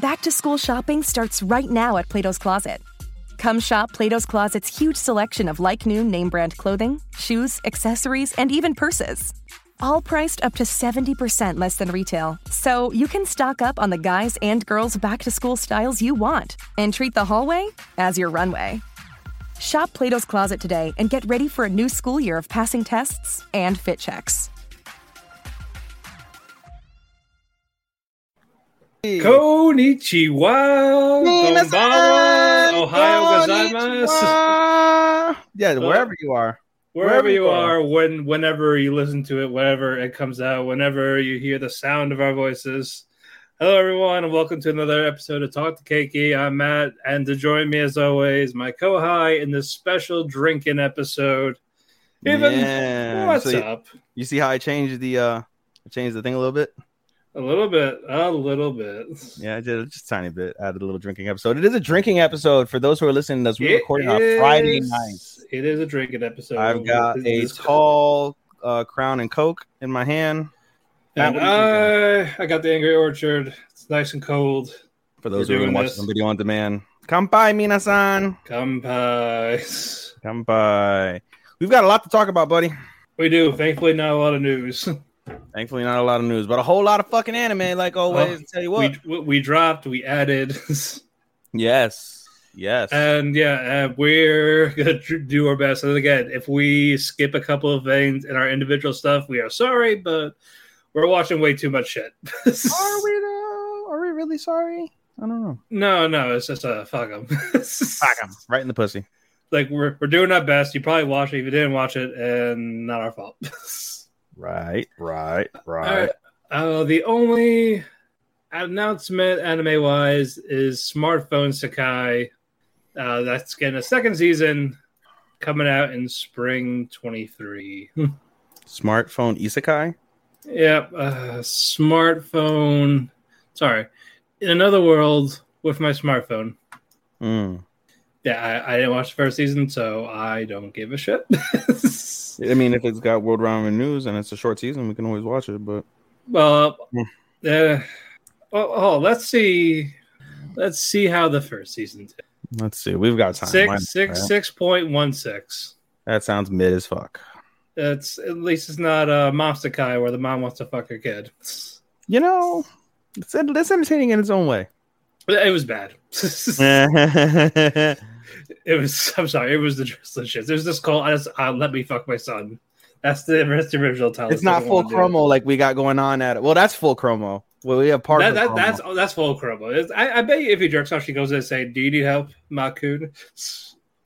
Back to school shopping starts right now at Plato's Closet. Come shop Plato's Closet's huge selection of like new name brand clothing, shoes, accessories, and even purses. All priced up to 70% less than retail, so you can stock up on the guys and girls back to school styles you want and treat the hallway as your runway. Shop Plato's Closet today and get ready for a new school year of passing tests and fit checks. Konnichiwa, konbanwa, Ohayo gozaimasu. Yeah, wherever you are. Wherever you are, when whenever you listen to it, whenever it comes out, whenever you hear the sound of our voices. Hello, everyone, and welcome to another episode of Talk to Keki. I'm Matt, and to join me, as always, my co-high in this special drinking episode. Ethan Yeah, what's so you- up? You see how I changed the uh I changed the thing a little bit? A little bit, a little bit. Yeah, I did just a tiny bit. Added a little drinking episode. It is a drinking episode for those who are listening to us. We're It recording on Friday is- night. It is a drinking episode. I've got a tall uh, crown and coke in my hand. Matt, And what are you I, I got the Angry Orchard. It's nice and cold. For those We're who are watching this. the video on demand. Kampai minasan. Kampai. Kampai. We've got a lot to talk about, buddy. We do. Thankfully, not a lot of news. Thankfully, not a lot of news, but a whole lot of fucking anime, like always. Oh, tell you what. we, we dropped, we added. yes. Yes. and yeah, uh, we're going to do our best. And again, if we skip a couple of things in our individual stuff, we are sorry, but we're watching way too much shit. Are we though? Are we really sorry? I don't know. No, no, it's just a uh, fuck them. Fuck 'em. Right in the pussy. like, we're, we're doing our best. You probably watched it if you didn't watch it, and not our fault. Right, right, right. Uh, the only announcement anime wise is Smartphone Isekai. Uh, that's getting a second season coming out in spring 23. Smartphone isekai. yep. Uh, smartphone. Sorry. In another world with my smartphone. Mm. Yeah, I, I didn't watch the first season, so I don't give a shit. I mean, if it's got world ramen news and it's a short season, we can always watch it. But well, Hmm. uh, oh, oh, let's see. Let's see how the first season did. let's see, we've got time. Why not, Six six right? six point one six. That sounds mid as fuck. It's at least it's not a uh, Monster Kai where the mom wants to fuck her kid. You know, it's, it's entertaining in its own way. It was bad. It was. I'm sorry. It was the the shit. There's this call. I just uh, let me fuck my son. That's the, that's the original title. it's not full wanna do it. chromo like we got going on at it. Well, that's full chromo. Well, we have part That, of that, that's oh, that's full chromo. It's- I, I bet you if he jerks off, she goes in and say, "Do you need help, Makun?"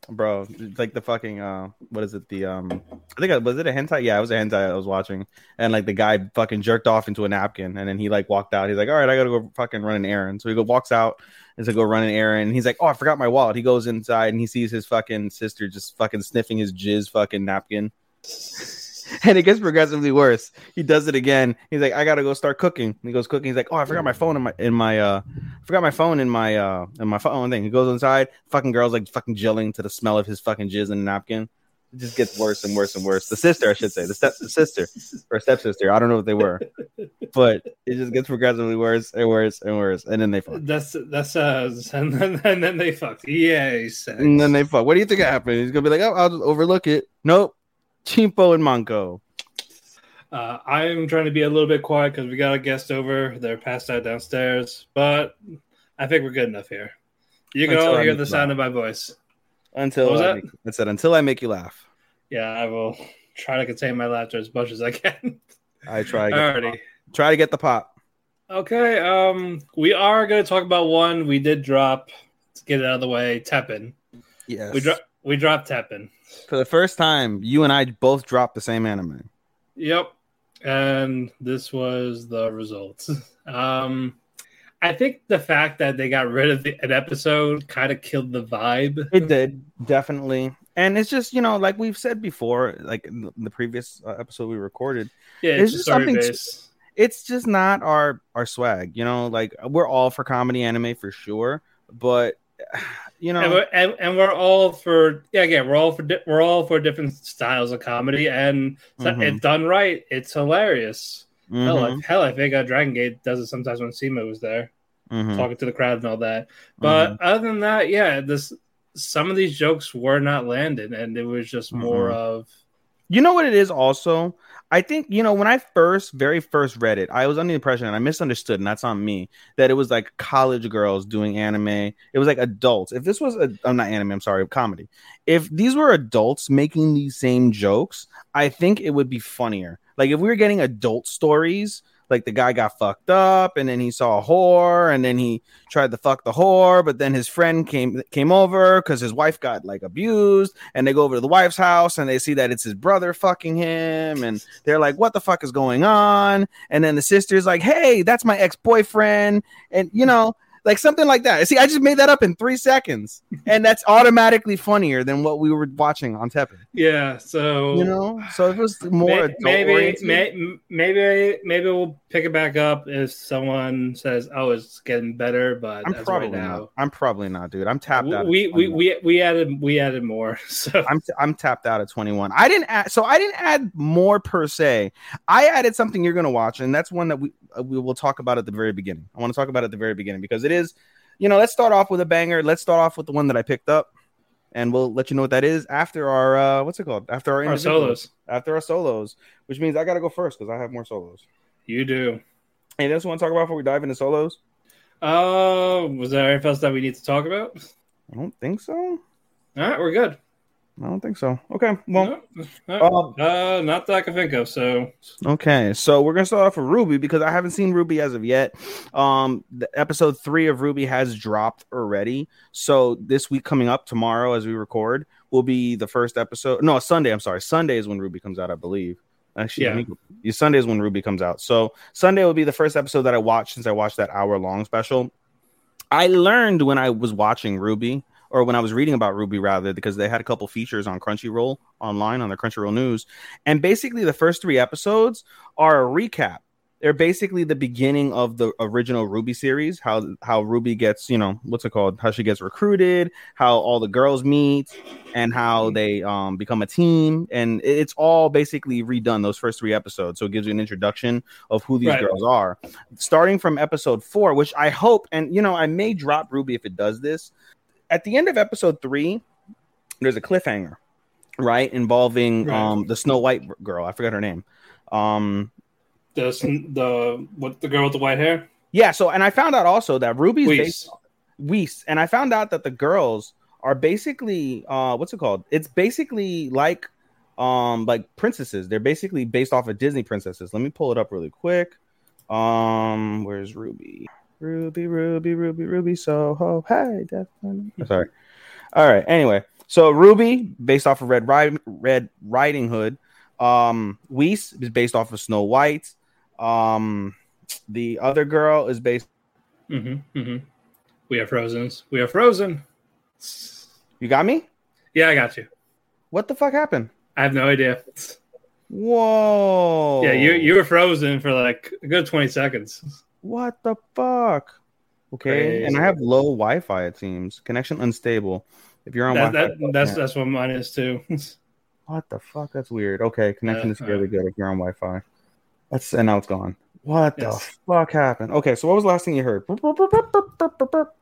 bro. It's like the fucking uh, what is it? The um, I think it was it a hentai? Yeah, it was a hentai I was watching, and like the guy fucking jerked off into a napkin, and then he like walked out. He's like, all right, I gotta go fucking run an errand. So he go walks out and to go run an errand. And he's like, oh, I forgot my wallet. He goes inside and he sees his fucking sister just fucking sniffing his jizz fucking napkin. And it gets progressively worse. He does it again. He's like, I gotta go start cooking. He goes cooking. He's like, Oh, I forgot my phone in my in my uh I forgot my phone in my uh in my phone thing. He goes inside, fucking girl's like fucking jilling to the smell of his fucking jizz in a napkin. It just gets worse and worse and worse. The sister, I should say, the step the sister or stepsister. I don't know what they were. But it just gets progressively worse and worse and worse. And then they fuck. That's that's says, and then and then they fucked. Yay, sex. And then they fuck. What do you think happened? He's gonna be like, Oh, I'll just overlook it. Nope. Chimpo and Manco. Uh, I'm trying to be a little bit quiet because we got a guest over. They're passed out downstairs, but I think we're good enough here. You can all hear the sound of my voice. Until I, make, I said until I make you laugh. Yeah, I will try to contain my laughter as much as I can. I try to get the Alrighty. pop. try to get the pop. Okay. Um, we are going to talk about one we did drop to get it out of the way. Teppen. Yes. We drop. We dropped Teppen. For the first time, you and I both dropped the same anime. Yep. And this was the result. Um, I think the fact that they got rid of the, an episode kind of killed the vibe. It did definitely, and it's just you know, like we've said before, like in the previous uh, episode we recorded, Yeah, It's it's, just something it's just not our our swag. You know, like we're all for comedy anime for sure, but you know, and we're, and, and we're all for yeah again we're all for di- we're all for different styles of comedy and Mhm. if done right it's hilarious hell, mhm, I, hell I think uh, Dragon Gate does it sometimes when CIMA was there Mhm. talking to the crowd and all that. But Mm-hmm. other than that, yeah, this some of these jokes were not landed, and it was just more of You know what it is also? I think, you know, when I first, very first read it, I was under the impression, and I misunderstood, and that's on me, that it was like college girls doing anime. It was like adults. If this was, a, I'm not anime, I'm sorry, comedy. If these were adults making these same jokes, I think it would be funnier. Like if we were getting adult stories, like the guy got fucked up and then he saw a whore and then he tried to fuck the whore, but then his friend came came over because his wife got like abused and they go over to the wife's house and they see that it's his brother fucking him and they're like what the fuck is going on and then the sister's like hey that's my ex-boyfriend and you know like something like that see i just made that up in three seconds and that's automatically funnier than what we were watching on Teppen. yeah. So you know so it was more maybe may, maybe maybe we'll pick it back up if someone says oh it's getting better but i'm probably right now not i'm probably not dude i'm tapped out we, we we we added we added more so I'm I'm tapped out at 21. I didn't add so I didn't add more per se. I added something you're gonna watch, and that's one that we uh, we will talk about at the very beginning. I want to talk about at the very beginning because it is, you know, let's start off with a banger. Let's start off with the one that I picked up, and we'll let you know what that is after our uh what's it called? After our, our solos After our solos, which means I gotta go first because I have more solos. You do Hey, this want to talk about before we dive into solos? uh was there anything else that we need to talk about I don't think so. all right we're good I don't think so. Okay, well, No? Um, uh not that i can think of so Okay, so we're gonna start off with RWBY because I haven't seen RWBY as of yet. Um, the episode three of RWBY has dropped already. So this week coming up tomorrow, as we record, will be the first episode. No, Sunday. I'm sorry, Sunday is when RWBY comes out, I believe. Actually, Yeah. me- Sunday is when RWBY comes out. So Sunday will be the first episode that I watched since I watched that hour long special. I learned when I was watching RWBY, or when I was reading about RWBY rather, because they had a couple features on Crunchyroll online on their Crunchyroll news, and basically the first three episodes are a recap. They're basically the beginning of the original RWBY series. How how Ruby gets, you know, what's it called? How she gets recruited, how all the girls meet, and how they um, become a team. And it's all basically redone those first three episodes. So it gives you an introduction of who these Right. girls are, starting from episode four, which I hope, and you know, I may drop RWBY if it does this. At the end of episode three, there's a cliffhanger, right, involving Right. um the Snow White girl. I forgot her name. Um, the the what the girl with the white hair yeah. So, and I found out also that Ruby's Weiss. based Weiss, and I found out that the girls are basically uh, what's it called? It's basically like um like princesses. They're basically based off of Disney princesses. Let me pull it up really quick. Um, where's Ruby? Ruby, Ruby, Ruby, Ruby, Soho. Hey, definitely. Sorry. All right. Anyway, so Ruby, based off of Red Riding Red Riding Hood. Um, Weiss is based off of Snow White. Um, the other girl is based. Mm-hmm, mm-hmm. We are frozen. We are frozen. You got me? Yeah, I got you. What the fuck happened? I have no idea. Whoa! Yeah, you you were frozen for like a good twenty seconds. What the fuck? Okay, and I have low Wi-Fi. It seems connection unstable. If you're on That, Wi-Fi, that, that's that's what mine is too. what the fuck? That's weird. Okay, connection Yeah, is really uh, good if you're on Wi-Fi. That's and now it's gone. What the fuck happened? Okay, so what was the last thing you heard?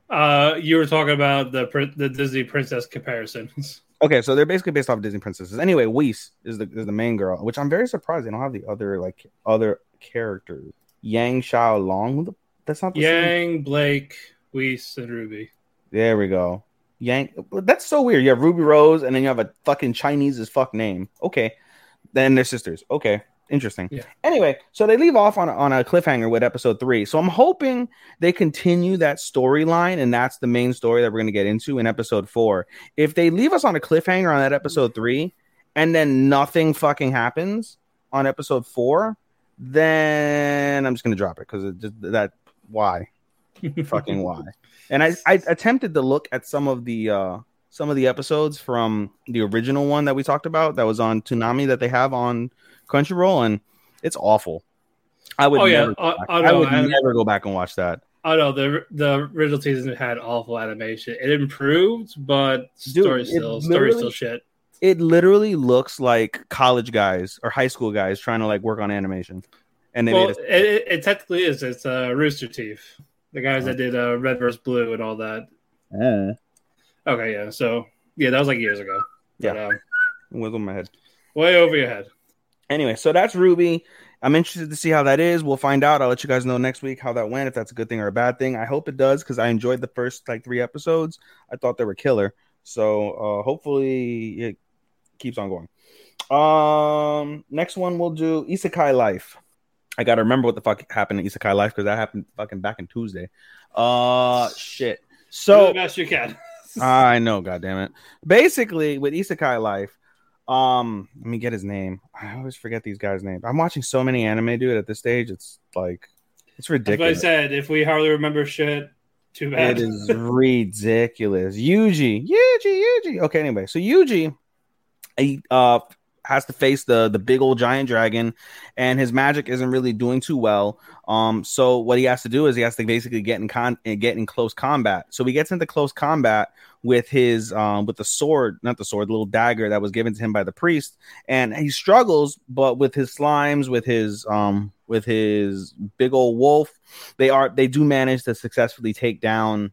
Uh, you were talking about the the Disney princess comparisons. Okay, so they're basically based off of Disney princesses. Anyway, Weiss is the is the main girl, which I'm very surprised they don't have the other like other characters. Yang Xiao Long. That's not the same. Yang, Blake, Weiss, and Ruby. There we go. Yang. That's so weird. You have Ruby Rose, and then you have a fucking Chinese as fuck name. Okay, then they're sisters. Okay, interesting. Yeah. Anyway, so they leave off on a, on a cliffhanger with episode three. So I'm hoping they continue that storyline, and that's the main story that we're gonna get into in episode four. If they leave us on a cliffhanger on that episode three, and then nothing fucking happens on episode four, then I'm just gonna drop it because just that why fucking why. And I, I attempted to look at some of the uh some of the episodes from the original one that we talked about that was on Toonami that they have on Crunchyroll, and it's awful. I would Oh, never, go Oh, back. oh, I would I- never go back and watch that. Oh no, the the original season had awful animation. It improved, but Dude, story still story still shit. It literally looks like college guys or high school guys trying to like work on animation, and they Well, made it, it. technically is. It's uh, Rooster Teeth. The guys that did uh, Red vs. Blue and all that. Uh, Okay, yeah. So yeah, that was like years ago. But, Yeah. um, wiggle my head. way over your head. Anyway, so that's RWBY. I'm interested to see how that is. We'll find out. I'll let you guys know next week how that went, if that's a good thing or a bad thing. I hope it does because I enjoyed the first like three episodes. I thought they were killer. So uh, hopefully it keeps on going. Um, next one we'll do Isekai Life. I gotta remember what the fuck happened in Isekai Life because that happened fucking back in Tuesday. Uh, shit. Do So the best you can. I know, goddamn it. Basically, with Isekai Life, um, let me get his name. I always forget these guys' names. I'm watching so many anime, dude. At this stage, it's like it's ridiculous. what I said. If we hardly remember shit, too bad. It is ridiculous. Yuji, Yuji, Yuji. Okay, anyway, so Yuji, he uh has to face the the big old giant dragon, and his magic isn't really doing too well. Um, so what he has to do is he has to basically get in con get in close combat. So he gets into close combat with his um with the sword, not the sword, the little dagger that was given to him by the priest, and he struggles, but with his slimes, with his um with his big old wolf, they are they do manage to successfully take down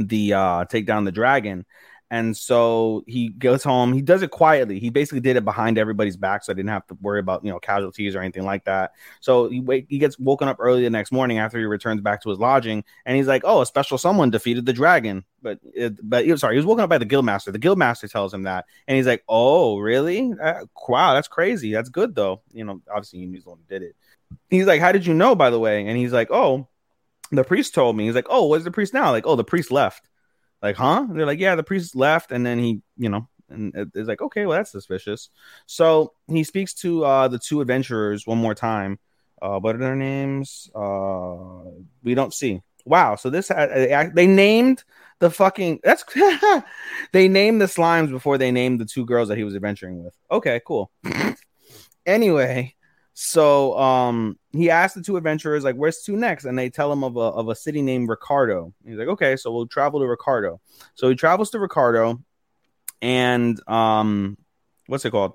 the uh take down the dragon and so he goes home. He does it quietly. He basically did it behind everybody's back so i didn't have to worry about you know casualties or anything like that. So he wake, he gets woken up early the next morning after he returns back to his lodging and he's like oh a special someone defeated the dragon. But it, but he was sorry he was woken up by the guildmaster. The guildmaster tells him that and he's like oh really? Uh, wow that's crazy. That's good though. You know obviously he's the one who did it. He's like how did you know by the way? And he's like oh the priest told me. He's like oh where's the priest now? Like oh the priest left like huh? They're like yeah the priest left and then he you know and it's like okay well that's suspicious. So he speaks to uh the two adventurers one more time. Uh what are their names? Uh we don't see. Wow so this had, they named the fucking that's they named the slimes before they named the two girls that he was adventuring with. Okay cool. Anyway so um he asked the two adventurers like where's to next? And they tell him of a of a city named ricardo. He's like okay so we'll travel to ricardo. So he travels to ricardo and um what's it called?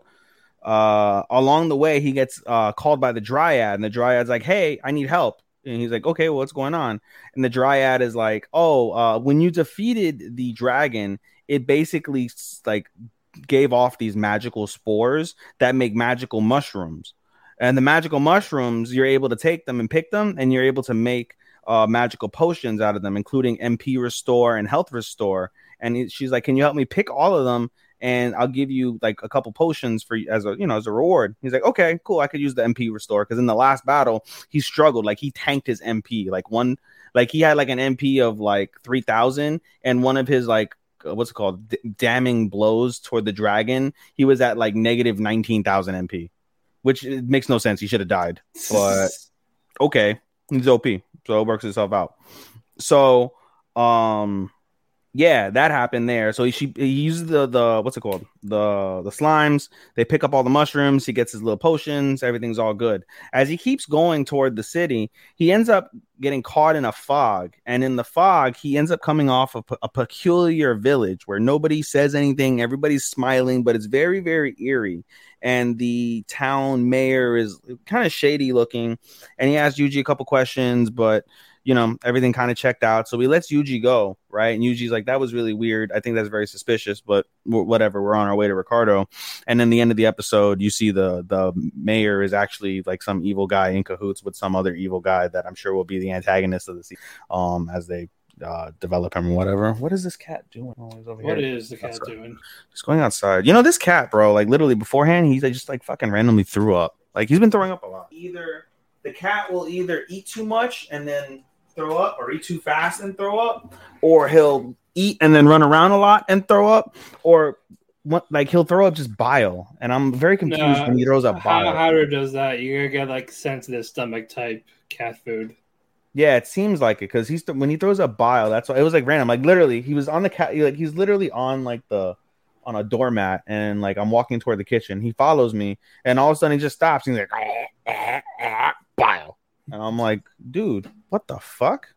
Uh along the way he gets uh called by the dryad and the dryad's like hey i need help. And he's like okay well, what's going on? And the dryad is like oh uh when you defeated the dragon it basically like gave off these magical spores that make magical mushrooms and the magical mushrooms you're able to take them and pick them and you're able to make uh, magical potions out of them including mp restore and health restore. And she's like can you help me pick all of them? And i'll give you like a couple potions for as a you know as a reward. He's like okay cool. I could use the mp restore. Because in the last battle he struggled. Like he tanked his mp like one like he had like an mp of like 3000 and one of his like uh, what's it called? D- damning blows toward the dragon. He was at like negative 19000 mp which makes no sense. He should have died. But okay, he's OP, so it works itself out. So, um, yeah, that happened there. So he she he uses the the what's it called the the slimes. They pick up all the mushrooms. He gets his little potions. Everything's all good. As he keeps going toward the city, he ends up getting caught in a fog, and in the fog, he ends up coming off of a peculiar village where nobody says anything. Everybody's smiling, but it's very very eerie and the town mayor is kind of shady looking and he asked Yuji a couple questions but you know everything kind of checked out so he lets Yuji go right and Yuji's like that was really weird I think that's very suspicious but w- whatever we're on our way to Ricardo and then the end of the episode you see the the mayor is actually like some evil guy in cahoots with some other evil guy that I'm sure will be the antagonist of the season um as they uh develop him or whatever what is this cat doing oh, he's over What here is the cat Outside. doing? just going outside. You know, this cat, bro, like literally beforehand, he's like, just like fucking randomly threw up. Like he's been throwing up a lot. Either the cat will either eat too much and then throw up, or eat too fast and throw up, or he'll eat and then run around a lot and throw up, or what, like he'll throw up just bile. And I'm very confused No, when he throws up How bile. Howard does that? You're gonna get like sensitive stomach type cat food. Yeah, it seems like it because he's when he throws up bile. That's why it was like random. Like literally, he was on the cat. Like he's literally on like the on a doormat, and like I'm walking toward the kitchen. He follows me, and all of a sudden he just stops. And he's like "Eh, eh, eh, bile, and I'm like, dude, what the fuck?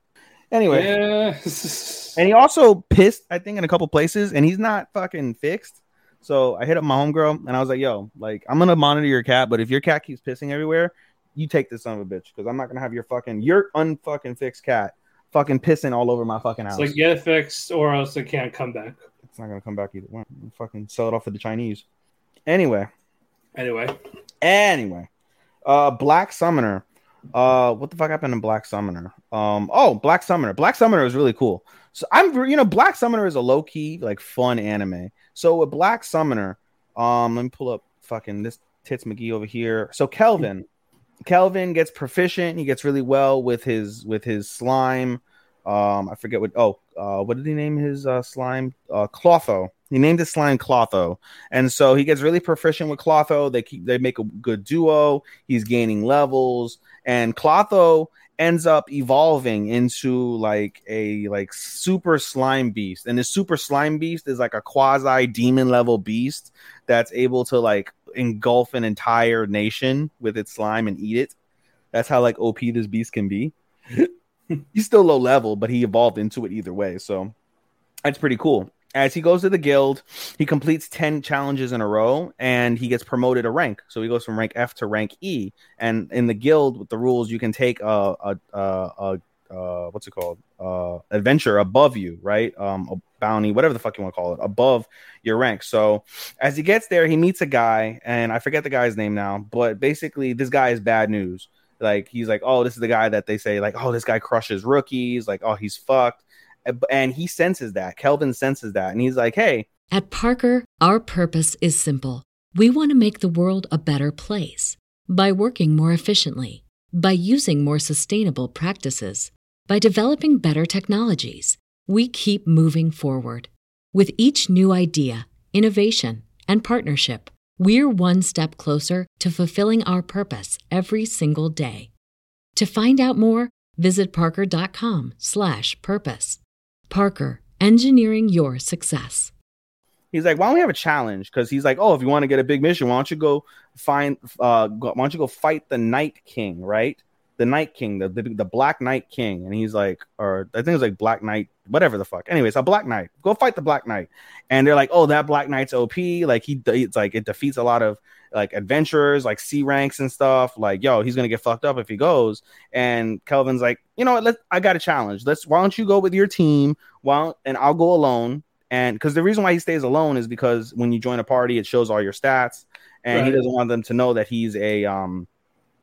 Anyway, Yeah. and he also pissed, I think, in a couple places, and he's not fucking fixed. So I hit up my homegirl, and I was like, "Yo, like, I'm gonna monitor your cat, but if your cat keeps pissing everywhere, you take this son of a bitch, because I'm not gonna have your fucking your unfucking fixed cat fucking pissing all over my fucking house. Like get it fixed, or else it can't come back. It's not gonna come back either. Well, fucking sell it off to the Chinese. Anyway, Anyway, anyway, uh, Black Summoner. Uh, what the fuck happened in Black Summoner? Um, oh, Black Summoner. Black Summoner is really cool. So I'm, you know, Black Summoner is a low key like fun anime. So with Black Summoner, um, let me pull up fucking this tits McGee over here. So Kelvin, Kelvin gets proficient. He gets really well with his with his slime. Um, I forget what. Oh, uh, what did he name his uh, slime? Uh, Clotho. He named his slime Clotho, and so he gets really proficient with Clotho. They keep they make a good duo. He's gaining levels, and Clotho ends up evolving into like a like super slime beast. And this super slime beast is like a quasi demon level beast that's able to like engulf an entire nation with its slime and eat it. That's how like op this beast can be. He's still low level but he evolved into it either way. So that's pretty cool as he goes to the guild, he completes 10 challenges in a row and he gets promoted a rank. So he goes from rank F to rank E. And in the guild, with the rules, you can take a, a, a, a what's it called? Uh, adventure above you, right? Um, a bounty, whatever the fuck you want to call it, above your rank. So as he gets there, he meets a guy, and I forget the guy's name now, but basically, this guy is bad news. Like he's like, oh, this is the guy that they say like, oh, this guy crushes rookies. Like, oh, he's fucked Uh, and he senses that. Kelvin senses that, and he's like, "Hey." At Parker, our purpose is simple. We want to make the world a better place by working more efficiently, by using more sustainable practices, by developing better technologies. We keep moving forward. With each new idea, innovation, and partnership, we're one step closer to fulfilling our purpose every single day. To find out more, visit parker.com/purpose. Parker, engineering your success. He's like, why don't we have a challenge? Because he's like, oh, if you want to get a big mission, why don't you go find, uh, go, why don't you go fight the Night King, right? The Night King, the, the, the Black Knight King, and he's like, or I think it's like Black Knight, whatever the fuck. Anyways, a Black Knight, go fight the Black Knight, and they're like, oh, that Black Knight's OP, like he, it's like it defeats a lot of like adventurers, like C ranks and stuff. Like, yo, he's gonna get fucked up if he goes. And Kelvin's like, you know what? Let I got a challenge. Let's why don't you go with your team? Well, and I'll go alone. And because the reason why he stays alone is because when you join a party, it shows all your stats, and right. he doesn't want them to know that he's a um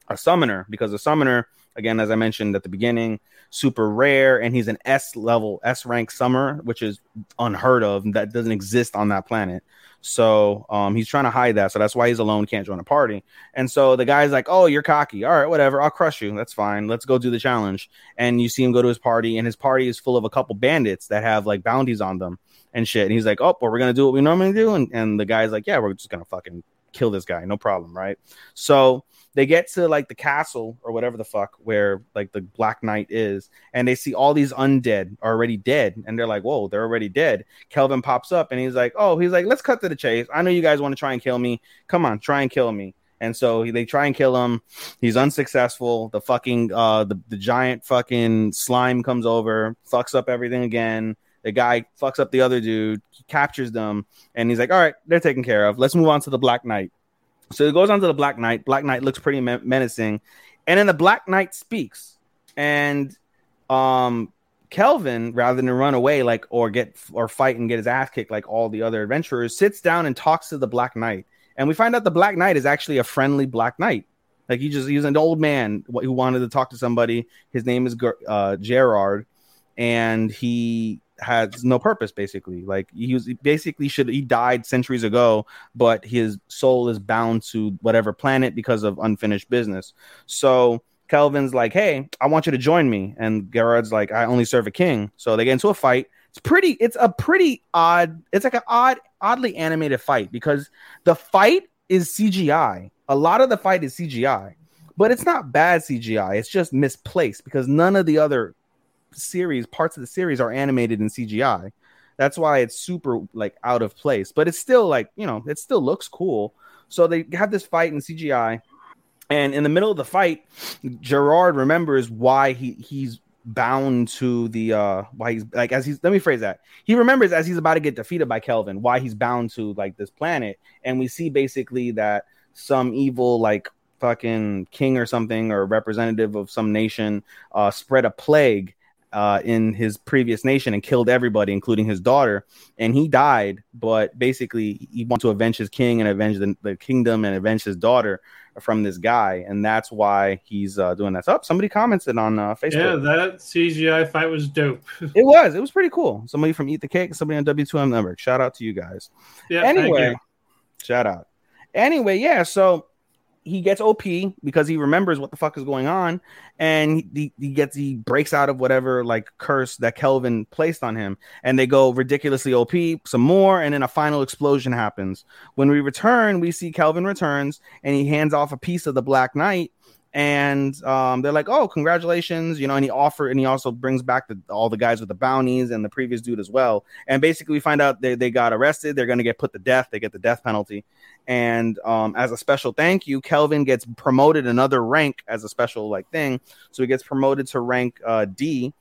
a summoner because a summoner, again, as I mentioned at the beginning, super rare, and he's an S level, S rank summoner, which is unheard of. That doesn't exist on that planet. So um, he's trying to hide that. So that's why he's alone, can't join a party. And so the guy's like, "Oh, you're cocky. All right, whatever. I'll crush you. That's fine. Let's go do the challenge." And you see him go to his party, and his party is full of a couple bandits that have like bounties on them and shit. And he's like, "Oh, well, we're gonna do what we normally do." And and the guy's like, "Yeah, we're just gonna fucking kill this guy, no problem, right?" So they get to like the castle or whatever the fuck where like the Black Knight is, and they see all these undead are already dead, and they're like, "Whoa, they're already dead." Kelvin pops up and he's like, "Oh, he's like, let's cut to the chase. I know you guys want to try and kill me. Come on, try and kill me." And so they try and kill him. He's unsuccessful. The fucking uh the, the giant fucking slime comes over, fucks up everything again. The guy fucks up the other dude, captures them, and he's like, "All right, they're taken care of. Let's move on to the Black Knight." So it goes on to the Black Knight. Black Knight looks pretty menacing, and then the Black Knight speaks, and um, Kelvin, rather than run away like or get or fight and get his ass kicked like all the other adventurers, sits down and talks to the Black Knight, and we find out the Black Knight is actually a friendly Black Knight. Like he just he's an old man who wanted to talk to somebody. His name is uh, Gerard, and he has no purpose basically. Like he was basically should he died centuries ago but his soul is bound to whatever planet because of unfinished business. So kelvin's like hey i want you to join me. And gerard's like i only serve a king. So they get into a fight. It's pretty it's a pretty odd it's like an odd oddly animated fight because the fight is cgi a lot of the fight is cgi but it's not bad cgi it's just misplaced because none of the other series, parts of the series are animated in CGI. That's why it's super like out of place, but it's still like, you know, it still looks cool. So they have this fight in CGI, and in the middle of the fight, Gerard remembers why he he's bound to the uh why he's like as he's let me phrase that he remembers as he's about to get defeated by kelvin why he's bound to like this planet and we see basically that some evil like fucking king or something or representative of some nation uh spread a plague uh, in his previous nation and killed everybody, including his daughter. And he died, but basically he wanted to avenge his king and avenge the, the kingdom and avenge his daughter from this guy, and that's why he's uh, doing that. So, oh, somebody commented on uh, Facebook. Yeah, that CGI fight was dope. it was. It was pretty cool. Somebody from Eat the Cake, somebody on W2M Network. Shout out to you guys. Yeah. Anyway, shout out. Anyway, yeah. So he gets OP because he remembers what the fuck is going on, and he, he gets he breaks out of whatever like curse that Kelvin placed on him, and they go ridiculously OP some more, and then a final explosion happens. When we return, we see Kelvin returns, and he hands off a piece of the Black Knight, and um, they're like, "Oh, congratulations!" You know, and he offer and he also brings back the, all the guys with the bounties and the previous dude as well. And basically, we find out they, they got arrested. They're going to get put to death. They get the death penalty. And um, as a special thank you, Kelvin gets promoted another rank as a special like thing. So he gets promoted to rank uh, D,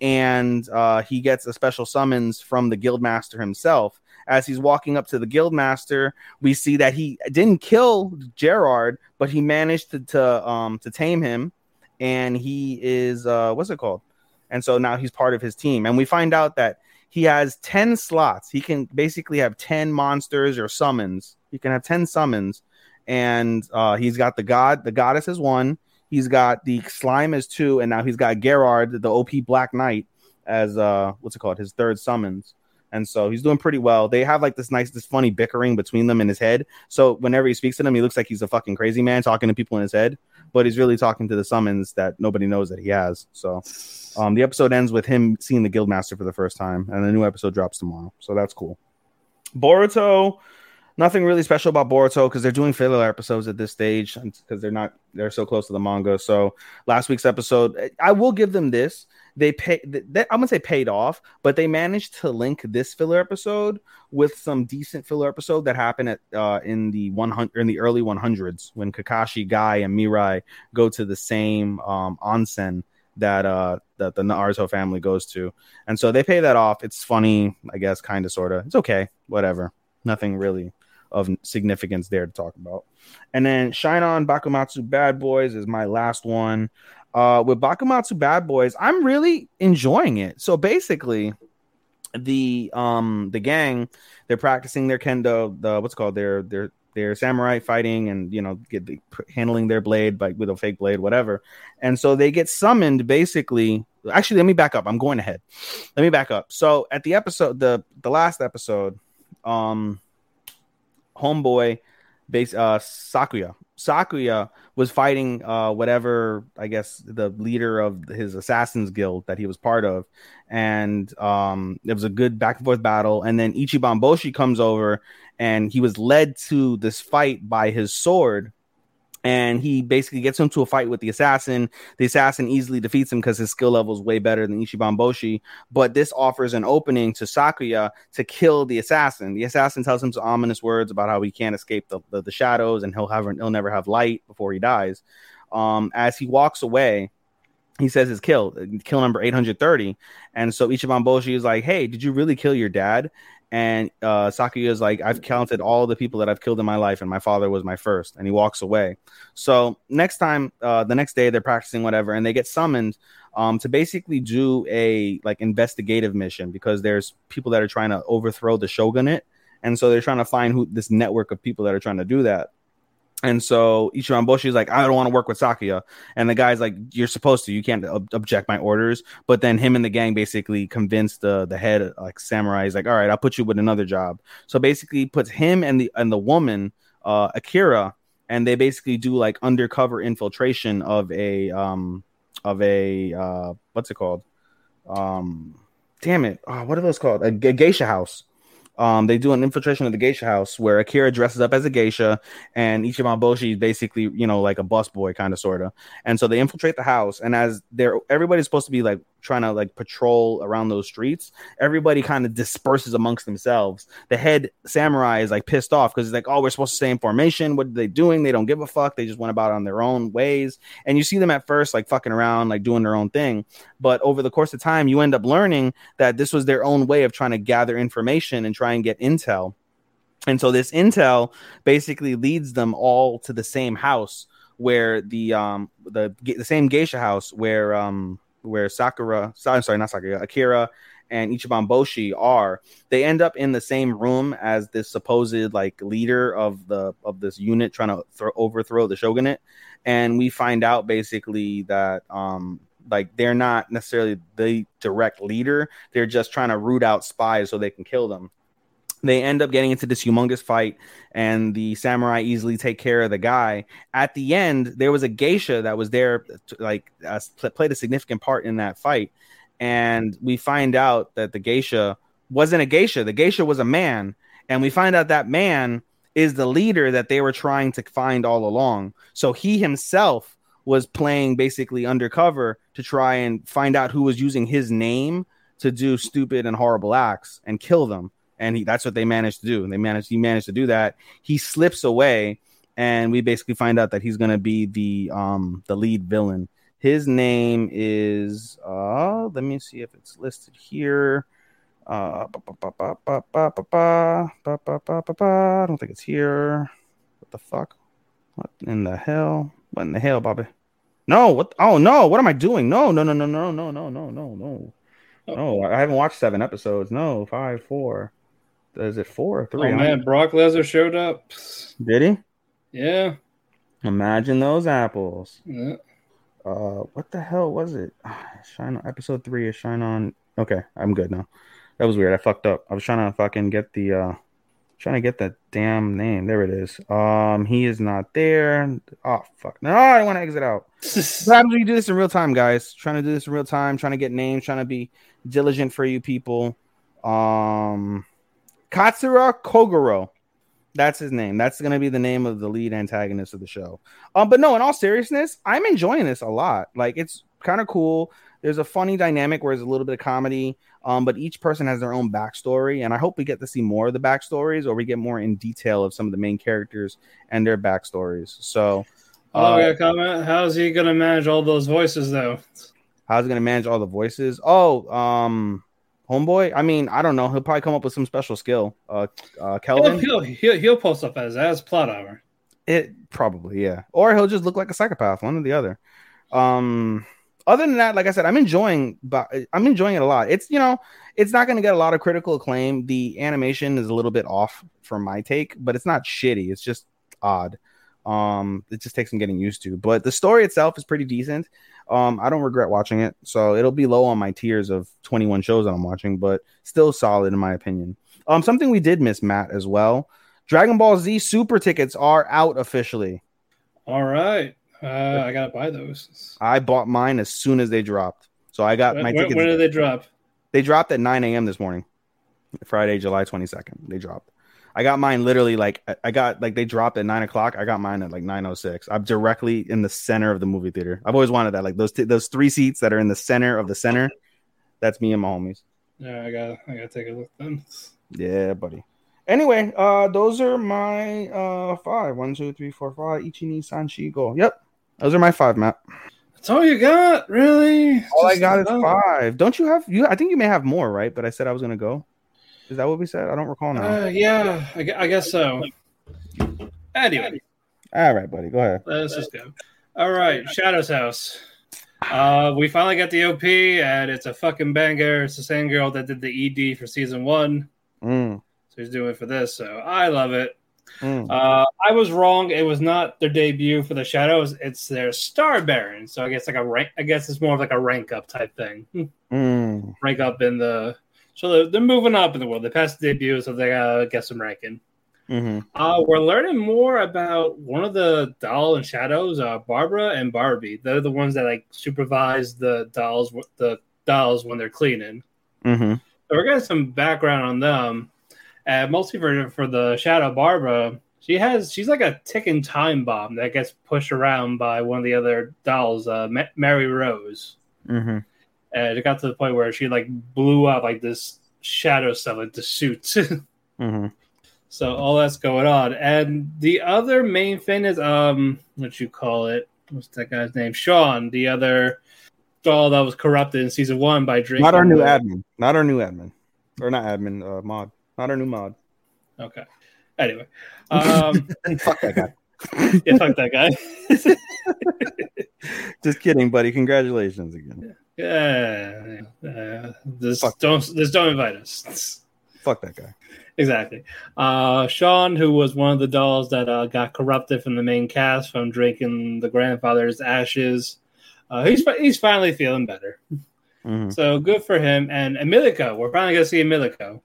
and uh, he gets a special summons from the guildmaster himself as he's walking up to the guildmaster, we see that he didn't kill Gerard, but he managed to to, um, to tame him, and he is uh, what's it called? And so now he's part of his team, and we find out that he has 10 slots. He can basically have 10 monsters or summons. He can have 10 summons. And uh, he's got the god, the goddess is one. He's got the slime as two. And now he's got Gerard, the OP Black Knight, as uh, what's it called? His third summons and so he's doing pretty well. They have like this nice, this funny bickering between them in his head. So whenever he speaks to them, he looks like he's a fucking crazy man talking to people in his head, but he's really talking to the summons that nobody knows that he has. So um, the episode ends with him seeing the guildmaster for the first time, and the new episode drops tomorrow. So that's cool. Boruto, nothing really special about Boruto because they're doing filler episodes at this stage because they're not they're so close to the manga. So last week's episode, I will give them this they pay they, i'm gonna say paid off but they managed to link this filler episode with some decent filler episode that happened at uh, in the 100 in the early 100s when kakashi guy and mirai go to the same um, onsen that uh that the naruto family goes to. And so they pay that off. It's funny i guess kind of sort of it's okay. Whatever. Nothing really of significance there to talk about. And then Shine On Bakumatsu Bad Boys is my last one. Uh, with Bakumatsu Bad Boys, I'm really enjoying it. So basically, the um the gang they're practicing their kendo, the what's called their their their samurai fighting, and you know get the, handling their blade by with a fake blade, whatever. And so they get summoned basically. Actually, let me back up. I'm going ahead. Let me back up. So at the episode, the the last episode, um, homeboy, base uh Sakuya Sakuya was fighting uh, whatever I guess the leader of his assassins guild that he was part of, and um, it was a good back and forth battle. And then Ichiban Boshi comes over, and he was led to this fight by his sword, and he basically gets into a fight with the assassin. The assassin easily defeats him because his skill level is way better than Ichiban Boshi. But this offers an opening to Sakuya to kill the assassin. The assassin tells him some ominous words about how he can't escape the, the, the shadows and he'll have he'll never have light before he dies. Um, as he walks away, he says his kill, kill number 830. And so Ichiban Boshi is like, Hey, did you really kill your dad? And uh, Sakuya is like, I've counted all the people that I've killed in my life, and my father was my first. And he walks away. So next time, uh, the next day, they're practicing whatever, and they get summoned um, to basically do a like investigative mission because there's people that are trying to overthrow the shogunate, and so they're trying to find who this network of people that are trying to do that. And so Ichiban is like, I don't want to work with Sakuya. And the guy's like, You're supposed to. You can't ob- object my orders. But then him and the gang basically convinced the the head like samurai. He's like, All right, I'll put you with another job. So basically, puts him and the and the woman uh, Akira, and they basically do like undercover infiltration of a um of a uh what's it called um damn it oh, what are those called a, a geisha house um, they do an infiltration of the geisha house where Akira dresses up as a geisha and Ichiban Boshi is basically, you know, like a busboy kind of sort of. And so they infiltrate the house. And as they're everybody's supposed to be like trying to like patrol around those streets, everybody kind of disperses amongst themselves. The head samurai is like pissed off because he's like, oh, we're supposed to stay in formation. What are they doing? They don't give a fuck. They just went about on their own ways. And you see them at first like fucking around, like doing their own thing. But over the course of time, you end up learning that this was their own way of trying to gather information and try and get intel. And so this intel basically leads them all to the same house where the um the the same geisha house where um where Sakura, sorry, not Sakura, Akira and Ichiban Boshi are. They end up in the same room as this supposed like leader of the of this unit trying to throw, overthrow the shogunate, and we find out basically that um like they're not necessarily the direct leader; they're just trying to root out spies so they can kill them. They end up getting into this humongous fight and the samurai easily take care of the guy. At the end there was a geisha that was there to, like uh, played a significant part in that fight. And we find out that the geisha wasn't a geisha. The geisha was a man. And we find out that man is the leader that they were trying to find all along. So he himself was playing basically undercover to try and find out who was using his name to do stupid and horrible acts and kill them and he, that's what they managed to do. They managed he managed to do that. He slips away, and we basically find out that he's going to be the um the lead villain. His name is uh let me see if it's listed here. Uh, I don't think it's here. What the fuck? What in the hell? What in the hell, Bobby? No, what? Oh no! What am I doing? No, no, no, no, no, no, no, no, no, no. No, I haven't watched seven episodes. No, five, four is it four or three? Oh man, Brock Lesnar showed up. Did he? Yeah. Imagine those apples. Yeah. Uh, what the hell was it? Shine on episode three is Shine on. Okay, I'm good now. That was weird. I fucked up. I was trying to fucking get the uh trying to get that damn name. There it is. Um, he is not there. Oh fuck. No, I want to exit out. happens when you do this in real time, guys? Trying to do this in real time, trying to get names, trying to be diligent for you people. Um Katsura Kogoro. That's his name. That's going to be the name of the lead antagonist of the show. Um, but no, in all seriousness, I'm enjoying this a lot. Like it's kind of cool. There's a funny dynamic where there's a little bit of comedy, um, but each person has their own backstory, and I hope we get to see more of the backstories, or we get more in detail of some of the main characters and their backstories. So, oh, uh, comment. How's he gonna manage all those voices though? How's he gonna manage all the voices? Oh, um, Homeboy, I mean, I don't know. He'll probably come up with some special skill. Uh, uh Kelvin, he'll, he'll, he'll, he'll post up as as plot armor. It probably, yeah. Or he'll just look like a psychopath, one or the other. Um, other than that, like I said, I'm enjoying, I'm enjoying it a lot. It's you know, it's not going to get a lot of critical acclaim. The animation is a little bit off from my take, but it's not shitty. It's just odd. Um, it just takes some getting used to. But the story itself is pretty decent. Um, I don't regret watching it, so it'll be low on my tiers of 21 shows that I'm watching, but still solid in my opinion. Um, something we did miss, Matt, as well. Dragon Ball Z super tickets are out officially. All right, uh, I gotta buy those. I bought mine as soon as they dropped, so I got when, my tickets. When did they drop? They dropped at 9 a.m. this morning, Friday, July 22nd. They dropped. I got mine literally like I got like they dropped at nine o'clock. I got mine at like nine oh six. I'm directly in the center of the movie theater. I've always wanted that. Like those t- those three seats that are in the center of the center. That's me and my homies. Yeah, I got I gotta take a look then. Yeah, buddy. Anyway, uh, those are my uh five. One, two, three, four, five. Ichini Sanshi go. Yep, those are my five, Matt. That's all you got, really? All Just I got is five. Don't you have you? I think you may have more, right? But I said I was gonna go. Is that what we said? I don't recall now. Uh, yeah, I, I, guess so. Anyway. All right, buddy. Go ahead. Let's just go. All right, Shadow's House. Uh, we finally got the OP, and it's a fucking banger. It's the same girl that did the ED for season one. Mm. So he's doing it for this. So I love it. Mm. Uh, I was wrong. It was not their debut for the Shadows. It's their Star Bearer. So I guess like a rank. I guess it's more of like a rank up type thing. Mm. Rank up in the so they're, they're moving up in the world. They passed the debut, so they gotta get some ranking. Mm-hmm. Uh, we're learning more about one of the doll and shadows, uh, Barbara and Barbie. They're the ones that like supervise the dolls, the dolls when they're cleaning. Mm-hmm. So we're getting some background on them, and mostly for for the shadow Barbara. She has she's like a ticking time bomb that gets pushed around by one of the other dolls, uh, Mary Rose. Mm-hmm and it got to the point where she like blew up like this shadow stuff into suits. mm-hmm. So all that's going on, and the other main thing is um, what you call it? What's that guy's name? Shaun, the other doll that was corrupted in season one by drinking. Not our new admin. Not our new admin, or not admin. Uh, mod. Not our new mod. Okay. Anyway, um, fuck that guy. yeah, fuck that guy. Just kidding, buddy. Congratulations again. Yeah. Uh, just Fuck. don't just don't invite us. Fuck that guy. Exactly. Uh, Shaun, who was one of the dolls that uh, got corrupted from the main cast from drinking the grandfather's ashes, uh, he's he's finally feeling better. Mhm. So good for him. And Emilico, we're finally gonna see Emilico,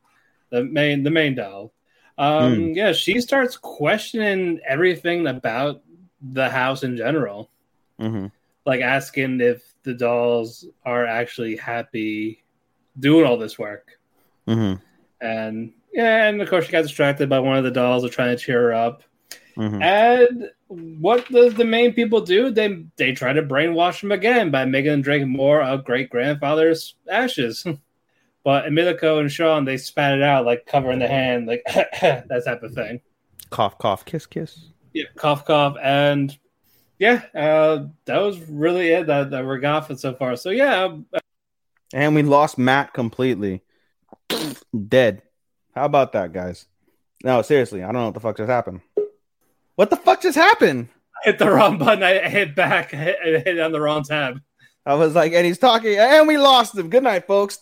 the main the main doll. Um, Yeah, she starts questioning everything about the house in general, Mhm. like asking if the dolls are actually happy doing all this work. Mhm. And yeah, and of course she got distracted by one of the dolls are trying to cheer her up. Mhm. And what does the main people do? They they try to brainwash him again by making him drink more of great grandfather's ashes. but Emilico and Shaun they spat it out like covering the hand, like that type of thing. Cough, cough, kiss, kiss. Yeah, cough cough, and yeah, uh, that was really it that, that we got for so far. So yeah, And we lost Matt completely. Dead. How about that, guys? No, seriously, I don't know what the fuck just happened. What the fuck just happened? I hit the wrong button. I hit back. I hit, I hit on the wrong tab. I was like, and he's talking, and we lost him. Good night, folks.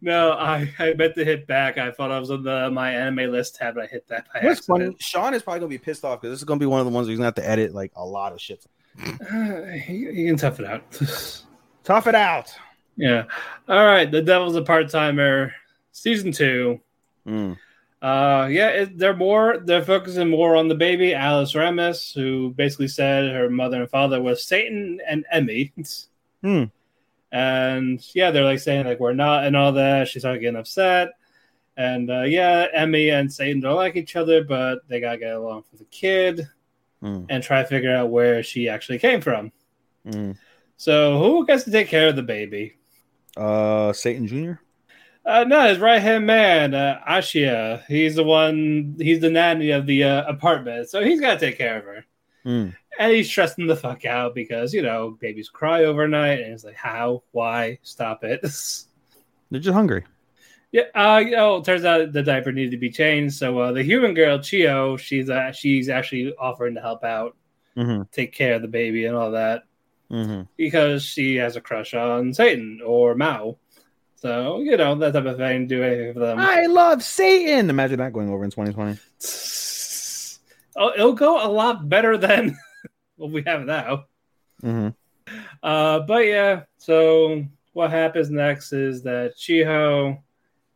no, I, I meant to hit back. I thought I was on the MyAnimeList tab, but I hit that. That's funny? Sean is probably gonna be pissed off because this is gonna be one of the ones he's gonna have to edit like a lot of shit. Uh, he, he can tough it out. tough it out. Yeah. All right. The Devil's a Part Timer, season two. Mm. Uh, yeah, it, they're more they're focusing more on the baby Alas Ramus, who basically said her mother and father was Satan and Emmy. Hmm. And yeah, they're like saying like we're not and all that. She's started getting upset. And uh, yeah, Emmy and Satan don't like each other, but they gotta get along for the kid Mm. and try to figure out where she actually came from. Mm. So who gets to take care of the baby? Uh, Satan Junior. Uh, no, his right hand man, uh, Ashiya. He's the one. He's the nanny of the uh, apartment, so he's got to take care of her. Mm. And he's stressing the fuck out because you know babies cry overnight, and it's like, how, why, stop it. They're just hungry. yeah, uh, you know, it turns out the diaper needed to be changed. So uh, the human girl Chiho, she's uh, she's actually offering to help out, Mm-hmm. take care of the baby and all that Mm-hmm. because she has a crush on Satan or Mao. So you know that type of thing. Do anything for them. I love Satan. Imagine that going over in 2020. Oh, it'll go a lot better than what we have now. Mm-hmm. Uh, but yeah, so what happens next is that Chiho,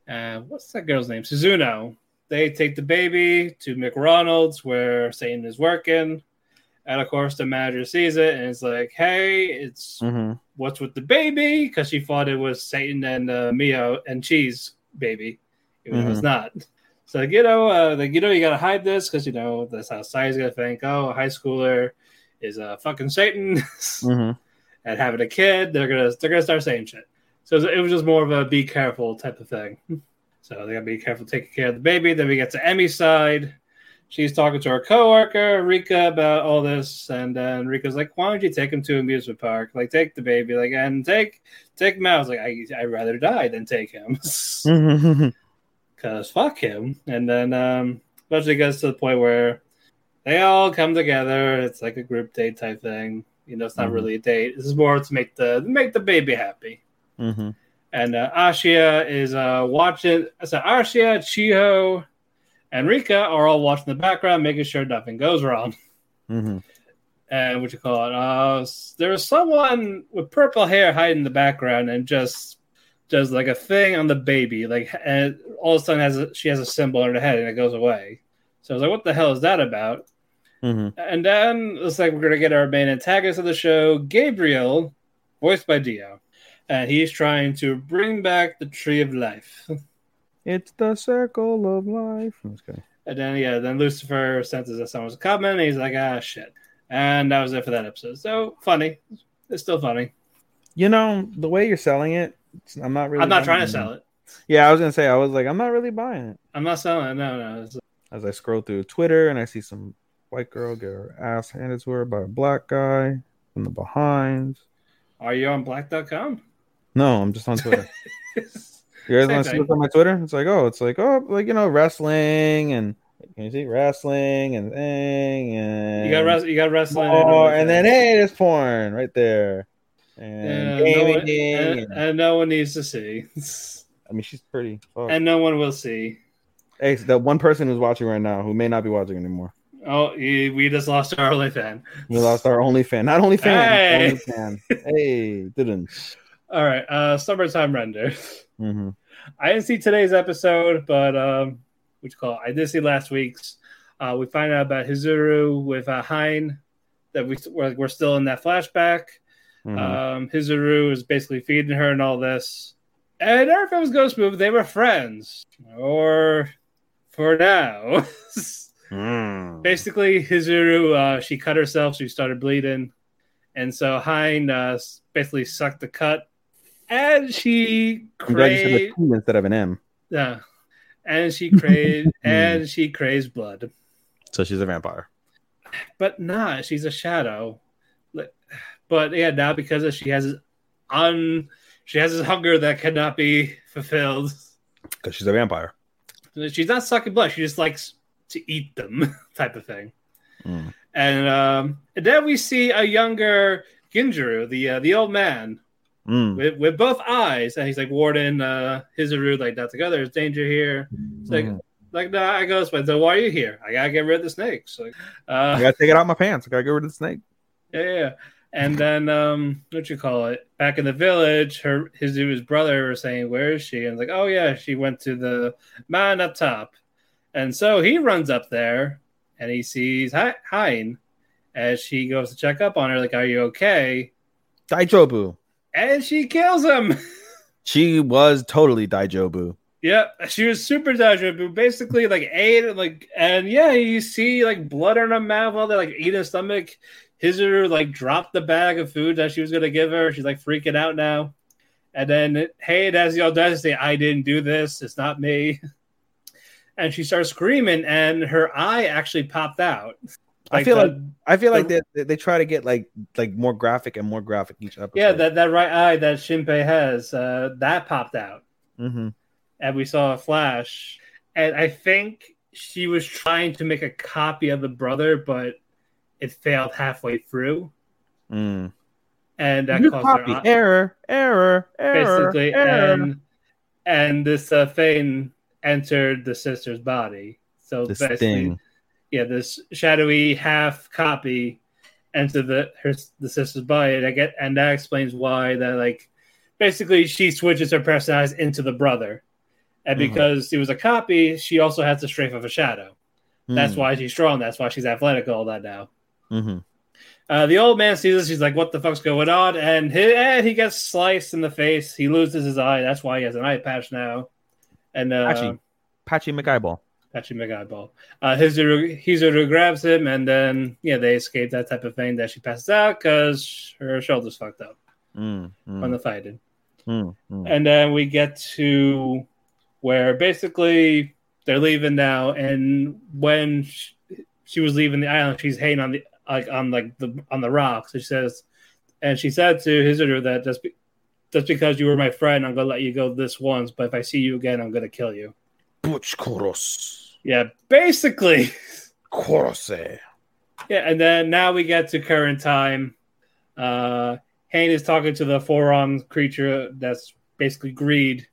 uh, what's that girl's name? Suzuno. They take the baby to McRonald's where Satan is working. And of course, the manager sees it and is like, hey, it's Mm-hmm. what's with the baby? Because she thought it was Satan and uh, Mio and Cheese baby, even though it's not. So you know, uh, like you know, you gotta hide this because you know that's how society's gonna think. Oh, a high schooler is a fucking Satan, Mm-hmm. and having a kid, they're gonna they're gonna start saying shit. So it was just more of a be careful type of thing. So they gotta be careful taking care of the baby. Then we get to Emmy's side. She's talking to her coworker Rika about all this, and then Rika's like, "Why don't you take him to amusement park? Like, take the baby, like, and take take him out." I was like, I, "I'd rather die than take him." Mm-hmm. because fuck him. And then um, eventually gets to the point where they all come together. It's like a group date type thing. You know, it's not Mhm. really a date. This is more to make the make the baby happy. Mm-hmm. And uh, Ashiya is uh, watching. So Ashiya, Chiho, and Rika are all watching the background, making sure nothing goes wrong. Mm-hmm. And what you call it? Uh, there was someone with purple hair hiding in the background and just does like a thing on the baby, like and all of a sudden has a, she has a symbol on her head and it goes away. So I was like, "What the hell is that about?" Mm-hmm. And then it looks like we're gonna get our main antagonist of the show, Gabriel, voiced by Dio, and he's trying to bring back the Tree of Life. It's the circle of life. Okay. And then yeah, then Lucifer senses that someone's coming. And he's like, "Ah, shit!" And that was it for that episode. So funny, it's still funny. You know the way you're selling it. it's- I'm not really. I'm not trying to sell it. Yeah, I was gonna say I was like I'm not really buying it. I'm not selling it. No, no. As I scroll through Twitter and I see some white girl get her ass handed to her by a black guy from the behind. are you on black.com? No, I'm just on Twitter. You guys want to see what's on my Twitter? It's like, oh, it's like, oh, like you know, wrestling and Can you see wrestling and thing and You got res- you got wrestling, Oh, and then hey, there's porn right there. And Yeah, no one, and, and- and no one needs to see, I mean, she's pretty. Fuck. and no one will see. hey, so the one person who's watching right now who may not be watching anymore. Oh, we just lost our only fan. We lost our only fan. Not only fan. Hey. Only fan. hey, didn't. All right, uh, summertime render. hmm I didn't see today's episode, but um, you call it? I did see last week's. Uh, we find out about Hizuru with uh, Haine that we we're, we're still in that flashback. Mm-hmm. Um, Hizuru is basically feeding her and all this, and everything was Ghost smooth. They were friends, or for now. Mm. basically, Hizuru uh, she cut herself, she started bleeding, and so Haine uh, basically sucked the cut, and she I'm glad you said a craved. Instead of an M. Yeah. And she craved and she craves blood. So she's a vampire. But nah, she's a shadow. But yeah, now because of she has this un she has this hunger that cannot be fulfilled. Because she's a vampire. She's not sucking blood, she just likes to eat them, type of thing. Mm. And um and then we see a younger Ginjuru, the uh, the old man, Mm. with, with both eyes, and he's like warning uh Hizuru like not together, there's danger here. It's like Mhm. like no, I goes, but then why are you here? I gotta get rid of the snakes. Like, I uh, gotta take it out of my pants. I gotta get rid of the snake. yeah, yeah. And then um, what you call it? Back in the village, her his his brother was saying, "Where is she?" And like, "Oh yeah, she went to the man up top." And so he runs up there, and he sees Haine as she goes to check up on her, like, "Are you okay?" Daijobu. And she kills him. She was totally Daijobu. Yep, she was super Daijoubu, basically like ate like and yeah, you see like blood in her mouth, all that like eating her stomach. Hizuru like dropped the bag of food that she was gonna give her. She's like freaking out now. And then hey, it has the audacity, I didn't do this, it's not me. And she starts screaming, and her eye actually popped out. I feel the- like I feel like they, they try to get like like more graphic and more graphic each episode. yeah, that, that right eye that Shinpei has, uh, that popped out. hmm and we saw a flash. And I think she was trying to make a copy of the brother, but it failed halfway through, Mm. and that New caused her copy. eye- error, error, error, basically. error. And and this uh, Fane entered the sister's body. So This basically, thing. Yeah, this shadowy half copy entered the her the sister's body, and I get and that explains why that like basically she switches her personality into the brother, and Mhm. because it was a copy, she also has the strength of a shadow. That's Mm. why she's strong. That's why she's athletic. All that now. Mhm. Uh, the old man sees this. He's like, "What the fuck's going on?" And he, and he gets sliced in the face. He loses his eye. That's why he has an eye patch now. And uh, Patchy. Patchy McEyeball. Patchy McEyeball. Uh, Hizuru, Hizuru grabs him, and then yeah, they escape that type of thing. That she passes out because her shoulder's fucked up Mm, from mm, the fighting. mm, mm. And then we get to where basically they're leaving now, and when she, she was leaving the island, she's hanging on the like on like the on the rocks. She says, and she said to Hizuru that just be, just because you were my friend, I'm gonna let you go this once, but if I see you again, I'm gonna kill you. Butch Koros. Yeah, basically. Korose. Yeah, and then now we get to current time. Uh Haine is talking to the four-armed creature that's basically greed,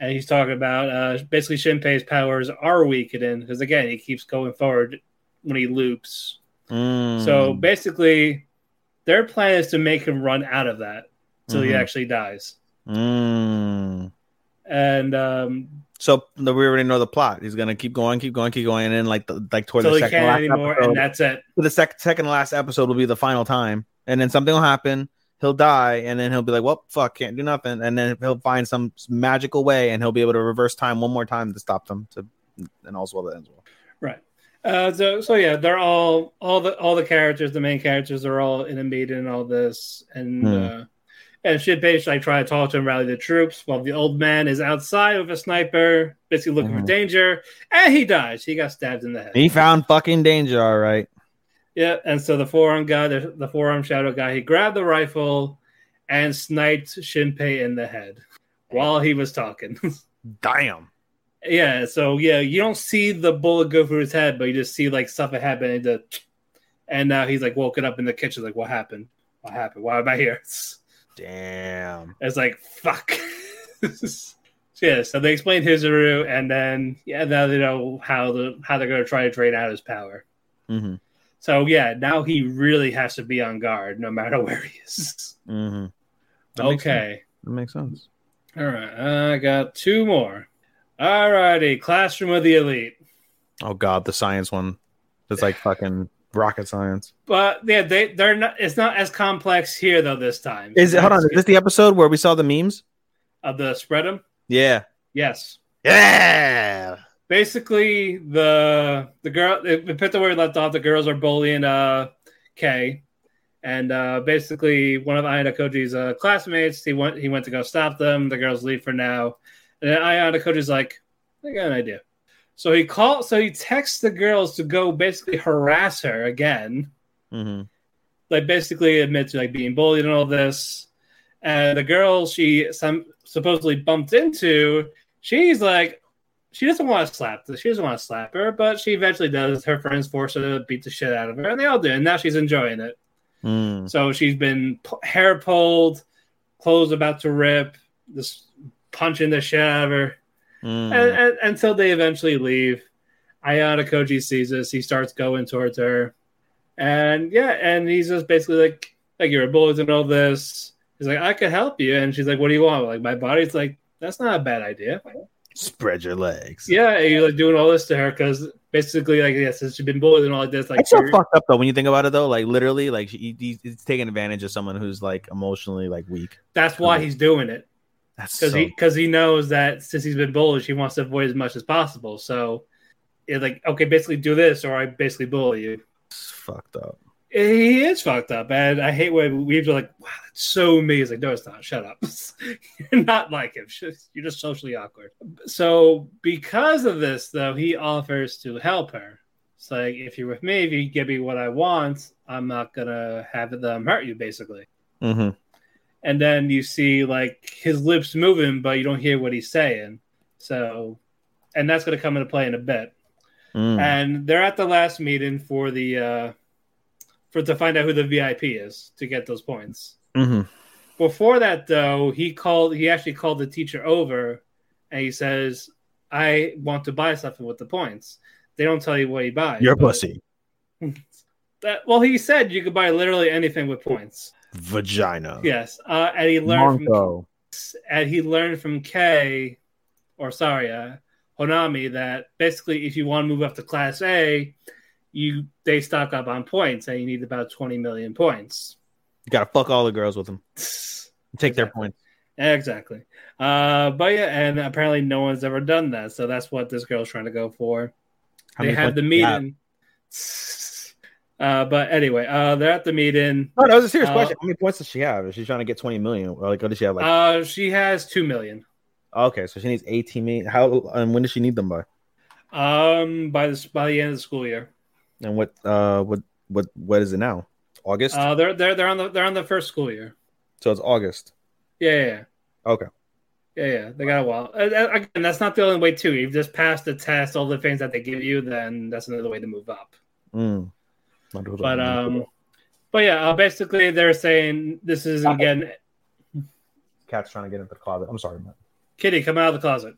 and he's talking about uh basically Shinpei's powers are weakening because again he keeps going forward when he loops. Mm. So basically, their plan is to make him run out of that till he Mhm. actually dies. Mm. And um So the, we already know the plot. He's gonna keep going, keep going, keep going, and then like the, like toward till the he second can't last anymore, episode, and that's it. the sec- second last episode will be the final time, and then something will happen. He'll die, and then he'll be like, "Well, fuck, can't do nothing," and then he'll find some magical way, and he'll be able to reverse time one more time to stop them. To and also well that ends well. Right. Uh, so so yeah, they're all all the all the characters, the main characters are all in a meeting and all this, and Hmm. uh, and Shinpei like try to talk to him, rally the troops, while the old man is outside with a sniper, basically looking for Mhm. danger, and he dies. He got stabbed in the head. He found fucking danger, all right. Yeah, and so the forearm guy, the, the forearm shadow guy, he grabbed the rifle and sniped Shinpei in the head while he was talking. Damn. Yeah, so yeah, you don't see the bullet go through his head, but you just see like stuff that happened. And, the, and now he's like woken up in the kitchen, like, what happened? What happened? Why am I here? Damn. it's like fuck. yeah, so they explained Hizuru, and then yeah, now they know how the how they're gonna try to drain out his power. Mm-hmm. So yeah, now he really has to be on guard no matter where he is. Mm-hmm. okay. That makes sense. All right. I got two more. All righty. Classroom of the Elite. Oh god, the science one. It's like fucking rocket science. But yeah, they they're not it's not as complex here though this time. Is it hold on, is this the episode where we saw the memes? of the spread 'em? Yeah. Yes. Yeah. Basically the the girl they put the where we left off, the girls are bullying uh Kay. And uh, basically, one of Ayanokoji's uh, classmates, he went he went to go stop them. The girls leave for now, and then Ayanokoji's like, "I got an idea." So he called. So he texts the girls to go basically harass her again, Mm-hmm. like basically admit to like being bullied and all this. And the girl she some supposedly bumped into, she's like, she doesn't want to slap. She doesn't want to slap her, but she eventually does. Her friends force her to beat the shit out of her, and they all do. And now she's enjoying it. Mm. So she's been p- hair pulled, clothes about to rip, just punching the shit out of her, Mm. and, and, until they eventually leave. Ayanokoji sees this. He starts going towards her, and yeah, and he's just basically like, like you're a bullet and all this. He's like, I could help you, and she's like, What do you want? Like my body's like, that's not a bad idea. Spread your legs. Yeah, you're like doing all this to her because basically, like, yeah, since she's been bullied and all this, like, It's so fucked up though when you think about it though. Like literally, like he, he- he's taking advantage of someone who's like emotionally like weak. that's why he's doing it. That's because so, he because he knows that since he's been bullied, she wants to avoid as much as possible. So, it's like, okay, basically do this, or I basically bully you. fucked up. He is fucked up, and I hate when we've like, wow, that's so me. It's like, no, it's not. Shut up. You're not like him. You're just socially awkward. So, because of this, though, he offers to help her. It's like, if you're with me, if you give me what I want, I'm not gonna have them hurt you, basically. Mm-hmm. And then you see like his lips moving, but you don't hear what he's saying. So, and that's going to come into play in a bit. Mm. And they're at the last meeting for the uh for to find out who the VIP is to get those points. Mm-hmm. Before that, though, he called. He actually called the teacher over, and he says, "I want to buy something with the points." They don't tell you what he buys. Your but pussy, That, well, he said you could buy literally anything with points. Vagina, Yes, uh, and he learned from Monko. and he learned from Kay, or sorry, uh, Honami, that basically if you want to move up to Class A, you they stock up on points, and you need about twenty million points. You gotta fuck all the girls with them. Take their points. Exactly. Uh, but yeah, and apparently no one's ever done that, so that's what this girl's trying to go for. How they many had the do you have? meeting. Uh, but anyway, uh, they're at the meeting. No, that was a serious Uh, question. How many points does she have? Is she trying to get twenty million? Or like, what does she have? Like, Uh, she has two million. okay, so she needs eighteen million. How and when does she need them by? Um, by this by the end of the school year. And what? Uh, what? What? What is it now? August. Uh, they're they're they're on the they're on the first school year. so it's August. Yeah, yeah, yeah. Okay. Yeah, yeah, they got a while. Uh, uh, Again, that's not the only way too. You've just passed the test, all the things that they give you, then that's another way to move up. Mm. But um, but yeah, uh, basically they're saying this is again, cat's trying to get into the closet. I'm sorry, man. Kitty, come out of the closet.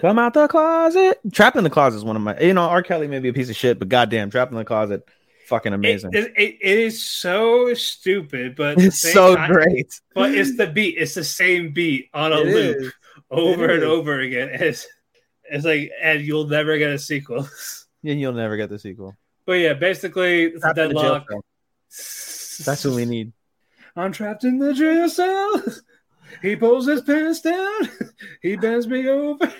Come out the closet. Trapped in the closet is one of my. You know, R. Kelly may be a piece of shit, but goddamn, trapped in the closet, fucking amazing. it, it, it is so stupid, but it's so time- great. But it's the beat. It's the same beat on a It loop is. over It and is. over again. It's it's like, and you'll never get a sequel. Yeah, you'll never get the sequel. But yeah, basically, it's a Trapped in the jail deadlock. That's what we need. I'm trapped in the jail cell. He pulls his pants down. He bends me over.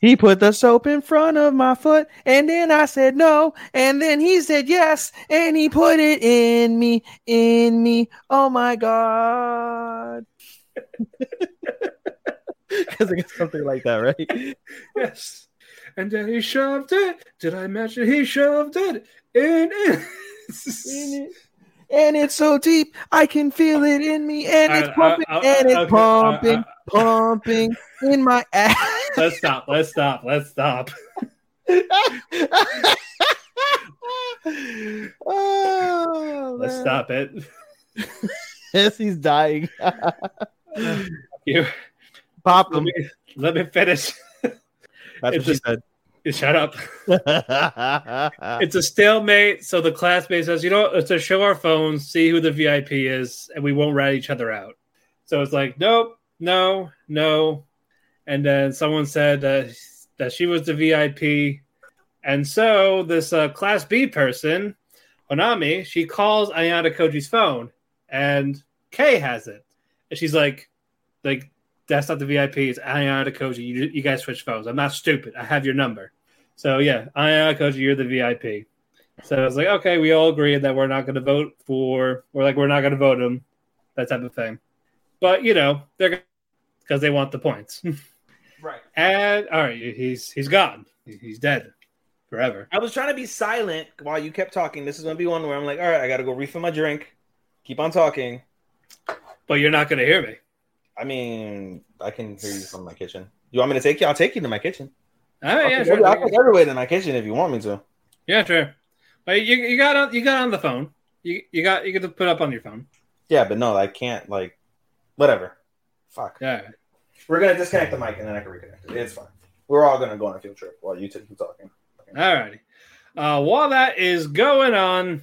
He put the soap in front of my foot, and then I said no, and then he said yes, and he put it in me, in me. Oh my god! Because it's something like that, right? Yes. And then he shoved it. Did I mention he shoved it in it? In it. And it's so deep, I can feel it in me, and it's Uh, uh, pumping, uh, and it's okay, uh, pumping, uh, pumping in my ass. let's stop. Let's stop. Let's stop. oh, Let's man. stop it. Yes, he's dying. You Pop let him. me, let me finish. That's what It's she just- said. Shut up. It's a stalemate. So the classmate says, you know, what? let's just show our phones, see who the VIP is, and we won't rat each other out. So it's like, nope, no, no. And then someone said uh, that she was the VIP. And so this uh, Class B person, Honami, she calls Ayanokoji's phone, and Kay has it. And she's like, like, that's not the VIP. It's Ayanokoji. You, you guys switch phones. I'm not stupid. I have your number. So yeah, Ayanokoji, you're the VIP. So I was like, okay, we all agree that we're not going to vote for, or like we're not going to vote him, that type of thing. But you know, they're because they want the points. Right. and all right, he's he's gone. He's dead forever. I was trying to be silent while you kept talking. This is gonna be one where I'm like, all right, I gotta go refill my drink. Keep on talking. But you're not going to hear me. I mean, I can hear you from my kitchen. You want me to take you? I'll take you to my kitchen. All right, I'll yeah, take sure. every- I'll take everybody to my kitchen if you want me to. Yeah, sure. But you, you got on you got on the phone. You you got you got to put up on your phone. Yeah, but no, I can't. Like, whatever. Fuck. Yeah. We're gonna disconnect the mic and then I can reconnect it. It's fine. We're all gonna go on a field trip while you two keep talking. All righty. Uh, while that is going on,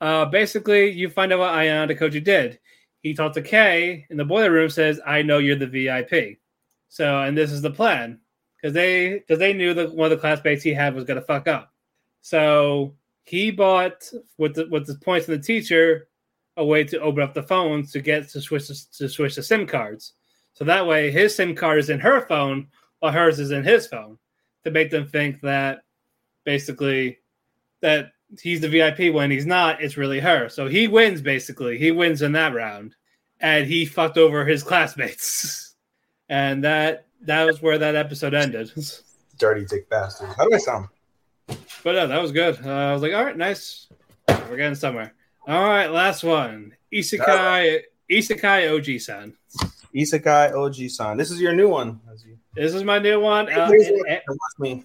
uh, basically you find out what Ayanokoji did. He talked to Kay in the boiler room. Says, "I know you're the VIP." So, and this is the plan because they because they knew that one of the classmates he had was gonna fuck up. So he bought with the with the points from the teacher a way to open up the phones to get to switch to switch the SIM cards. So that way his SIM card is in her phone while hers is in his phone to make them think that basically that he's the VIP when he's not, it's really her. So he wins basically. He wins in that round. And he fucked over his classmates. and that that was where that episode ended. Dirty dick bastard. How do I sound? But no, that was good. Uh, I was like, all right, nice. We're getting somewhere. All right, last one. Isekai Isekai Ojisan. Isekai Ojisan. This is your new one. This is my new one. Uh, it,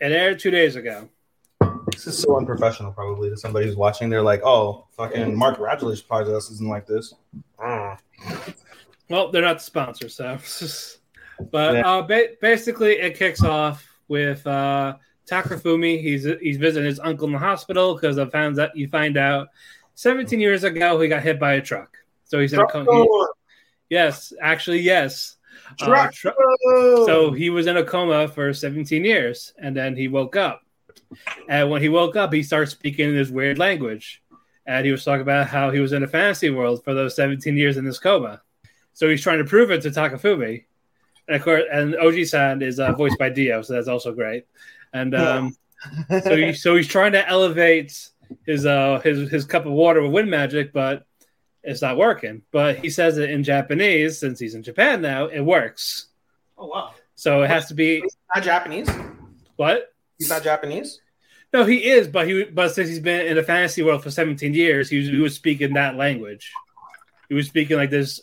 it aired two days ago. This is so unprofessional, probably to somebody who's watching. They're like, "Oh, fucking Mark Radulich podcast isn't like this." Mm. Well, they're not the sponsor, so. but Yeah. uh, ba- basically, it kicks off with uh, Takafumi. He's he's visiting his uncle in the hospital because I found that you find out 17 years ago he got hit by a truck. So he's in a coma. he- yes, actually, yes. Uh, Truck. so he was in a coma for 17 years, and then he woke up. And when he woke up, he started speaking in this weird language. And he was talking about how he was in a fantasy world for those 17 years in this coma. So he's trying to prove it to Takafumi. And of course, and Oji-san is uh, voiced by Dio, so that's also great. And um, so, he, so he's trying to elevate his uh his his cup of water with wind magic, but it's not working. But he says it in Japanese since he's in Japan now. It works. oh wow, So it has to be not Japanese. what? He's not Japanese. No, he is, but he but since he's been in the fantasy world for 17 years, he was, he was speaking that language. He was speaking like this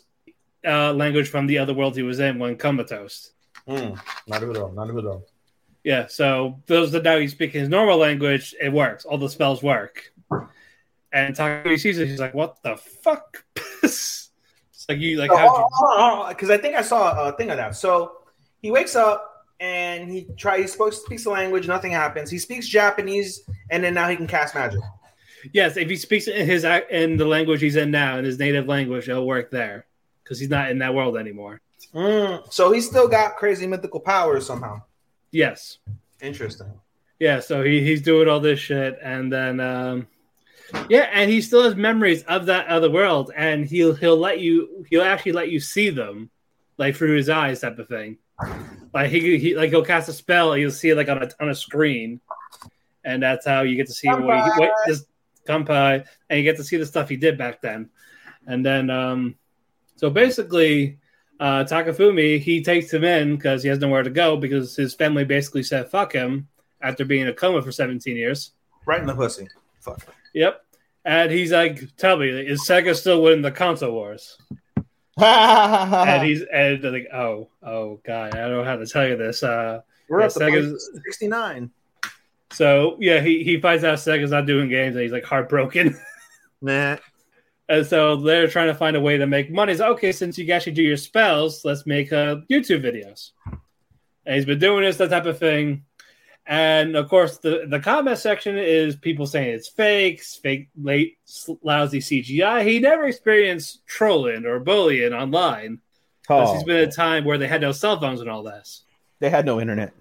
uh, language from the other world he was in when comatose. Mm. Naruto, Naruto. Yeah, so those that now he's speaking his normal language, it works. All the spells work. And Takumi sees it, he's like, "What the fuck?" it's like you like Because I think I saw a thing of that. So he wakes up and he tries. He spoke, speaks the language. Nothing happens. He speaks Japanese, and then now he can cast magic. yes, if he speaks in his in the language he's in now, in his native language, it'll work there because he's not in that world anymore. Mm. So he's still got crazy mythical powers somehow. Yes. Interesting. Yeah, so he, he's doing all this shit, and then um, yeah, and he still has memories of that other world, and he'll he'll let you he'll actually let you see them, like through his eyes, type of thing. Like he, he like he'll cast a spell, and you'll see it like on a on a screen, and that's how you get to see what, he, what this Kampai, and you get to see the stuff he did back then, and then um, so basically. Uh, Takafumi, he takes him in because he has nowhere to go because his family basically said fuck him after being in a coma for 17 years. Right in the pussy. Fuck. Yep. And he's like, tell me, is Sega still winning the console wars? And he's and like, oh, oh, god, I don't know how to tell you this. Uh, We're Yeah, up to 69. so yeah, he he finds out Sega's not doing games, and he's like heartbroken. Nah. And so they're trying to find a way to make money. Like, okay, since you actually do your spells, let's make uh, YouTube videos. And he's been doing this, that type of thing. And of course, the, the comment section is people saying it's fake, fake, late, lousy CGI. He never experienced trolling or bullying online. Because Oh, he's been at a time where they had no cell phones and all this. they had no internet.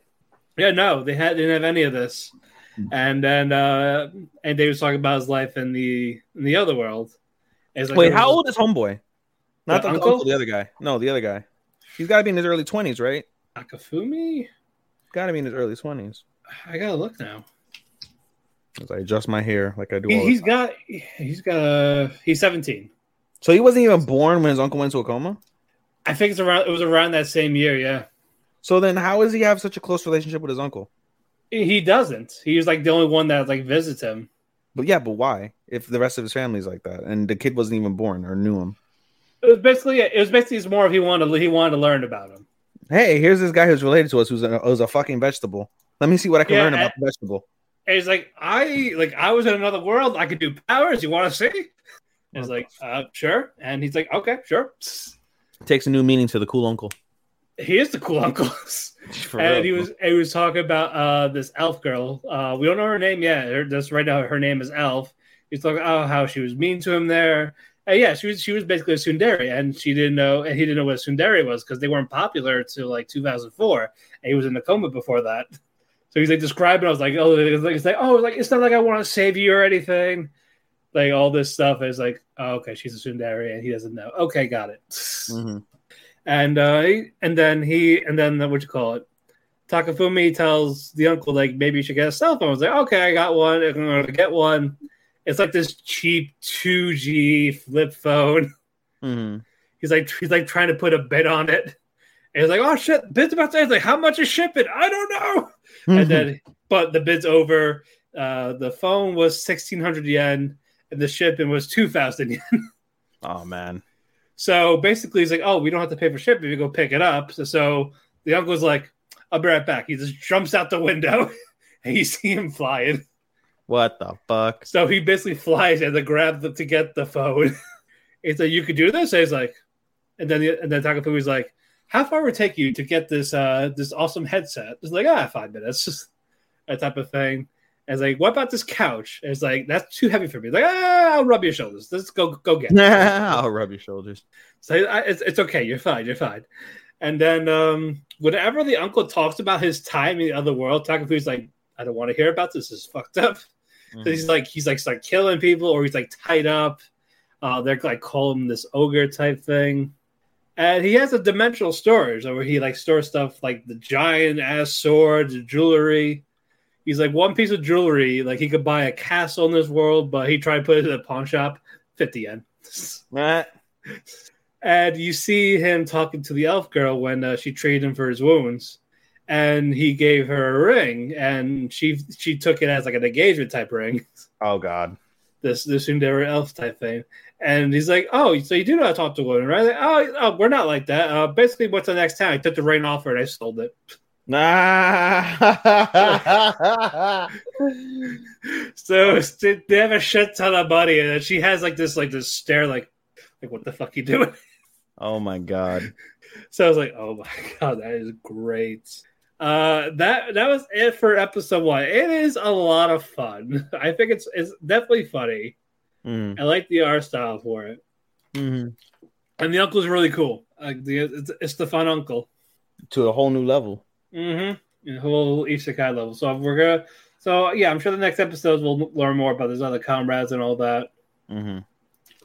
Yeah, no, they had didn't have any of this. And then uh and David was talking about his life in the in the other world. Like Wait, how old is Homeboy? Not The the, uncle? uncle? the other guy. No, the other guy. He's got to be in his early twenties, right? Akafumi? Got to be in his early twenties. I gotta look now. As I adjust my hair like I do. He, all the he's time. got he's got uh he's 17. So he wasn't even born when his uncle went to a coma. I think it's around it was around that same year, yeah. So then, how does he have such a close relationship with his uncle? He he doesn't. He's like the only one that like visits him. But yeah, but why? If the rest of his family's like that, and the kid wasn't even born or knew him. It was basically it was basically it's more if he wanted to, he wanted to learn about him. Hey, here's this guy who's related to us, who's a, who's a fucking vegetable. Let me see what I can Yeah, learn about and- the vegetable. And he's like, I like I was in another world. I could do powers. You want to see? And it's like, uh, sure. And he's like, okay, sure. Takes a new meaning to the cool uncle. He is the cool uncle. And real. he was he was talking about uh this elf girl. Uh we don't know her name yet. Her, just right now her name is Elf. He's talking oh how she was mean to him there. And yeah, she was she was basically a tsundere, and she didn't know and he didn't know what a tsundere was because they weren't popular until like 2004. And he was in a coma before that. So he's like describing. I was like, oh, it's like, it's like oh, like it's not like I want to save you or anything. Like all this stuff is like, oh, okay, she's a tsundere, and he doesn't know. Okay, got it. Mhm. And uh, and then he and then what you call it? Takafumi tells the uncle like maybe you should get a cell phone. I was like, okay, I got one. I'm gonna get one. It's like this cheap 2G flip phone. Mhm. He's like he's like trying to put a bid on it. And he's like, oh shit, bid's about to end. He's like, how much is shipping? I don't know. And then but the bid's over. Uh, the phone was sixteen hundred yen, and the shipping was two thousand yen. oh man, So basically, he's like, "Oh, we don't have to pay for shipping. We go pick it up." So, so the uncle's like, "I'll be right back." He just jumps out the window, and you see him flying. what the fuck? So he basically flies and to grab the, to get the phone. He's like, "You could do this." And he's like, and then the, and then Takafumi's like, "How far would it take you to get this uh this awesome headset?" It's like, "Ah, five minutes," just that type of thing. And it's like, "What about this couch?" And it's like, "That's too heavy for me." Like, "Ah, I'll rub your shoulders. Let's go go get." it." I'll rub your shoulders. So I, it's, it's okay. You're fine. You're fine. And then um, whenever the uncle talks about his time in the other world, Takafu's like, I don't want to hear about this. This is fucked up. So he's like, he's like start killing people, or he's like tied up. Uh, they're like calling him this ogre type thing. And he has a dimensional storage where he like stores stuff like the giant ass sword, the jewelry. He's like one piece of jewelry, like he could buy a castle in this world, but he tried to put it in a pawn shop, 50 yen. Nah. and you see him talking to the elf girl when uh, she treated him for his wounds and he gave her a ring and she she took it as like an engagement type ring Oh god. this this tsundere elf type thing and he's like oh so you do know how to talk to women right like, oh, oh we're not like that uh, basically what's the next town i took the rain off her and i sold it Nah. so they have a shit ton of money and she has like this like this stare like like what the fuck you doing oh my god. So I was like, "Oh my god, that is great." Uh, that that was it for episode one. It is a lot of fun. I think it's it's definitely funny. Mhm. I like the art style for it, Mhm. and the uncle's really cool. Like the it's, it's the fun uncle. To a whole new level. Mm-hmm. Whole isekai level. So we're gonna. So yeah, I'm sure the next episodes we'll learn more about his other comrades and all that Mm-hmm.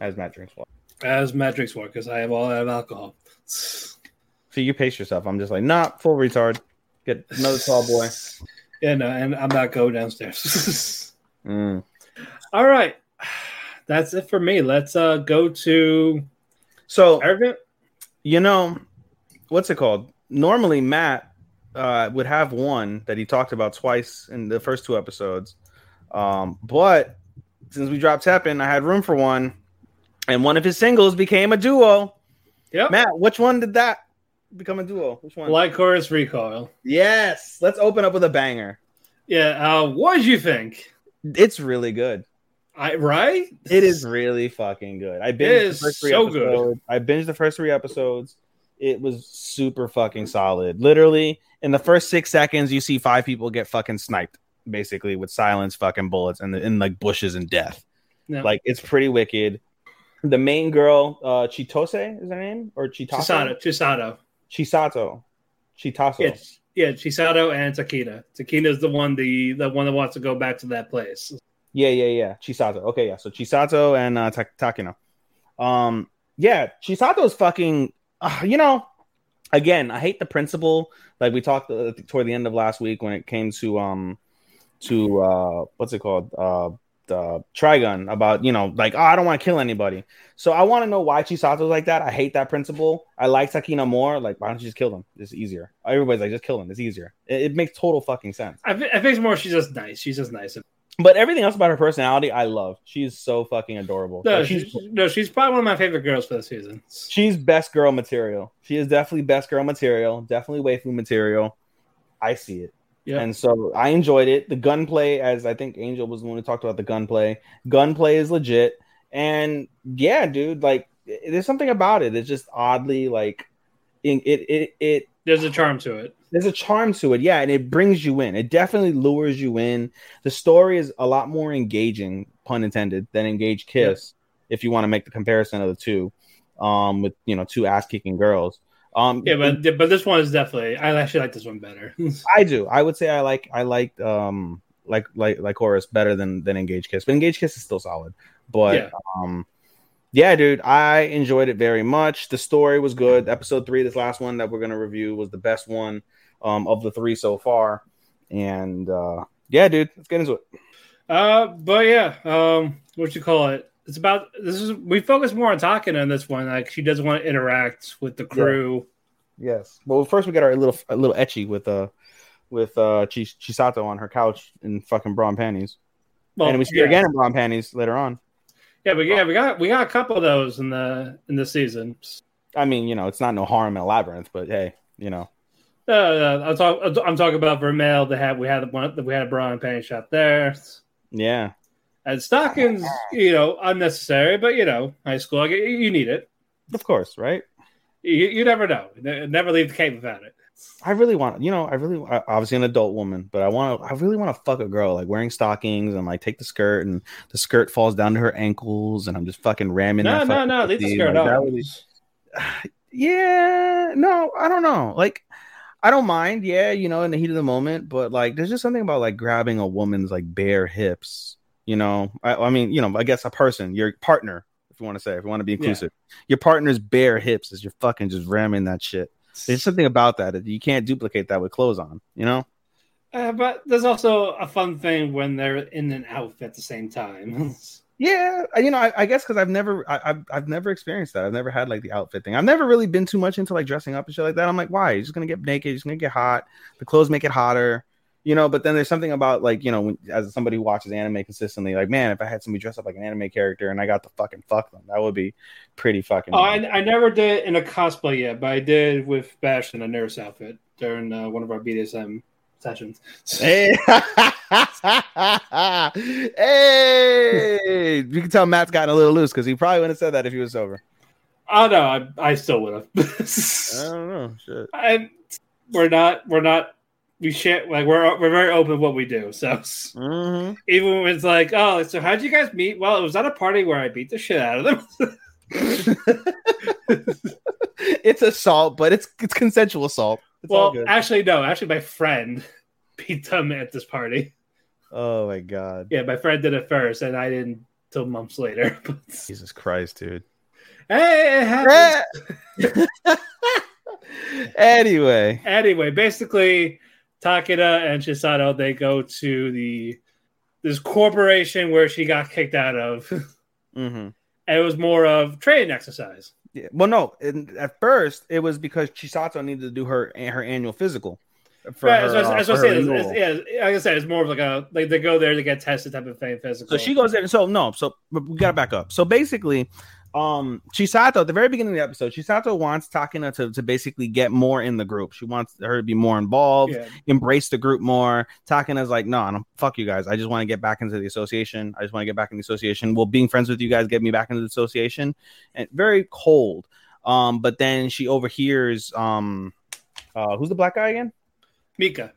As Matt drinks water. as metrics work because I have all that alcohol. See, you pace yourself. I'm just like, nah, full retard. Get another tall boy. Yeah, no, and I'm not going downstairs. Mm. All right. That's it for me. Let's uh go to So you know, what's it called? Normally, Matt uh, would have one that he talked about twice in the first two episodes. Um, but since we dropped Teppen, I had room for one, and one of his singles became a duo. Yep. Matt, which one did that become a duo? Which one? Lycoris Recoil. yes. Let's open up with a banger. Yeah. Uh, what did you think? It's really good. I right? It is really fucking good. I binged is the first three so good. episodes. I binged the first three episodes. It was super fucking solid. Literally, in the first six seconds, you see five people get fucking sniped, basically with silence, fucking bullets, and in like bushes and death. No. Like it's pretty wicked. The main girl, uh Chitose is her name, or Chitato? Chisato. Chisato. Chisato. Chitaso. Yeah, yeah, Chisato and Takita. Takita's the one the the one that wants to go back to that place. Yeah, yeah, yeah. Chisato. Okay, yeah. So Chisato and uh, Ta- Takino. Um, yeah, Chisato's fucking. Uh, you know, again, I hate the principle. Like we talked uh, toward the end of last week when it came to um to uh what's it called uh the Trigun about you know like oh I don't want to kill anybody. So I want to know why Chisato's like that. I hate that principle. I like Takina more. Like why don't you just kill them? It's easier. Everybody's like just kill them. It's easier. It, it makes total fucking sense. I, I think it's more she's just nice. She's just nice. But everything else about her personality, I love. She's so fucking adorable. No, Like, she's, she's no, she's probably one of my favorite girls for the season. she's best girl material. She is definitely best girl material. Definitely waifu material. I see it. Yeah. And so I enjoyed it. The gunplay, as I think Angel was the one who talked about the gunplay. Gunplay is legit. And yeah, dude, like there's something about it. It's just oddly like in, it it it There's a charm to it. There's a charm to it, yeah, and it brings you in. It definitely lures you in. The story is a lot more engaging, pun intended, than Engage Kiss. If you want to make the comparison of the two, um, with you know two ass kicking girls. Um, Yeah, but but this one is definitely. I actually like this one better. I do. I would say I like I like um like like like Horus better than than Engage Kiss, but Engage Kiss is still solid. But Yeah. um, yeah, dude, I enjoyed it very much. The story was good. Episode three, this last one that we're gonna review, was the best one um of the three so far. And uh yeah, dude, let's get into it. Uh, but yeah, um, what you call it? It's about this is we focus more on talking on this one. Like she doesn't want to interact with the crew. Yes. Well, first we got our little a little ecchi with uh with uh Chis- Chisato on her couch in fucking bra and panties, Well, and we see yeah. her again in bra and panties later on. Yeah, but yeah, we got we got a couple of those in the in the season. I mean, you know, it's not no harm in a labyrinth, but hey, you know. Uh, uh, I'm talking. I'm talking about Vermel. They had we had one. We had a bra and panty shop there, Yeah, and stockings. You know, unnecessary, but you know, high school. You need it. of course, right? You, you never know. Never leave the cave without it. I really want, you know, I really, obviously an adult woman, but I want to, I really want to fuck a girl, like wearing stockings and like take the skirt and the skirt falls down to her ankles and I'm just fucking ramming. No, that no, no. Leave the skirt Like, that on. yeah, no, I don't know. Like, I don't mind. Yeah, you know, in the heat of the moment, but like, there's just something about like grabbing a woman's like bare hips. You know, I, I mean, you know, I guess a person, your partner, if you want to say, if you want to be inclusive, your partner's bare hips is you're fucking just ramming that shit. There's something about that that you can't duplicate that with clothes on. You know. Uh, but there's also a fun thing when they're in and out at the same time. Yeah, you know, I, I guess because I've never, I, I've, I've never experienced that. I've never had like the outfit thing. I've never really been too much into like dressing up and shit like that. I'm like, why? You're just gonna get naked. You're just gonna get hot. The clothes make it hotter, you know. But then there's something about like, you know, when, as somebody who watches anime consistently, like, man, if I had somebody dress up like an anime character and I got to fucking fuck them, that would be pretty fucking. oh, I, I never did in a cosplay yet, but I did with Bash in a nurse outfit during uh, one of our BDSM sessions. Hey, hey! You can tell Matt's gotten a little loose because he probably wouldn't have said that if he was sober. Oh no, I, I still would have. I don't know. Shit. and we're not we're not we share like we're we're very open what we do. So Mm-hmm. even when it's like, oh, so how'd you guys meet? Well, it was at a party where I beat the shit out of them. it's assault, but it's it's consensual assault. It's all well, good. actually, no. Actually, my friend beat them at this party. oh my god, Yeah, my friend did it first, and I didn't till months later. Jesus Christ, dude. hey, it happens. anyway, anyway, basically, Takeda and Chisato they go to the this corporation where she got kicked out of. hmm And it was more of training exercise. Yeah. well, no. At first, it was because Chisato needed to do her her annual physical. For Right, her, as, I- uh, for say, her it's, it's- yeah, like I said, it's more of like a like they go there to get tested type of thing physical. So she goes in. So no. So we gotta back up. So basically, um Chisato at the very beginning of the episode, Chisato wants Takina to, to basically get more in the group. She wants her to be more involved, Yeah. embrace the group more. Takina's like, no, no, fuck you guys. I just want to get back into the association. I just want to get back in the association. Well, being friends with you guys get me back into the association. And very cold. Um, but then she overhears um uh who's the black guy again? Mika.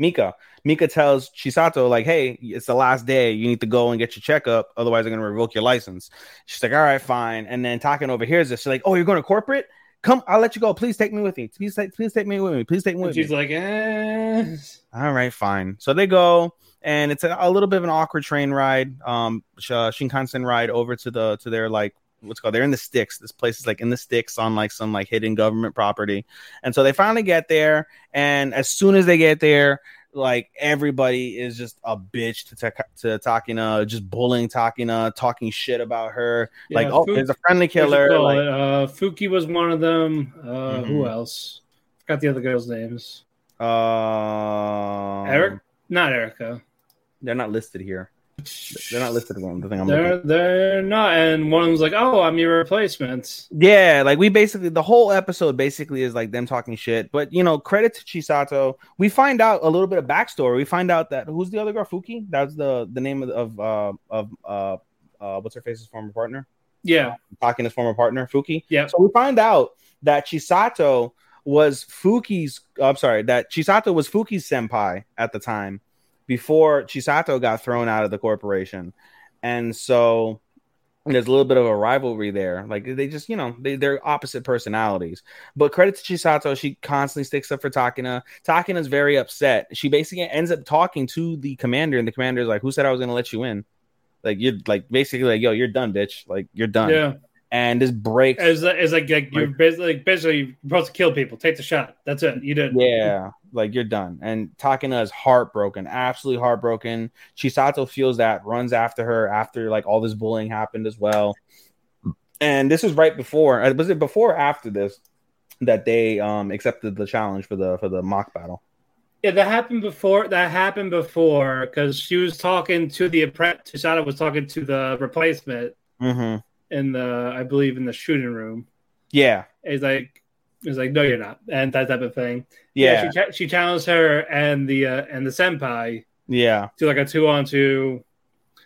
Mika. Mika tells Chisato, like, hey, it's the last day. You need to go and get your checkup. Otherwise, I'm going to revoke your license. She's like, all right, fine. And then Takina overhears this. She's like, oh, you're going to corporate? Come, I'll let you go. Please take me with me. Please, take, please take me with me. Please take me with me. she's like, eh. All right, fine. So they go, and it's a, a little bit of an awkward train ride, um, Shinkansen ride over to the to their like what's called. They're in the sticks. This place is like in the sticks on like some like hidden government property, and so they finally get there. And as soon as they get there, like everybody is just a bitch to Ta- to Takina, just bullying Takina, talking shit about her. like, oh, there's a friendly killer. Like, uh, Fuki was one of them. Uh, Mhm. Who else? Forgot the other girls' names. uh, Eric? Not Erica. They're not listed here. They're not listed on the thing I'm. They're they're not, and one of them's like, "Oh, I'm your replacement." Yeah, like we basically the whole episode basically is like them talking shit. But you know, credit to Chisato. We find out a little bit of backstory. We find out that who's the other girl, Fuki? That's the the name of of uh, of uh, uh what's her face's former partner, Yeah, talking his former partner, Fuki. yeah. So we find out that Chisato was Fuki's. I'm sorry, that Chisato was Fuki's senpai at the time before Chisato got thrown out of the corporation, and so there's a little bit of a rivalry there. Like they just, you know, they, they're opposite personalities. But credit to Chisato, she constantly sticks up for Takina. Takina's very upset. She basically ends up talking to the commander, and the commander's like, "Who said I was gonna let you in?" Like you're like basically like, "Yo, you're done, bitch. Like you're done." Yeah, And this breaks. it's, like- it's like, like you're Like- basically, basically you're supposed to kill people. Take the shot. That's it. You did. Yeah, like you're done. And Takina is heartbroken, absolutely heartbroken. Chisato feels that, runs after her after like all this bullying happened as well. And this is right before, uh, was it before or after this that they um accepted the challenge for the for the mock battle? Yeah, that happened before. That happened before because she was talking to the apprentice. Tisana was talking to the replacement Mm-hmm. In the, I believe, in the shooting room. Yeah, It's like, it's like, no, you're not, and that type of thing. yeah, she, cha- she challenged her and the uh, and the senpai yeah. to like a two on two.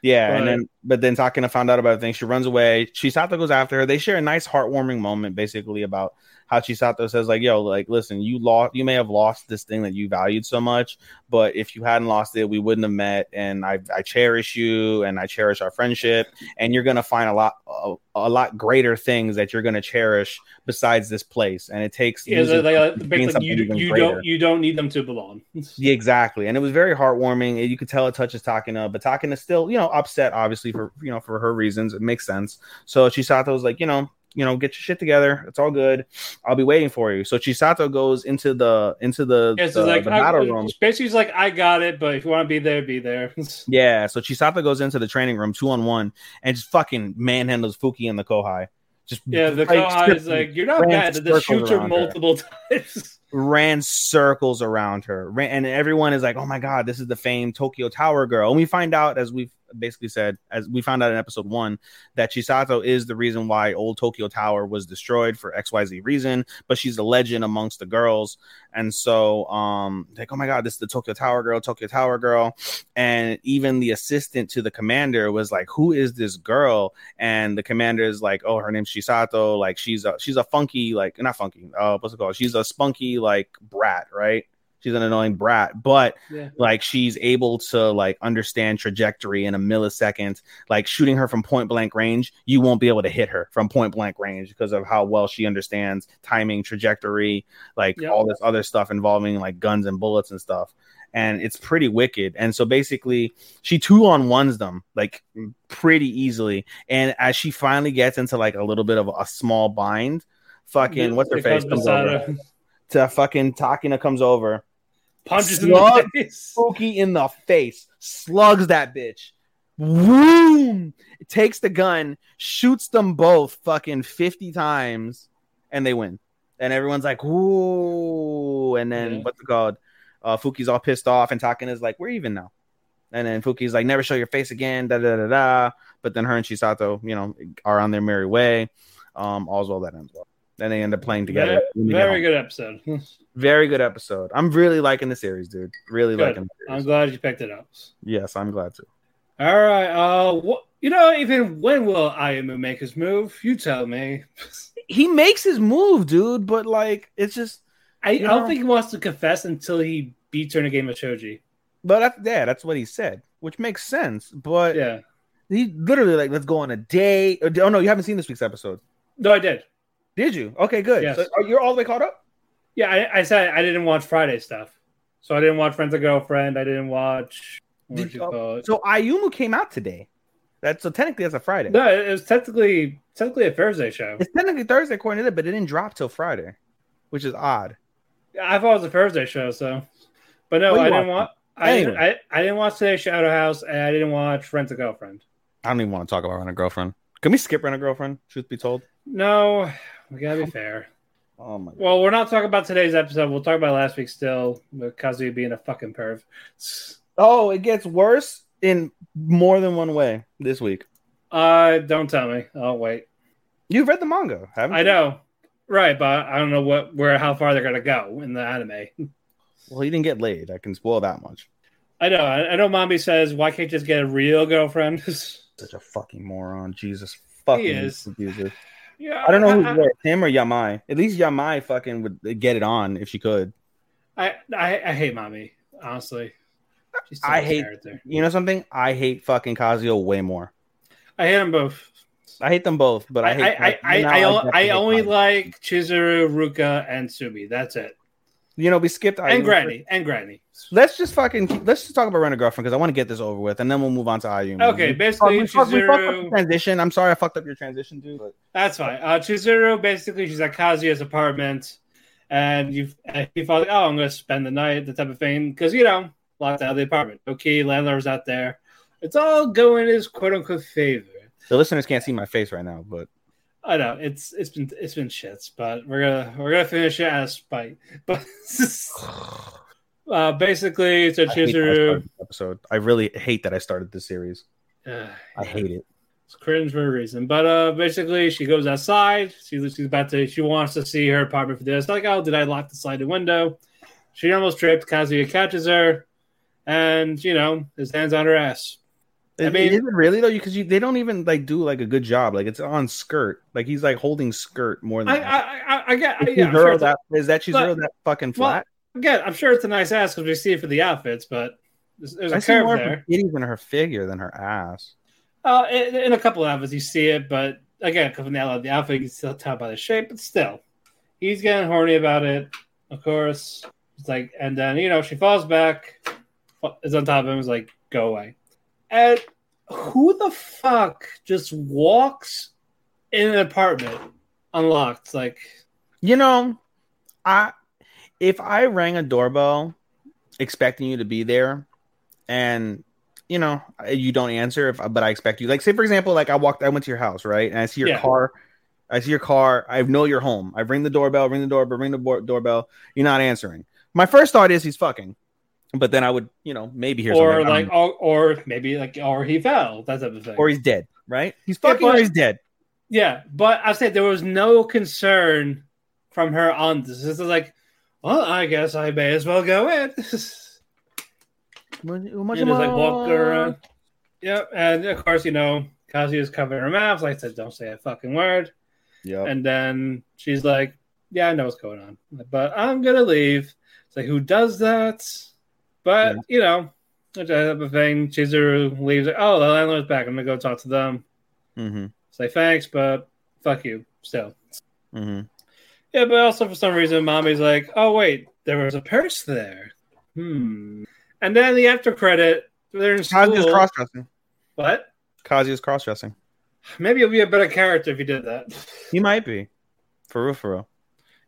Yeah, and then but then Takina found out about the thing. She runs away. She Chisato goes after her. They share a nice heartwarming moment, basically about how Chisato says, like, "Yo, like, listen, you lost. You may have lost this thing that you valued so much, but if you hadn't lost it, we wouldn't have met. And I, I cherish you, and I cherish our friendship. And you're gonna find a lot, a, a lot greater things that you're gonna cherish besides this place. And it takes Yeah, losing like, like, basically, you, you greater. don't you don't need them to belong. Yeah, exactly. And it was very heartwarming. You could tell it touches Takina, but Takina's still, you know, upset, obviously, for you know, for her reasons. It makes sense. So Chisato was like, you know, you know, get your shit together. It's all good. I'll be waiting for you. So Chisato goes into the into the, Yeah, the, like the I, battle room. basically, it's like I got it, but if you want to be there, be there. Yeah, so Chisato goes into the training room two on one and just fucking manhandles Fuki and the Kohai. Just yeah, the Kohai is like you're not bad. Shooter around her. multiple times. Ran circles around her. Ran- and everyone is like oh my god this is the famed tokyo tower girl. And we find out as we've basically said as we found out in episode one that chisato is the reason why old tokyo tower was destroyed for xyz reason but she's a legend amongst the girls. And so um like oh my god this is the tokyo tower girl tokyo tower girl. And even the assistant to the commander was like who is this girl? And the commander is like oh her name's chisato. Like she's a she's a funky like not funky uh what's it called? She's a spunky like brat right? She's an annoying brat but Yeah. like she's able to like understand trajectory in a millisecond. Like shooting her from point blank range you won't be able to hit her from point blank range because of how well she understands timing trajectory like Yep. all this other stuff involving like guns and bullets and stuff. And it's pretty wicked. And so basically she two on ones them like pretty easily. And as she finally gets into like a little bit of a small bind fucking what's her face comes over to fucking Takina comes over punches in Slug. the face. In the face, slugs that bitch. Boom! Takes the gun, shoots them both fucking 50 times, and they win. And everyone's like, ooh. And then Yeah. what's it called? Uh, Fuki's all pissed off, and Takina's like, we're even now. And then Fuki's like, never show your face again, da da da da. But then her and Chisato, you know, are on their merry way. Um, all's well that ends well. Then they end up playing together. Very, very good episode. Very good episode. I'm really liking the series, dude. Really Good. liking I'm glad you picked it up. Yes, I'm glad to. All right. Uh, what, you know, even when will Ayumu make his move? You tell me. He makes his move, dude, but like it's just I, I don't know- think he wants to confess until he beats her in a game of shogi. but that's yeah, that's what he said, which makes sense. But Yeah. he literally like let's go on a date. Oh no, you haven't seen this week's episode. No, I did. Did you? Okay, good. Yes. So, are you're all the way caught up? Yeah, I, I said I didn't watch Friday stuff, so I didn't watch Friends of Girlfriend. I didn't watch. Did you? So Ayumu came out today. That's so technically that's a Friday. No, it was technically technically a Thursday show. It's technically Thursday according to that, but it didn't drop till Friday, which is odd. I thought it was a Thursday show, so. But no, I didn't watch. I, Anyway. didn't, I I didn't watch today's Shadow House, and I didn't watch Rent a Girlfriend. I don't even want to talk about Rent a Girlfriend. Can we skip Rent a Girlfriend? Truth be told. No, we gotta be fair. Oh my god. Well, we're not talking about today's episode. We'll talk about last week still, with Kazuya being a fucking perv. Oh, it gets worse in more than one way this week. Uh, don't tell me. Oh wait, You've read the manga, haven't you? I know, right? But I don't know what where how far they're gonna go in the anime. Well, he didn't get laid. I can spoil that much. I know. I, know. Mami says, "Why can't you just get a real girlfriend?" Such a fucking moron. Jesus fucking is. abuser. Yeah, I don't know I, who's worse, him or Yamai. At least Yamai fucking would get it on if she could. I, I, I hate Mami. Honestly, I hate- character. You know something? I hate fucking Kazuya way more. I hate them both. I hate them both, but I, I, hate. I, I, I, I, I only like Chizuru, Ruka, and Sumi. That's it. You know, we skipped And. Granny. And Granny. Let's just fucking let's just talk about Rent a Girlfriend because I want to get this over with, and then we'll move on to Ayumi. Okay, We basically, we fucked- we up the transition. I'm sorry, I fucked up your transition, dude. But That's fine. Uh, Chizuru, basically, she's at Kazuya's apartment, and you and he thought, oh, I'm going to spend the night, the type of thing, because, you know, locked out of the apartment. Okay, landlord's out there. It's all going his quote unquote favor. the listeners can't see my face right now, but I know it's it's been it's been shits, but we're gonna we're gonna finish it as spite. But uh, basically, it's a I Chizuru, episode. I really hate that I started this series. uh, I hate it. It's cringe for a reason. But uh basically she goes outside. She, she's about to she wants to see her apartment for this. Like, oh, did I lock the sliding window? She almost tripped. Kazuya catches her, and you know, his hands on her ass. I mean- is it really though? Because they don't even like do like a good job. Like it's on skirt. Like he's like holding skirt more than. I I I, I get Is yeah, sure that is that she's but- that fucking well, flat? again, I'm sure it's a nice ass because we see it for the outfits, but there's, there's I a see curve more there. her titties in her figure than her ass. Uh, in, in a couple of outfits, you see it, but again, coming out of the outfit, you can still tell by the shape. But still, he's getting horny about it. Of course, it's like, and then you know she falls back, is on top of him, is like, "Go away." And who the fuck just walks in an apartment unlocked? Like, You know, I if I rang a doorbell expecting you to be there, and you know you don't answer, if but I expect you. Like, say for example, like I walked, I went to your house, right, and I see your Yeah. car. I see your car. I know you're home. I ring the doorbell, ring the doorbell, ring the bo- doorbell. You're not answering. My first thought is he's fucking, but then I would, you know, maybe hear or something. I like, or, or maybe like, or he fell, that type of thing. or he's dead, right? He's Yeah, fucking or he's dead. Yeah, but I said there was no concern from her on this. This is like, well, I guess I may as well go in. and just like walk around. Yep, and of course, you know, Kazi is covering her mouth. Like I said, don't say a fucking word. Yeah, And then she's like, "Yeah, I know what's going on, but I'm gonna leave." It's like, who does that? But Yeah. you know, type of thing. Chizuru leaves. Like, oh, the landlord's back. I'm gonna go talk to them. mm-hmm. Say thanks, but fuck you. Still. Mm-hmm. Yeah, but also for some reason, Mami's like, "Oh wait, there was a purse there." Hmm. And then the after credit, they're in Kazuya's school. cross dressing. What? Kazuya's cross dressing. Maybe you'll be a better character if you did that. He might be. For real, for real.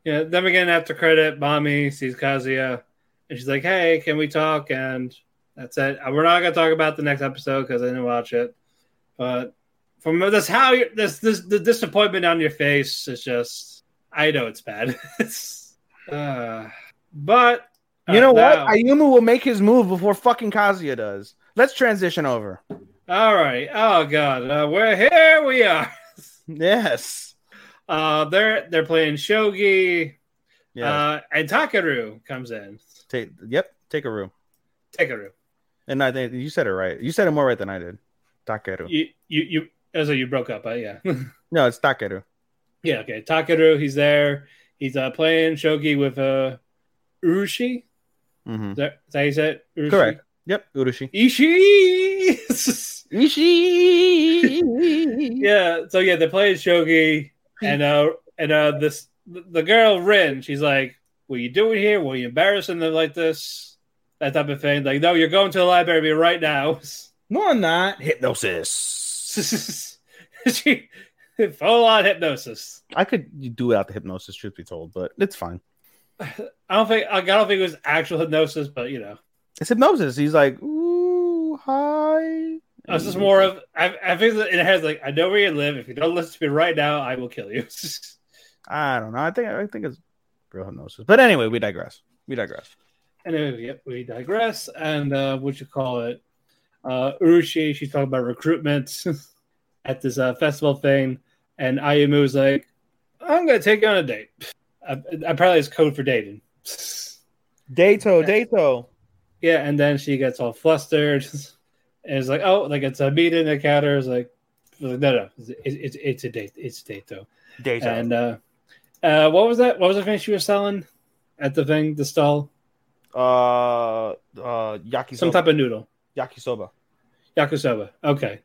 Yeah. Then we get an after credit. Mami sees Kazuya, and she's like, "Hey, can we talk?" And that's it. Uh, We're not gonna talk about the next episode because I didn't watch it. But from this, how you this this the disappointment on your face is just. I know it's bad. It's, uh, but You know what? Now- Ayumu will make his move before fucking Kazuya does. Let's transition over. All right. Oh god, uh, we're here. We are. Yes. Uh, they're they're playing shogi. Yeah. Uh, and Takaru comes in. Take. Yep. Take a room. Takaru. And I think you said it right. You said it more right than I did. Takeru. You you you. As you broke up, but yeah, No, it's Takeru. yeah. Okay, Takaru. He's there. He's uh playing shogi with uh Urushi. Mm-hmm. Is that, is that how you said? Urushi? Correct. Yep. Urushi. Ishii. Ishi. yeah. So yeah, they're playing shogi, and uh and uh this the girl Rin. She's like, "What are you doing here? What are you embarrassing them like this?" That type of thing. Like, no, you're going to the library right now. No, I'm not. Hypnosis. she full on hypnosis. I could do without the hypnosis, truth be told, but it's fine. I don't think I don't think it was actual hypnosis, but you know, It's hypnosis. He's like, ooh, hi. Oh, it's just more of I, I think that it has like I know where you live. If you don't listen to me right now, I will kill you. I don't know. I think I think it's real hypnosis. But anyway, we digress. We digress. anyway, yep, we digress. And uh, what you call it? Uh, Urushi, she's talking about recruitment at this uh, festival thing, and Ayumu Ayumu's like, "I'm gonna take you on a date." Uh, apparently, it's code for dating. Dato, Dato. Yeah, and then she gets all flustered and is like, "Oh, like it's a meeting." The counter is like, "No, no, it's, it's, it's a date. It's a date, though." Dato. And uh, uh, what was that? What was the thing she was selling at the thing, the stall? uh, uh, yakisoba. Some type of noodle, yakisoba. yakisoba. Okay.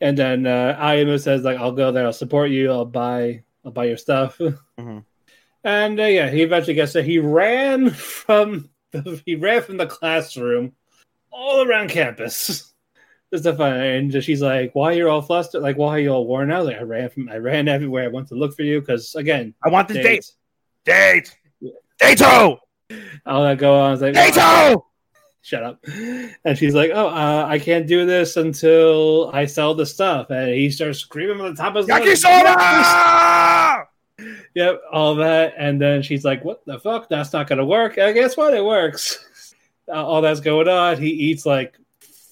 And then uh, Ayumu says, "Like, I'll go there. I'll support you. I'll buy. I'll buy your stuff." Mhm. And uh, yeah, he eventually gets there. He ran from the, he ran from the classroom all around campus. To find, and she's like, "Why you're all flustered? Like, why are you all worn out?" Like, I ran from, I ran everywhere. I went to look for you because again, I want this date. Date. Dato. All that go on. I was like, Dato. shut up. And she's like, oh, uh, I can't do this until I sell the stuff. And he starts screaming on the top of his lungs. Yakisoba. Yep, all that. And then she's like, what the fuck? That's not going to work. And guess what? It works. Uh, all that's going on. He eats like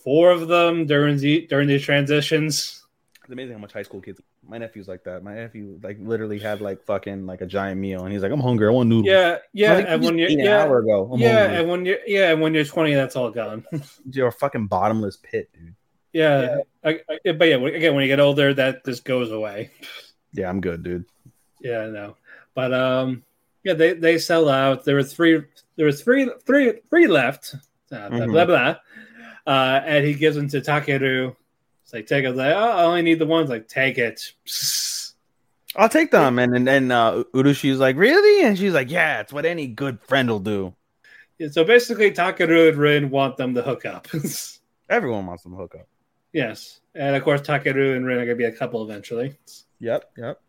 four of them during the, during these transitions. It's amazing how much high school kids. My nephew's like that. My nephew like literally had like fucking like a giant meal, and he's like, "I'm hungry. I want noodles." Yeah, yeah. Think And when you're an yeah, hour ago. I'm yeah, hungry. and when you're yeah, and when you're 20, that's all gone. you're a fucking bottomless pit, dude. yeah, I, I, but yeah, again, when you get older, that just goes away. Yeah, I'm good, dude. Yeah, I know. But um, yeah, they they sell out. There were three. There was three, three, three left. Uh, blah Mhm. blah blah. Uh, and he gives them to Takeru. It's like take it. Like, oh, I only need the ones. Like take it. I'll take them. And and then uh, Urushi's like, "Really?" And she's like, "Yeah, it's what any good friend will do." Yeah, so basically, Takeru and Rin want them to hook up. Everyone wants them to hook up. yes, and of course, Takeru and Rin are gonna be a couple eventually. Yep, yep.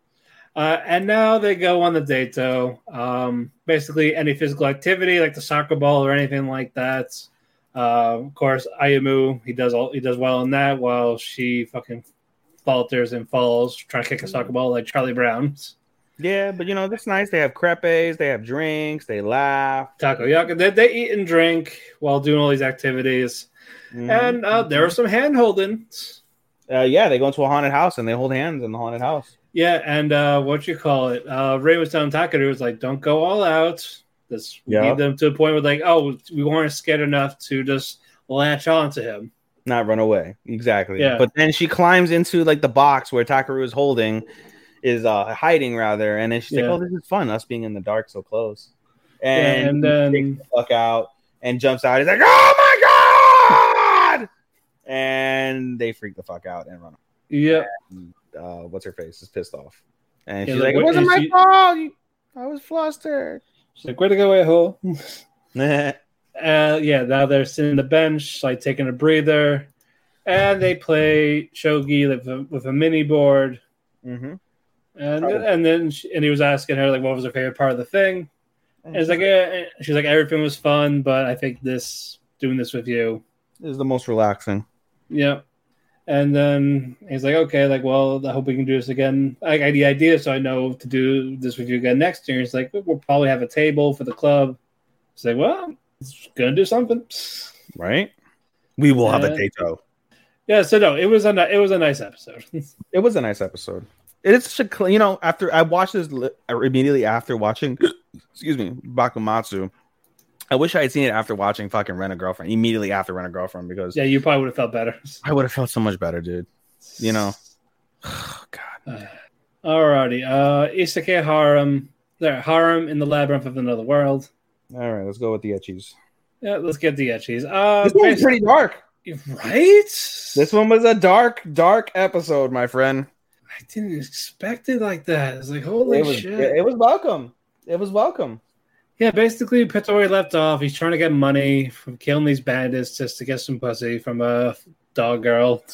Uh, and now they go on the date, though. Um, basically, any physical activity like the soccer ball or anything like that. Uh, of course, Ayumu he does all he does well in that, while she fucking falters and falls trying to kick a soccer ball like Charlie Brown. Yeah, but you know that's nice. They have crepes, they have drinks, they laugh. Takoyaki. They, they eat and drink while doing all these activities, Mhm. and uh, there are some hand holding. uh, yeah, they go into a haunted house and they hold hands in the haunted house. Yeah, and uh, what you call it? Uh, Ray was telling Takeru was like, "Don't go all out. This we Yeah. need them to a point where like, oh, we weren't scared enough to just latch on to him." not run away. Exactly. Yeah. But then she climbs into like the box where Takaru is holding, is uh hiding rather, and then she's Yeah. like, "Oh, this is fun, us being in the dark so close." Yeah, And, and then the fuck out and jumps out. He's like, "Oh my god!" And they freak the fuck out and run. yeah, Uh, what's her face is pissed off, and Yeah, she's like, like, "It wasn't my she- fault. I was flustered." She's like, "Where to go, a hole?" mm-hmm. Uh, yeah, now they're sitting on the bench, like taking a breather, and they play shogi with a, with a mini board. And Oh. and then she, and he was asking her like, what was her favorite part of the thing? And it's like, eh, she's like, everything was fun, but I think this doing this with you is the most relaxing. Yeah. And then he's like, okay, like, well, I hope we can do this again. I got the idea, so I know to do this with you again next year. He's like, we'll probably have a table for the club. He's like, well, It's gonna do something. right? We will have a. Tato. Yeah, so no, it was a it was a nice episode. It was a nice episode. It is such a you know after I watched this li- immediately after watching, excuse me, Bakumatsu. I wish I had seen it after watching fucking Rent a Girlfriend immediately after Rent a Girlfriend because yeah, you probably would have felt better. I would have felt so much better, dude. You know, God. Alrighty, uh, Isekai Harem. There, Harem in the Labyrinth of Another World. All right, let's go with the ecchis. Yeah, let's get the ecchis. Uh, This one's pretty dark. right? This one was a dark, dark episode, my friend. I didn't expect it like that. It's like holy It was, shit. it, it was welcome. It was welcome. Yeah, basically, Pittori left off. He's trying to get money from killing these bandits just to get some pussy from a dog girl.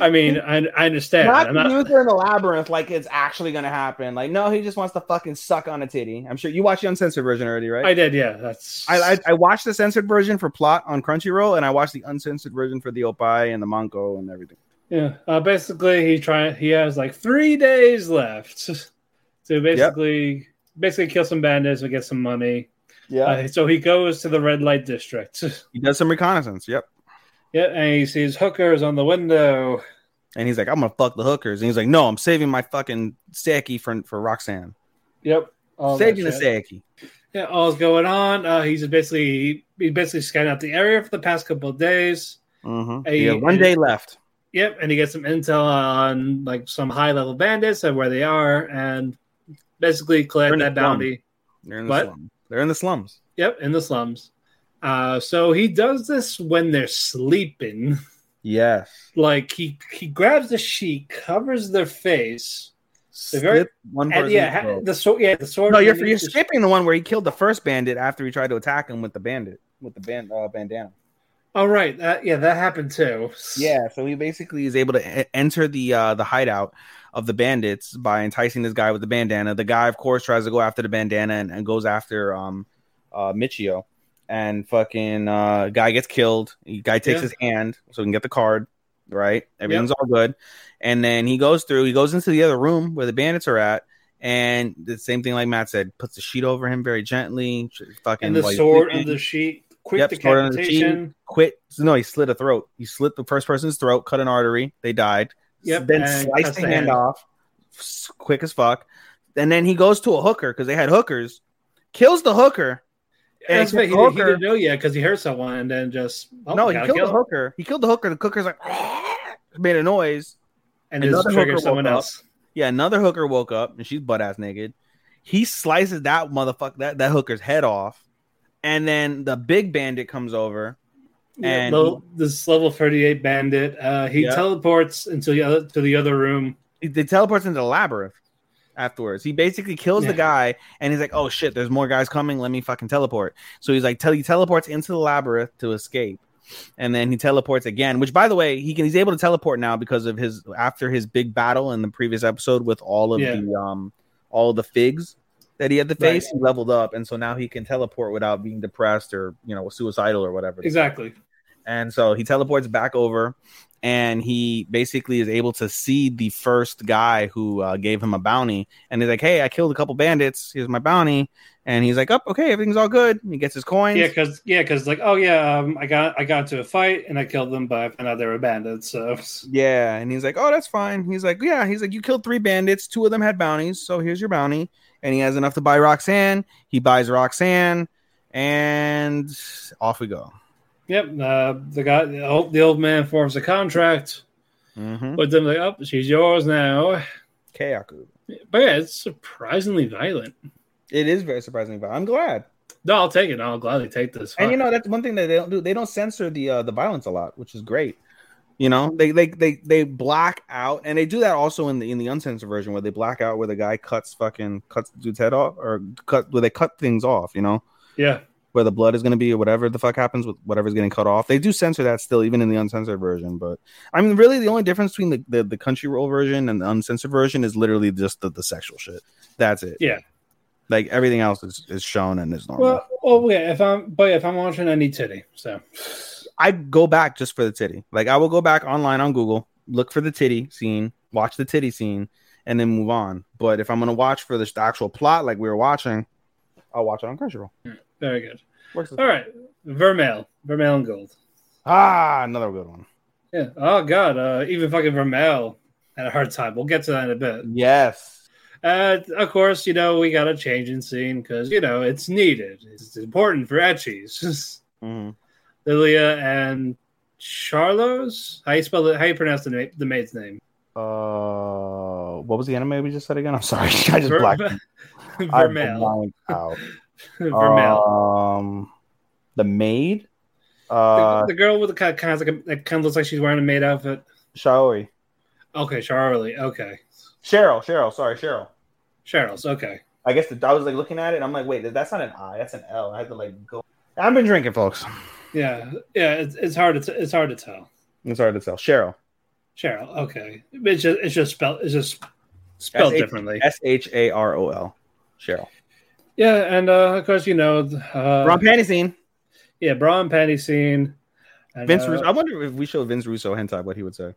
I mean, I, I understand. Not I'm not, Luther in the labyrinth like it's actually gonna happen. Like, no, he just wants to fucking suck on a titty. I'm sure you watched the uncensored version already, right? I did, yeah. That's I, I, I watched the censored version for plot on Crunchyroll, and I watched the uncensored version for the Oppai and the Manko and everything. yeah. Uh, basically, he try he has like three days left to basically basically kill some bandits and get some money. Yeah, Uh, so he goes to the red light district. he does some reconnaissance. Yep, yeah, and he sees hookers on the window. and he's like, "I'm gonna fuck the hookers," and he's like, "No, I'm saving my fucking Seki for for Roxanne. Yep. saving the. Seki." Yeah, all's going on. Uh, he's basically he basically scanned out the area for the past couple of days. Mm-hmm. He one day left. Yep, and he gets some intel on like some high level bandits and where they are, and basically collect the that bounty. They're in the What? slums. They're in the slums. Yep, in the slums. Uh, so he does this when they're sleeping. Yes. Like he he grabs the sheet, covers their face, They're very- one and yeah, ha- throat. the sword. Yeah, the sword. No, you're you're skipping the one where he killed the first bandit after he tried to attack him with the bandit with the band uh, bandana. Oh right, that, yeah, that happened too. Yeah, so he basically is able to enter the uh, the hideout of the bandits by enticing this guy with the bandana. The guy, of course, tries to go after the bandana and, and goes after um uh Michio, and fucking uh guy gets killed. The guy takes Yeah. his hand so he can get the card. Right, everything's all good, and then he goes through. He goes into the other room where the bandits are at. And the same thing, like Matt said, puts the sheet over him very gently. Fucking and the sword under the sheet. Quick Yep, sword under the decapitation. quit. No, he slit a throat. He slit the first person's throat, cut an artery. They died. Yep, Then sliced the hand, hand. off, quick as fuck. And then he goes to a hooker because they had hookers, kills the hooker. And That's right. He, did- he hooker- didn't know yet because he heard someone and then just oh, no, he killed kill the him. hooker. He killed the hooker. The cooker's like made a noise. and Another hooker someone woke up. Yeah, another hooker woke up and she's butt ass naked. He slices that motherfucker that, that hooker's head off. And then the big bandit comes over. Yeah, And level- this level thirty eight bandit. Uh, he Yeah. teleports into the other to the other room. he, they teleports into the labyrinth afterwards. He basically kills the guy and he's like, "Oh shit, there's more guys coming. Let me fucking teleport." So he's like, tell he teleports into the labyrinth to escape, and then he teleports again. Which, by the way, he can he's able to teleport now because of his after his big battle in the previous episode with all of Yeah. the um all of the figs that he had to Right. face. He leveled up, and so now he can teleport without being depressed or you know suicidal or whatever. Exactly. And so he teleports back over and he basically is able to see the first guy who uh, gave him a bounty. And he's like, Hey, I killed a couple bandits. Here's my bounty. And he's like, Up, okay, everything's all good. He gets his coins. Yeah, because yeah, because like oh yeah, um, I got I got into a fight and I killed them, but I found out they were bandits. So Yeah, and he's like, "Oh, that's fine." He's like, "Yeah." He's like, "You killed three bandits. Two of them had bounties, so here's your bounty." And he has enough to buy Roxanne. He buys Roxanne, and off we go. yep, uh, the guy the old, the old man forms a contract Mm-hmm. with them. Like oh, she's yours now. Kayaku. But yeah, it's surprisingly violent. It is very surprising, but I'm glad. No, I'll take it. I'll gladly take this. And you know that's one thing that they don't do. They don't censor the uh, the violence a lot, which is great. You know, they they they they black out, and they do that also in the in the uncensored version where they black out where the guy cuts fucking cuts the dude's head off or cut where they cut things off. You know, yeah, where the blood is going to be or whatever the fuck happens with whatever's getting cut off. They do censor that still, even in the uncensored version. But I mean, really, the only difference between the the, the Crunchyroll version and the uncensored version is literally just the, the sexual shit. That's it. Yeah. Like everything else is, is shown and is normal. well, well, yeah. If I'm, but if I'm watching, I need titty. So I'd go back just for the titty. Like I will go back online on Google, look for the titty scene, watch the titty scene, and then move on. But if I'm gonna watch for the actual plot, like we were watching, I'll watch it on Crunchyroll. Very good. Works. All right, Vermeil, Vermeil and Gold. Ah, another good one. Yeah. Oh God. Uh, even fucking Vermeil had a hard time. We'll get to that in a bit. Yes. Uh, of course, you know we got a change in scene because you know it's needed. It's important for Ecchis. hmm Lilia and Charlos. How you spell it? How you pronounce the, the maid's name? Uh, what was the anime we just said again? I'm sorry, I just Ver- blacked. Blanked out. Vermeil. Um, the maid. Uh, the, the girl with the kind of, kind of like a, that kind of looks like she's wearing a maid outfit. Shaori. Okay, Charlie. Okay, Cheryl. Cheryl. Sorry, Cheryl. Cheryl's. Okay. I guess the, I was like looking at it. and I'm like, wait, that's not an I. That's an L. I had to like go. I've been drinking, folks. Yeah, yeah. It's, it's hard to t- it's hard to tell. It's hard to tell. Cheryl. Cheryl. Okay. It's just it's just spelled it's just spelled S-H- differently. S H A R O L. Cheryl. Yeah, and uh, of course you know uh, Ron panty scene. yeah, bra and panty scene. And, Vince. uh, Russo. I wonder if we show Vince Russo hentai, what he would say.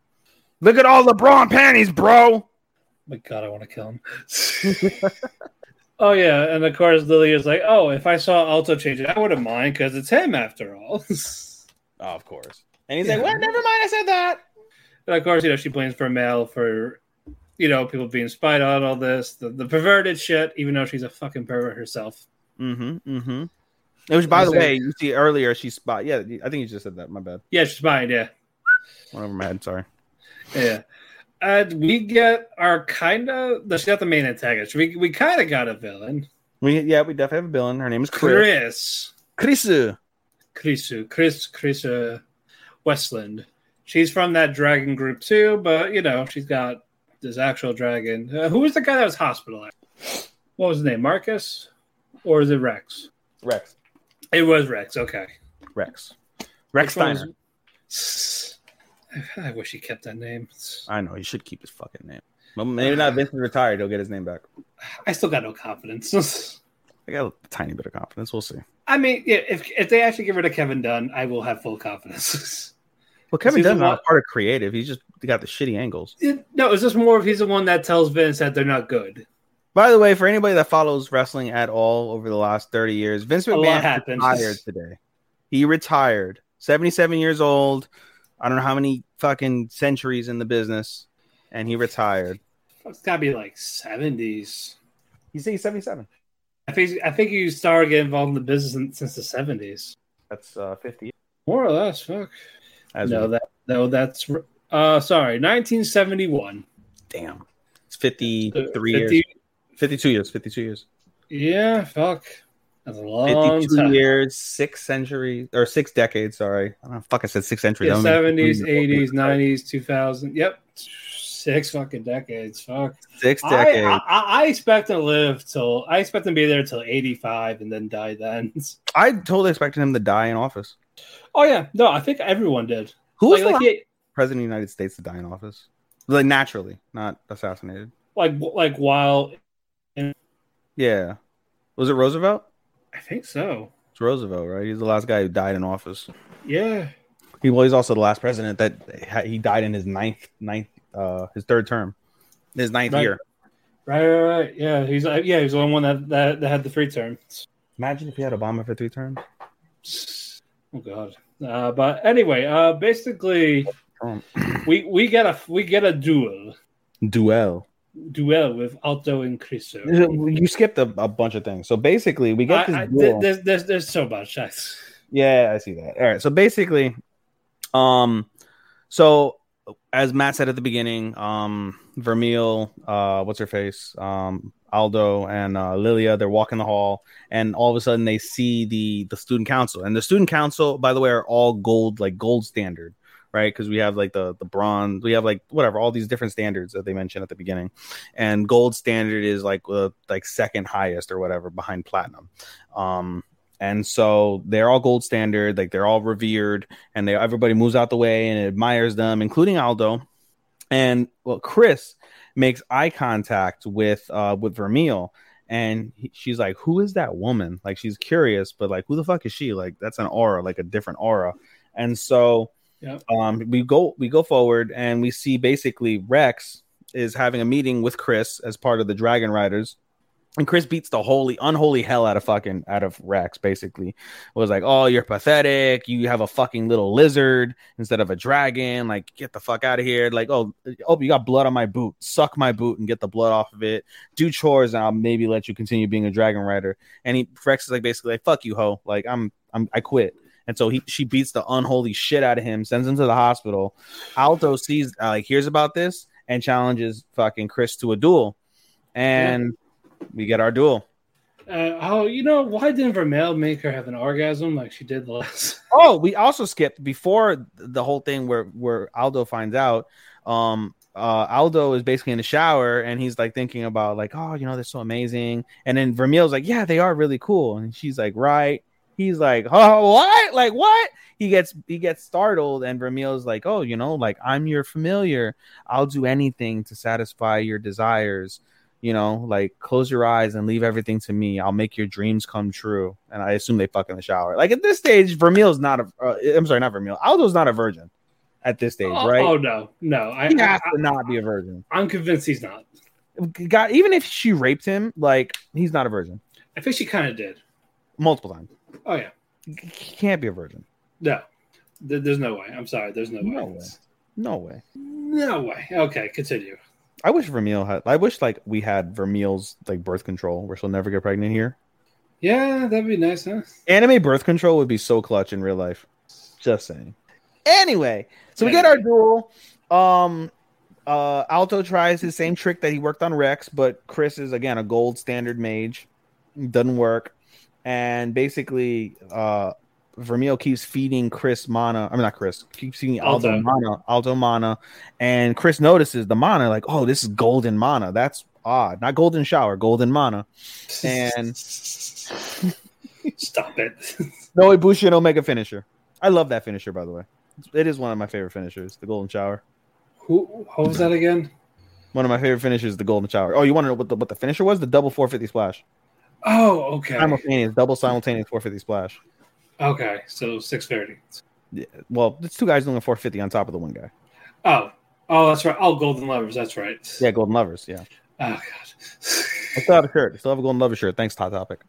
Look at all the bra and panties, bro. my God, I want to kill him. oh yeah, and of course Lily is like, oh, if I saw Alto change it, I wouldn't mind because it's him after all. Oh, of course. And he's Yeah. like, well, never mind. I said that. and of course, you know, she blames Vermeil for you know people being spied on, all this, the, the perverted shit, even though she's a fucking pervert herself. Mm-hmm. Mm-hmm. It was, by the way, you see earlier she spot. Yeah, I think you just said that. My bad. Yeah, she's spied. Yeah, Went over my head. Sorry. yeah. And we get our kind of she's not the main antagonist. We we kind of got a villain, We yeah, we definitely have a villain. Her name is Chris. Chris. Chris. Chrisu, Chris, Chris uh, Westland. She's from that dragon group too, but you know she's got this actual dragon. Uh, who was the guy that was hospitalized? What was his name? Marcus, or is it Rex? Rex. It was Rex. Okay. Rex. Rex Which Steiner. was- I wish he kept that name. I know he should keep his fucking name. Well, maybe not. Uh, Vincent retired. He'll get his name back. I still got no confidence. I got a tiny bit of confidence. We'll see. I mean, yeah, if if they actually get rid of Kevin Dunn, I will have full confidence. Well, Kevin Dunn's not one- part of creative. He's just got the shitty angles. It- no, it's just more of he's the one that tells Vince that they're not good. By the way, for anybody that follows wrestling at all over the last 30 years, Vince McMahon retired today. He retired. 77 years old. I don't know how many fucking centuries in the business. And he retired. It's got to be like seventies. He's he's 77. I think I think you started getting involved in the business since the seventies, That's uh, 50. more or less. Fuck. As no, we- that no, that's uh, sorry, nineteen seventy one. damn. It's 53 years. 52 years. 52 years. Yeah, fuck. That's a long 52 time. years, six centuries, or six decades. Sorry. I don't know. Fuck, I said six centuries. Yeah, I don't mean- seventies, eighties, nineties, two thousand. Yep, six fucking decades. Fuck. Six decades. I, I I expect to live till I expect to be there till eighty five and then die then. I totally expected him to die in office. Oh yeah, no, I think everyone did. Who was like, the like, he- president of the United States to die in office? Like naturally, not assassinated. like like while Yeah. Was it Roosevelt? I think so. It's Roosevelt, right? He's the last guy who died in office. Yeah. He well, he's also the last president that ha- he died in his ninth, ninth, uh, his third term, his ninth Right. year. Right, right, right. Yeah, he's uh, yeah, he's the only one that, that that had the three terms. Imagine if he had Obama for three terms. Oh god. Uh, but anyway, uh, basically, we we get a we get a duel duel. Duel with Alto and Criso. You skipped a, a bunch of things. So basically, we get this I, I, there's, there's there's so much. Yeah, I see that. All right. So basically, um, so as Matt said at the beginning, um, Vermeil, uh, what's her face, um, Aldo and uh, Lilia, they're walking the hall, and all of a sudden they see the the student council, and the student council, by the way, are all gold, like gold standard. Right, because we have like the the bronze, we have like whatever, all these different standards that they mentioned at the beginning, and gold standard is like uh, like second highest or whatever behind platinum. Um, and so they're all gold standard like they're all revered and they everybody moves out the way and admires them including aldo. And well chris makes eye contact with uh with vermeil and he, she's like who is that woman? Like she's curious but like who the fuck is she? Like that's an aura like a different aura. And so Yep. um we go we go forward and we see basically rex is having a meeting with chris as part of the dragon riders and Chris beats the holy unholy hell out of fucking out of Rex. Basically, was like, "Oh, you're pathetic. You have a fucking little lizard instead of a dragon. Like, get the fuck out of here. Like, oh, oh, you got blood on my boot. Suck my boot and get the blood off of it. Do chores, and I'll maybe let you continue being a dragon rider." And he Rex is like, basically, like, "Fuck you, ho. Like, I'm, I'm, I quit." And so he she beats the unholy shit out of him, sends him to the hospital. Alto sees uh, like hears about this and challenges fucking Chris to a duel, and. Yeah we get our duel. Uh, oh, you know, why didn't Vermeil make her have an orgasm like she did the last? Oh, we also skipped before the whole thing where where Aldo finds out. Um, uh, Aldo is basically in the shower and he's like thinking about like, oh, you know, they're so amazing. And then Vermeil's like, yeah, they are really cool. And she's like, right. He's like, oh, what? Like what? He gets he gets startled, and Vermeil's like, oh, you know, like I'm your familiar. I'll do anything to satisfy your desires you know, like close your eyes and leave everything to me. I'll make your dreams come true. And I assume they fuck in the shower. Like at this stage, Vermeil's not a. Uh, I'm sorry, not Vermeil. Aldo's not a virgin at this stage, oh, right? Oh no, no, I, he has I, to not be a virgin. I'm convinced he's not. God, even if she raped him, like he's not a virgin. I think she kind of did multiple times. Oh yeah, he can't be a virgin. No, there's no way. I'm sorry, there's no, no way. way. No way. No way. Okay, continue. I wish Vermeil had. I wish like we had Vermeil's like birth control, where she'll never get pregnant here. Yeah, that'd be nice, huh? Anime birth control would be so clutch in real life. Just saying. Anyway, so we get our duel. Um, uh, Alto tries his same trick that he worked on Rex, but Chris is again a gold standard mage. Doesn't work, and basically, uh, Vermeil keeps feeding Chris mana. I mean, not Chris. Keeps feeding Aldo, Aldo mana. Aldo mana, and Chris notices the mana. Like, oh, this is golden mana. That's odd. Not golden shower, golden mana. And stop it. no Ibushi and Omega finisher. I love that finisher, by the way. It is one of my favorite finishers. The golden shower. Who? What was that again? One of my favorite finishers, the golden shower. Oh, you want to know what the what the finisher was? The double 450 splash. Oh, okay. Simultaneous, double simultaneous 450 splash. Okay, so six thirty. Yeah, well, it's two guys doing a four fifty on top of the one guy. Oh, oh, that's right. Oh, golden lovers. That's right. Yeah, golden lovers. Yeah. Oh god. I still have a shirt. I still have a golden lover shirt. Thanks, Hot Topic.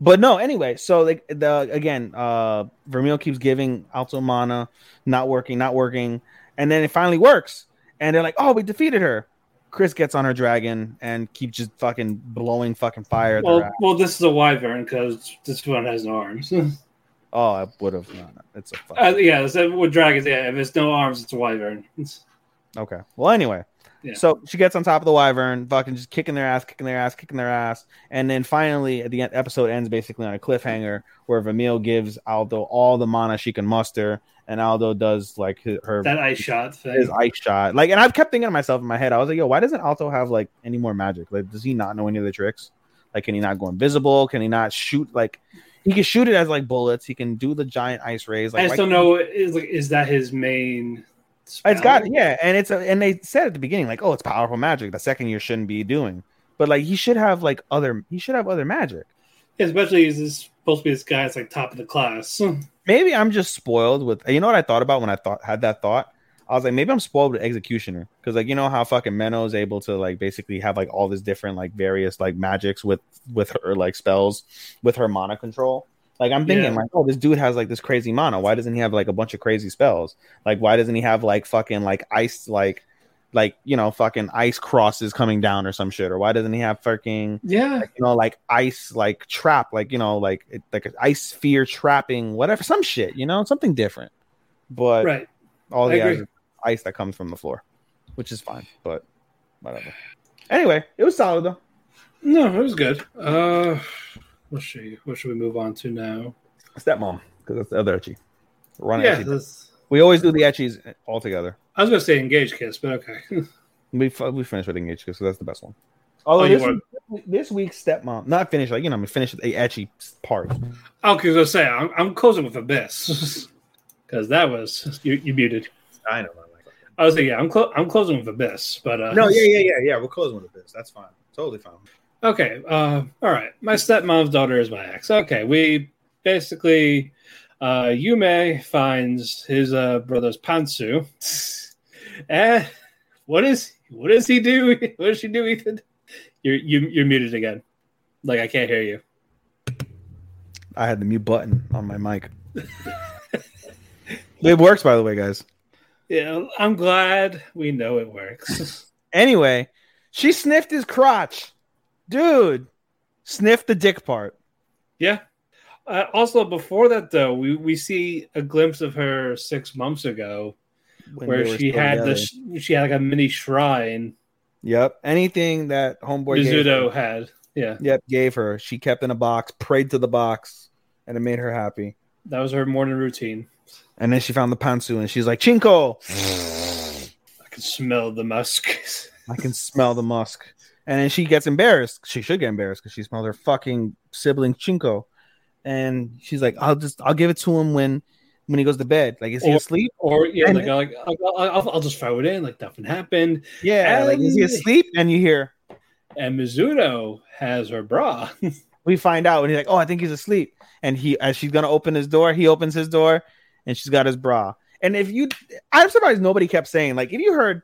But no, anyway, so like the again, uh Vermeil keeps giving Alto mana, not working, not working, and then it finally works, and they're like, "Oh, we defeated her." Chris gets on her dragon and keeps just fucking blowing fucking fire. Well, well, this is a wyvern because this one has no arms. Oh, I would have. No, no, it's a fucking... uh, yeah. So with dragons, yeah. If it's no arms, it's a wyvern. okay. Well, anyway, yeah. so she gets on top of the wyvern, fucking just kicking their ass, kicking their ass, kicking their ass, and then finally, at the end, episode ends basically on a cliffhanger where Vermeil gives Aldo all the mana she can muster, and Aldo does like his, her that ice shot thing. his ice shot. Like, and I've kept thinking to myself in my head, I was like, yo, why doesn't Aldo have like any more magic? Like, does he not know any of the tricks? Like, can he not go invisible? Can he not shoot like? he can shoot it as like bullets. He can do the giant ice rays. Like, I still know is like is that his main? Spell? It's got yeah, and it's a, and they said at the beginning like, oh, it's powerful magic. The second year shouldn't be doing, but like he should have like other he should have other magic. Yeah, especially he's this, supposed to be this guy that's like top of the class. maybe I'm just spoiled with you know what I thought about when I thought had that thought. I was like, maybe I'm spoiled with Executioner because, like, you know how fucking Menno is able to like basically have like all this different like various like magics with with her like spells with her mana control. Like I'm thinking, yeah. like, oh, this dude has like this crazy mana. Why doesn't he have like a bunch of crazy spells? Like, why doesn't he have like fucking like ice, like, like you know, fucking ice crosses coming down or some shit? Or why doesn't he have fucking yeah, like, you know, like ice, like trap, like you know, like like an ice sphere trapping, whatever, some shit, you know, something different. But right, all the ice that comes from the floor, which is fine. But whatever. Anyway, it was solid though. No, it was good. Uh what should we, what should we move on to now? Stepmom, because that's the other ecchi. Run yeah, ecchi. We always do the ecchis all together. I was going to say engage kiss, but okay. we we finished with engage kiss, so that's the best one. Although oh, this, week, this week's stepmom, not finished, like you know, I'm finished with the ecchi part. Okay, so say I'm, I'm closing with abyss because that was you, you muted. I know. I was like, yeah, I'm clo- I'm closing with abyss, but uh, no, yeah, yeah, yeah, yeah, we're closing with abyss. That's fine, totally fine. Okay. Uh, all right. My stepmom's daughter is my ex. Okay. We basically, uh, Yume finds his uh, brother's pantsu. and what is what does he do? What does she do, Ethan? You're you, you're muted again. Like I can't hear you. I had the mute button on my mic. it works, by the way, guys. Yeah, I'm glad we know it works. Anyway, she sniffed his crotch, dude. sniff the dick part. yeah. Uh, also, before that though, we we see a glimpse of her six months ago, when where she had together. the sh- she had like a mini shrine Yep. Anything that homeboy her, had. Yeah, yep, gave her. She kept in a box, prayed to the box, and it made her happy. that was her morning routine. And then she found the pantsu and she's like, Chinko, I can smell the musk. I can smell the musk. And then she gets embarrassed. She should get embarrassed because she smelled her fucking sibling Chinko. And she's like, I'll just I'll give it to him when when he goes to bed. Like, is he asleep? or yeah, And- like, uh, like uh, I'll, I'll, I'll just throw it in, like nothing happened. Yeah, like is he asleep? And you hear And Mizuto has her bra. we find out and he's like, Oh, I think he's asleep. And he as she's gonna open his door, he opens his door and she's got his bra. And if you I'm surprised nobody kept saying, like, if you heard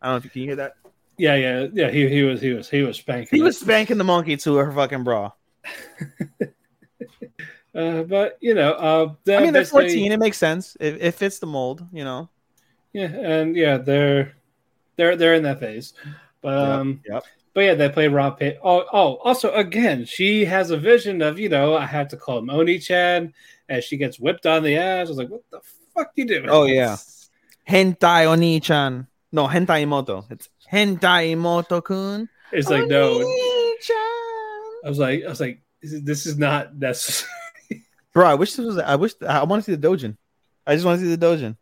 I don't know if you can hear that. Yeah, yeah, yeah. He he was he was he was spanking. He was it. spanking the monkey to her fucking bra. Uh, but you know, uh, I mean, they're 14. It makes sense. It, it fits the mold, you know. Yeah, and yeah, they're they're they're in that phase. But um, yep. but yeah, they play Rob paper. Oh, oh, also again, she has a vision of you know I have to call him Oni-chan, and she gets whipped on the ass. I was like, what the fuck you doing? Oh, yeah. Hentai Oni-chan. No, Hentai Imoto. It's Hentai Imoto kun. It's like no. I was like, I was like, this is, this is not that's. Bro, I wish this was. I wish. I want to see the Dojin. I just want to see the Dojin.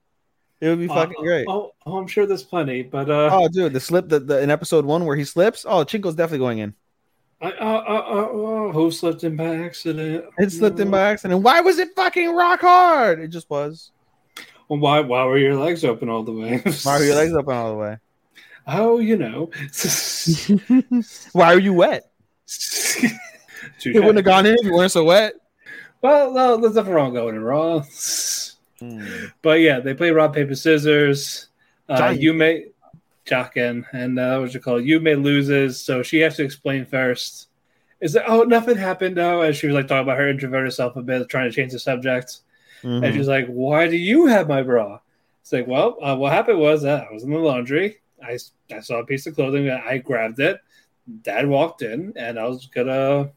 It would be fucking Uh, great. Oh, oh, I'm sure there's plenty, but uh, Oh, dude, the slip the, the in episode one where he slips. Oh, Chinko's definitely going in. I, uh, uh, uh, uh, who slipped in by accident? It slipped in by accident. Why was it fucking rock hard? It just was. Well, why? Why were your legs open all the way? Why were your legs open all the way? Oh, you know. Why are you wet? It wouldn't have gone in if you weren't so wet. Well, no, there's nothing wrong going in Raw. But yeah, they play rock paper scissors. Uh, Giant. Yume, Jaken, and uh, what you call it? Yume loses, so she has to explain first. Is that oh nothing happened though? As she was like talking about her introverted self a bit, trying to change the subject, Mhm. and she's like, "Why do you have my bra?" It's like, well, uh, what happened was that I was in the laundry. I I saw a piece of clothing, and I grabbed it. Dad walked in, and I was gonna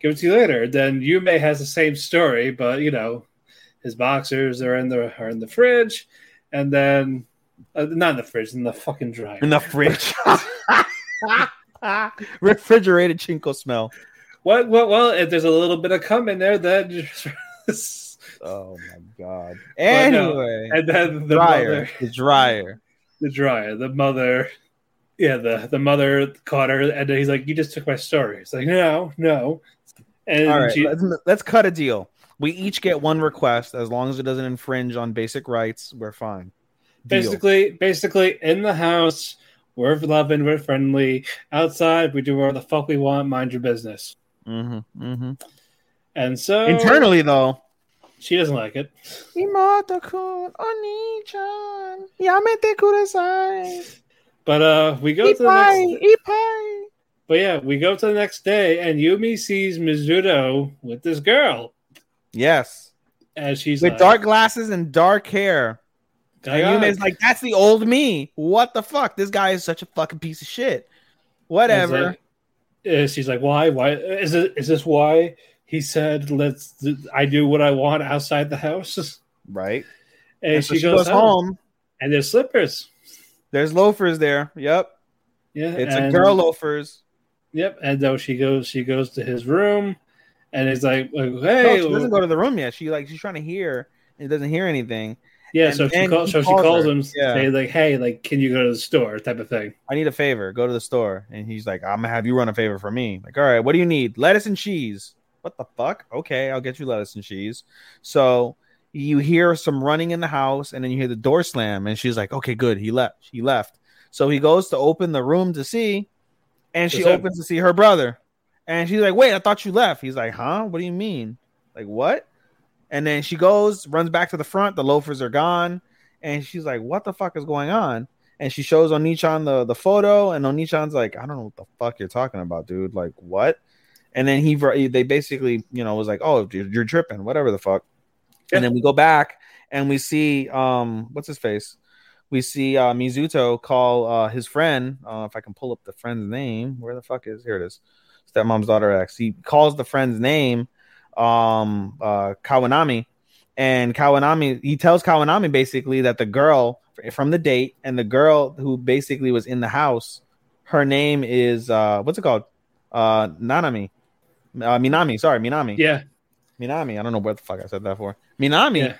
give it to you later. Then Yume has the same story, but you know, his boxers are in the are in the fridge, and then uh, not in the fridge, in the fucking dryer. in the fridge. Refrigerated chinko smell. What? What? Well, if there's a little bit of cum in there, then Oh my god. But no, Anyway, and then the dryer. mother, The dryer. The dryer, the mother. Yeah, the the mother caught her, and he's like, "You just took my story." It's like, "No, no." And All right, she, let's, let's cut a deal. We each get one request as long as it doesn't infringe on basic rights. We're fine. Deal. basically basically in the house we're loving we're friendly outside we do whatever the fuck we want mind your business Mm-hmm, mm-hmm. and so internally though. She doesn't like it Imoto-kun, Oni-chan, yamete kudasai. but uh we go to the next ipai. but yeah we go to the next day and yumi sees mizuto with this girl Yes, as she's with like, dark glasses and dark hair. "God." And Yume's like, that's the old me. What the fuck? This guy is such a fucking piece of shit. Whatever. it- uh, she's like why why is it is this why he said let's i do what i want outside the house right. and, And so she, she goes, goes home home. and there's slippers There's loafers there. Yep. yeah It's and- a girl loafers. Yep, and though she goes, she goes to his room, and it's like, like, No, hey, she doesn't go to the room yet. She like she's trying to hear and doesn't hear anything. yeah. and So she calls, he so she calls calls her. him, Yeah. say like, hey, like, can you go to the store, type of thing. I need a favor. Go to the store. And he's like, I'm gonna have you run a favor for me. Like, all right, what do you need? Lettuce and cheese. What the fuck? Okay, I'll get you lettuce and cheese. So you hear some running in the house, and then you hear the door slam, and she's like, Okay, good. He left. He left. So he goes to open the room to see, and she opens to see her brother. And she's like, Wait, I thought you left. He's like, Huh? What do you mean? Like, what? And then she goes, runs back to the front. The loafers are gone. And she's like, What the fuck is going on? And she shows Onichan the, the photo, and Onichan's like, I don't know what the fuck you're talking about, dude. Like, what? And then he they basically you know was like, "Oh, you're, you're tripping, whatever the fuck." Yeah. And then we go back and we see um what's his face? We see uh Mizuto call uh his friend, uh if I can pull up the friend's name. Where the fuck is here it is. Stepmom's daughter X. He calls the friend's name um uh Kawanami and Kawanami he tells Kawanami basically that the girl from the date and the girl who basically was in the house her name is uh what's it called? Uh Nanami. Uh, Minami, sorry, Minami. Yeah. Minami. I don't know what the fuck I said that for. Minami. Yeah.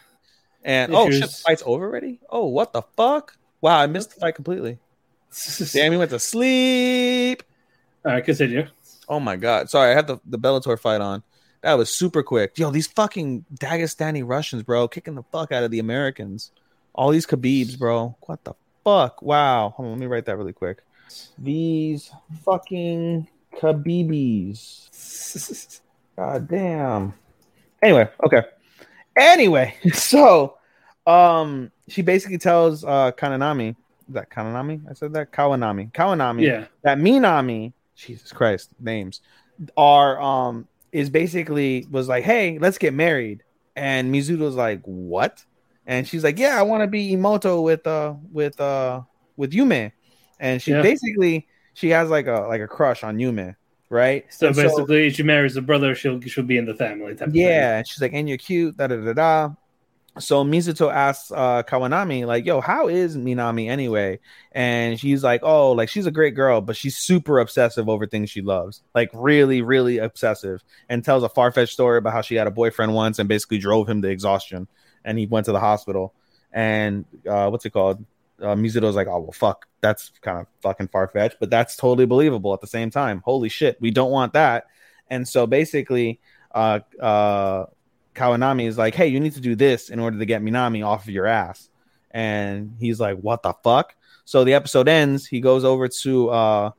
And If oh shit, the fight's over already? Oh, what the fuck? Wow, I missed the fight completely. Sammy went to sleep. All right, continue. Oh my god. Sorry, I had the, the Bellator fight on. That was super quick. Yo, these fucking Dagestani Russians, bro, kicking the fuck out of the Americans. All these Khabibs, bro. What the fuck? Wow. Hold on, let me write that really quick. These fucking Khabibis. God damn. Anyway, okay. Anyway, so um she basically tells uh Kananami, is that Kananami? I said that Kawanami. Kawanami Yeah. that Minami, Jesus Christ, names are um is basically was like, hey, let's get married. And Mizuto's like, what? And she's like, yeah, I want to be Imoto with uh with uh with Yume. And she Yeah. basically she has like a like a crush on Yume, right? So And basically, if she marries the brother, she'll she'll be in the family. Type of thing. yeah, she's like, and you're cute, da da da da. So Mizuto asks uh, Kawanami, like, yo, how is Minami anyway? And she's like, oh, like she's a great girl, but she's super obsessive over things she loves, like really, really obsessive, and tells a far fetched story about how she had a boyfriend once and basically drove him to exhaustion, and he went to the hospital. And uh, what's it called? Uh, Mizuto's like, oh well, fuck, that's kind of fucking far fetched, but that's totally believable at the same time. Holy shit, we don't want that. And so basically, uh, uh, Kawanami is like, hey, you need to do this in order to get Minami off of your ass. And he's like, what the fuck? So the episode ends. He goes over to uh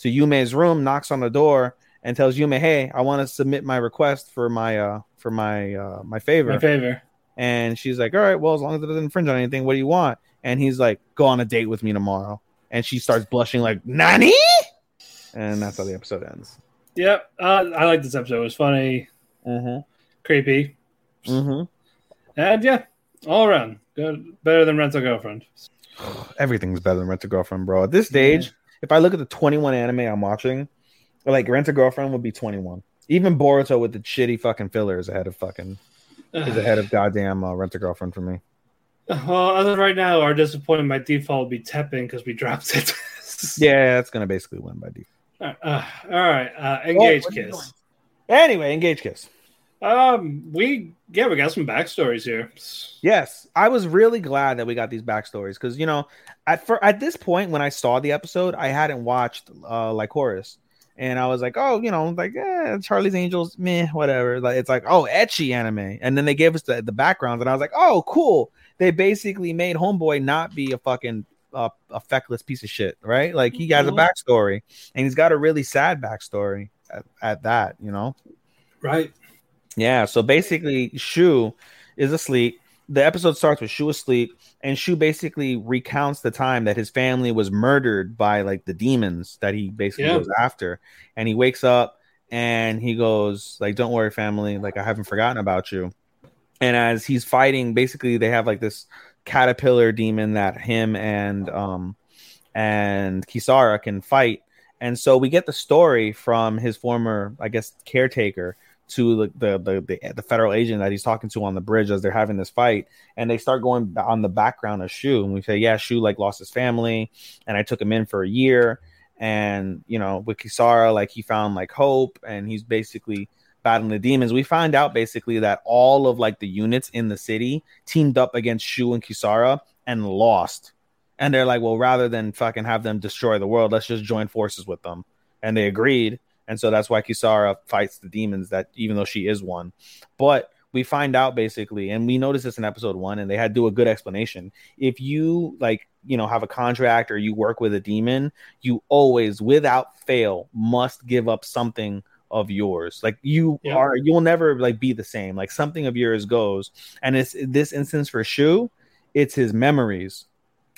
to Yume's room, knocks on the door, and tells Yume, hey, I want to submit my request for my uh for my uh my favor. My favor. And she's like, all right, well, as long as it doesn't infringe on anything, what do you want? And he's like, go on a date with me tomorrow. And she starts blushing like, Nani? And that's how the episode ends. Yep. Uh, I like this episode. It was funny, Mm-hmm. creepy, Mm-hmm. and yeah, all around good. Better than Rental Girlfriend. everything's better than Rent a Girlfriend, bro. At this stage, if I look at the 21 anime I'm watching, like Rent a Girlfriend would be 21. Even Boruto with the shitty fucking filler is ahead of fucking is ahead of goddamn uh, Rent a Girlfriend for me. Well, as of right now, our disappointment by default would be Teppen because we dropped it. Yeah, that's gonna basically win by default. Uh, all right. Uh, engage what are you kiss. Anyway, engage kiss. Um, we yeah, we got some backstories here. Yes, I was really glad that we got these backstories because you know, at for at this point when I saw the episode, I hadn't watched uh like Horus, and I was like, oh, you know, like eh, Charlie's Angels, meh, whatever. Like it's like oh, ecchi anime, and then they gave us the the backgrounds, and I was like, oh, cool. They basically made Homeboy not be a fucking uh, a feckless piece of shit, right? Like he has a Mhm. backstory, and he's got a really sad backstory at, at that, you know. Right. Yeah, so basically, Shu is asleep. The episode starts with Shu asleep, and Shu basically recounts the time that his family was murdered by like the demons that he basically Yeah. goes after. And he wakes up and he goes, like, don't worry, family, like I haven't forgotten about you. And as he's fighting, basically they have like this caterpillar demon that him and um and Kisara can fight. And so we get the story from his former, I guess, caretaker to the, the the the federal agent that he's talking to on the bridge as they're having this fight, and they start going on the background of Shu, and we say, yeah, Shu like lost his family, and I took him in for a year, and you know, with Kisara, like he found like hope, and he's basically battling the demons. We find out basically that all of like the units in the city teamed up against Shu and Kisara and lost, and they're like, well, rather than fucking have them destroy the world, let's just join forces with them, and they agreed. And so that's why Kisara fights the demons that even though she is one. But we find out basically, and we noticed this in episode one, and they had to do a good explanation. If you like, you know, have a contract or you work with a demon, you always, without fail, must give up something of yours. Like you Yep. are, you'll never like be the same. Like something of yours goes. And it's this instance for Shu, it's his memories.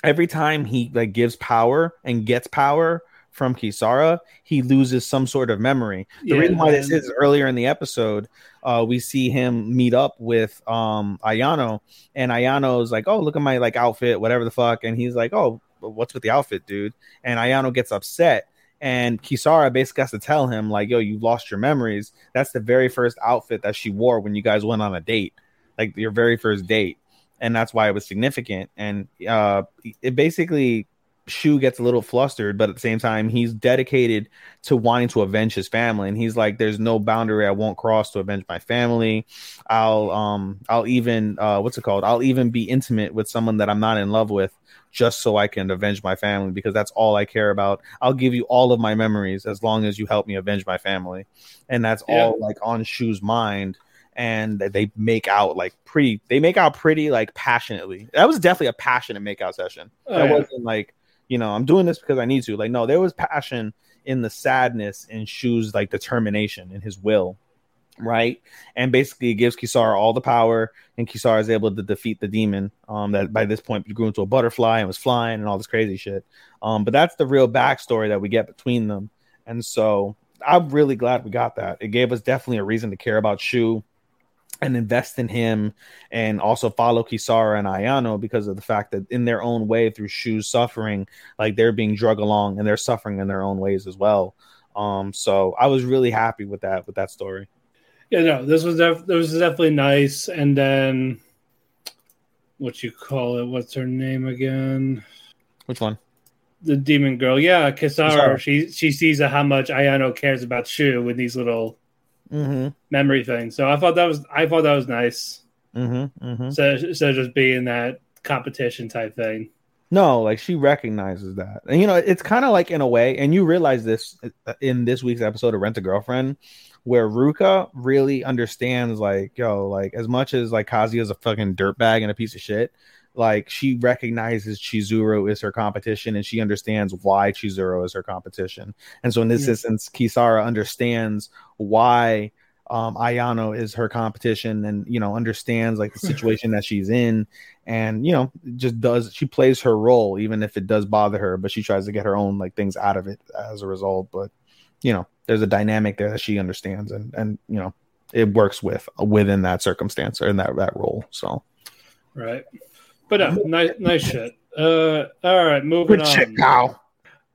Every time he like gives power and gets power from Kisara, he loses some sort of memory. The Yeah, reason why this is earlier in the episode, uh, we see him meet up with um Ayano, and Ayano's like, "Oh, look at my like outfit, whatever the fuck," and he's like, "Oh, what's with the outfit, dude?" And Ayano gets upset, and Kisara basically has to tell him like, "Yo, you lost your memories. That's the very first outfit that she wore when you guys went on a date, like your very first date." And that's why it was significant. And uh, it basically Shu gets a little flustered, but at the same time, he's dedicated to wanting to avenge his family. And he's like, "There's no boundary I won't cross to avenge my family. I'll um I'll even uh what's it called? I'll even be intimate with someone that I'm not in love with." Just so I can avenge my family because that's all I care about. I'll give you all of my memories as long as you help me avenge my family. And that's Yeah. all like on Shu's mind. And they make out like pretty, they make out pretty like passionately. That was definitely a passionate makeout session. Oh, that yeah. wasn't like you know i'm doing this because i need to. Like no there was passion in the sadness and shu's like determination in his will right? And basically it gives kisara all the power and kisara is able to defeat the demon um that by this point grew into a butterfly and was flying and all this crazy shit. Um but that's the real backstory that we get between them. And so i'm really glad we got that. It gave us definitely a reason to care about shu and invest in him and also follow Kisara and Ayano because of the fact that in their own way through Shu's suffering, like they're being drug along and they're suffering in their own ways as well. Um, so I was really happy with that with that story. Yeah, no, this was def- this was definitely nice. And then what you call it? What's her name again? Which one? The demon girl. Yeah, Kisara. Kisara. She she sees how much Ayano cares about Shu with these little Mm-hmm. memory thing. So I thought that was I thought that was nice. Mm-hmm. Mm-hmm. So of just being that competition type thing. No, like she recognizes that. And you know, it's kind of like in a way, and you realize this uh, in this week's episode of Rent a Girlfriend, where Ruka really understands, like, yo, like as much as like Kazuya is a fucking dirtbag and a piece of shit, like she recognizes Chizuru is her competition and she understands why Chizuru is her competition. And so in this Yeah. instance, Kisara understands why um Ayano is her competition and you know understands like the situation that she's in and you know just does she plays her role even if it does bother her but she tries to get her own like things out of it as a result but you know there's a dynamic there that she understands and and you know it works with within that circumstance or in that that role so Right. But no, nice nice shit. Uh all right, moving on. now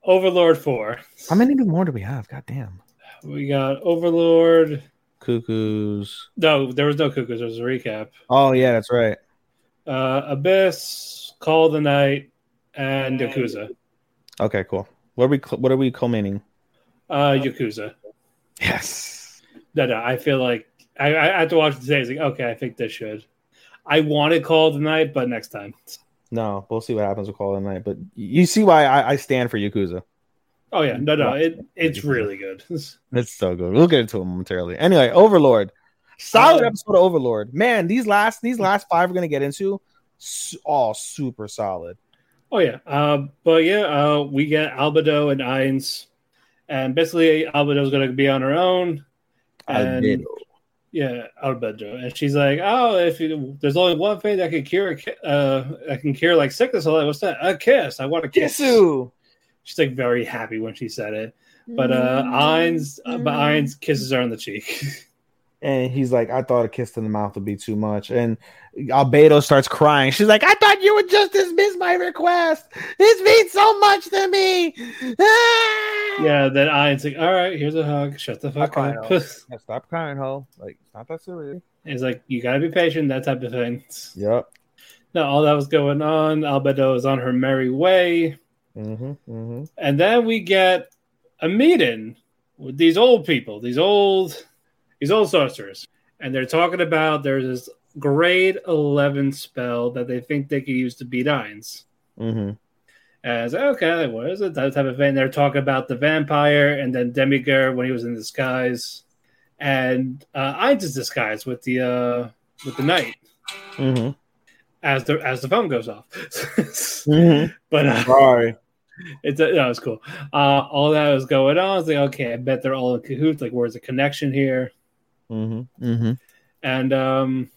Overlord 4. how many more do we have god damn We got Overlord. cuckoos No, there was no cuckoos. There was a recap. oh yeah that's right Uh, Abyss, Call of the Night, and Yakuza. okay cool what are we what are we culminating Uh, Yakuza. yes No, no, I feel like I, I have to watch it today. It's like, okay, I think this should. I wanted Call tonight, but next time. no we'll see what happens with call of the night but you see why i, I stand for yakuza Oh yeah, no, no, it it's really good. It's so good. We'll get into it momentarily. Anyway, Overlord. Solid Uh, episode of Overlord. Man, these last these last five we're gonna get into all super solid. Oh yeah, uh, but yeah, uh, we get Albedo and Ainz, and basically Albedo's going to be on her own. And. Yeah, Albedo, and she's like, "Oh, if you, there's only one thing that can cure, a uh, that can cure like sickness, I'm like, what's that? A kiss. I want a kiss." Kisu. She's like very happy when she said it, but uh, Ainz, uh, but Ainz kisses her on the cheek. And he's like, I thought a kiss in the mouth would be too much. And Albedo starts crying. She's like, I thought you would just dismiss my request. This means so much to me. Ah! yeah, that then Ainz like, "All right, here's a hug. Shut the fuck crying, up." ho. Yeah, stop crying, ho. Like, it's not that serious. He's like, "You gotta be patient." That type of thing. Yep. Now all that was going on. Albedo is on her merry way. Mm-hmm. Mm-hmm. And then we get a meeting with these old people, these old these old sorcerers. And they're talking about there's this grade 11 spell that they think they could use to beat Ainz. Mm-hmm. And I was like, okay, what is it? That type of thing. They're talking about the vampire and then Demiurge when he was in disguise. And uh Ainz disguise with the uh with the knight Mm-hmm. as the as the phone goes off. Mm-hmm. but uh, Sorry. It's that was cool. Uh, all that was going on. I was like, okay, I bet they're all in cahoots. Like, where's the connection here? Mm-hmm. Mm-hmm. And um,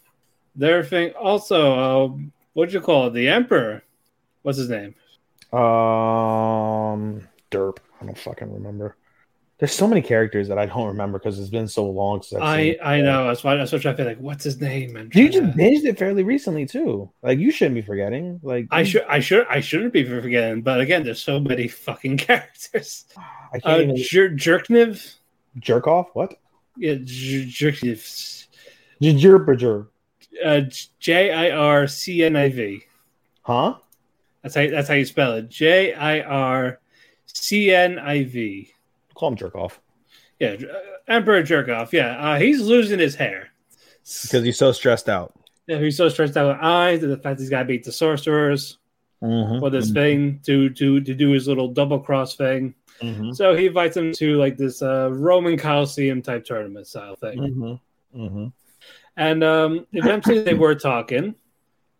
their thing also, uh, what'd you call it? The Emperor. What's his name? Um, derp. I don't fucking remember. There's so many characters that I don't remember because it's been so long since I seen I know. That's why that's what I feel like. What's his name? And You just binged it fairly recently too. Like you shouldn't be forgetting. Like I should I should I shouldn't be forgetting, but again, there's so many fucking characters. I can't Uh, even Jer- Jircniv, jerk off. What? yeah, Jer- Jircniv, Jerperger. uh, J I R C N I V. Huh? That's how that's how you spell it. J I R C N I V. Call him jerk off Yeah, uh, Emperor Jerkoff. Yeah, uh, he's losing his hair. because he's so stressed out. Yeah, he's so stressed out with Ainz and the fact he's got to beat the sorcerers Mm-hmm. for this thing to to to do his little double cross thing. Mm-hmm. So he invites him to like this uh, Roman Coliseum type tournament style thing. Mm-hmm. Mm-hmm. And um, eventually they were talking,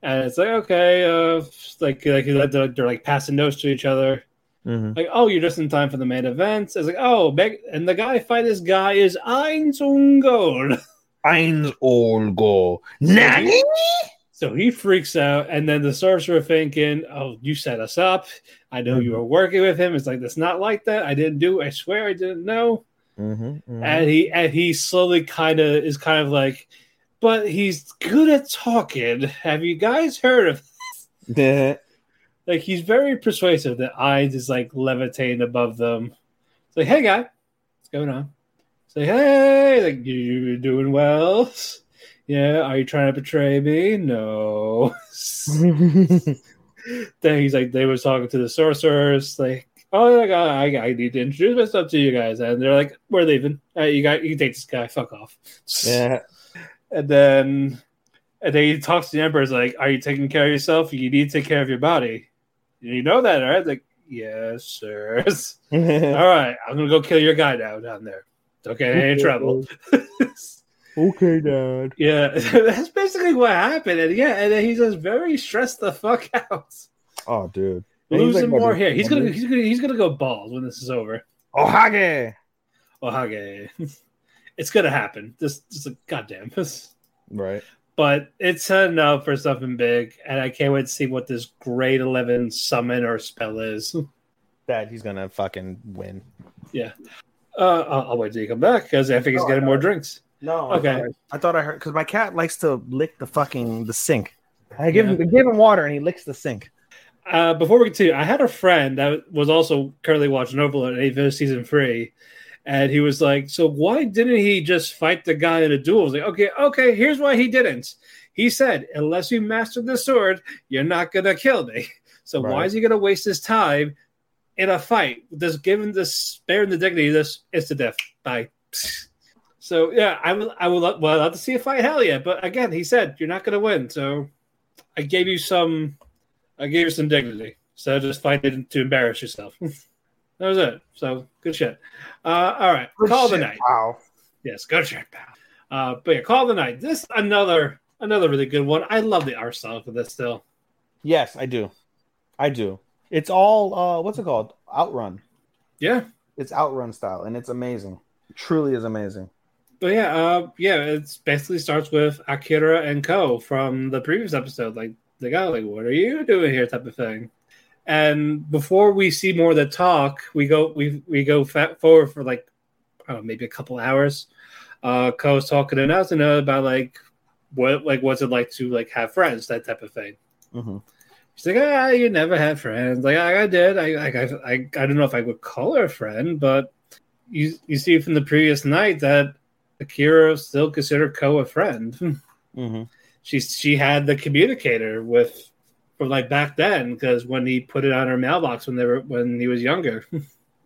and it's like okay, uh, like like they're, they're like passing notes to each other. Mm-hmm. Like, oh, you're just in time for the main event. It's like, oh, Meg- and the guy fight this guy is Ein Gold. Eins all go. Nani? So he freaks out, and then the sorcerer thinking, "Oh, you set us up. I know you were working with him." It's like that's not like that. I didn't do. I swear I didn't know. Mm-hmm. And he and he slowly kind of is kind of like, but he's good at talking. Have you guys heard of? mm-hmm. Like he's very persuasive. That Ainz is like levitating above them. It's like, hey guy, what's going on? Say, hey, like you're doing well? Yeah, are you trying to betray me? No. then he's like, they were talking to the sorcerers, like, oh, like, I, I need to introduce myself to you guys, and they're like, we're leaving. Uh, you got, you can take this guy. Fuck off. yeah. And then, and then he talks to the emperor. He's like, are you taking care of yourself? You need to take care of your body. You know that, right? Like, yes, sir. All right, I'm gonna go kill your guy now down there. Okay, I ain't in trouble. okay, Dad. yeah, that's basically what happened. And yeah, and then he's just very stressed the fuck out, Oh, dude. Losing like, more hair. He's gonna he's gonna he's gonna go bald when this is over. Ohage. Oh, okay, it's gonna happen. This just like goddamn. this. Right. But it's setting up for something big, and I can't wait to see what this grade eleven summon or spell is. That he's gonna fucking win. Yeah. Uh, I'll, I'll wait till you come back because I think he's Oh, getting more know. drinks. No, Okay. I thought I, I thought I heard because my cat likes to lick the fucking the sink. I give Yeah. him give him water and he licks the sink. Uh, before we continue, I had a friend that was also currently watching Overlord and he finished season three, and he was like, "So why didn't he just fight the guy in a duel?" I was like, "Okay, okay, here's why he didn't." He said, "Unless you master the sword, you're not gonna kill me. So why is he gonna waste his time in a fight? Just given the spare and the dignity, this is to death. Bye." So yeah, I will. I will. well, I'd love to see a fight. Hell yeah! But again, he said you're not gonna win, so I gave you some I gave you some dignity. So just fighting to embarrass yourself. that was it. So good shit. Uh, all right, call the night. Wow. Yes, good shit, pal. Uh, but yeah, call the night. This another another really good one. I love the art style for this still. Yes, I do. I do. It's all uh what's it called? Outrun. Yeah, It's outrun style and it's amazing. It truly is amazing. but yeah, uh, yeah. It's basically starts with Akira and Ko. from the previous episode. Like the guy, like, what are you doing here? Type of thing. And before we see more of the talk, we go we we go forward for like I don't know, maybe a couple hours. Uh, Ko's talking to Nazuna about like what like what's it like to like have friends, that type of thing. Mm-hmm. She's like, ah, you never had friends. Like I, I did. I, I I I don't know if I would call her a friend, but you you see from the previous night that Akira still considered Ko a friend. Mm-hmm. she she had the communicator with from like back then because when he put it on her mailbox when they were when he was younger,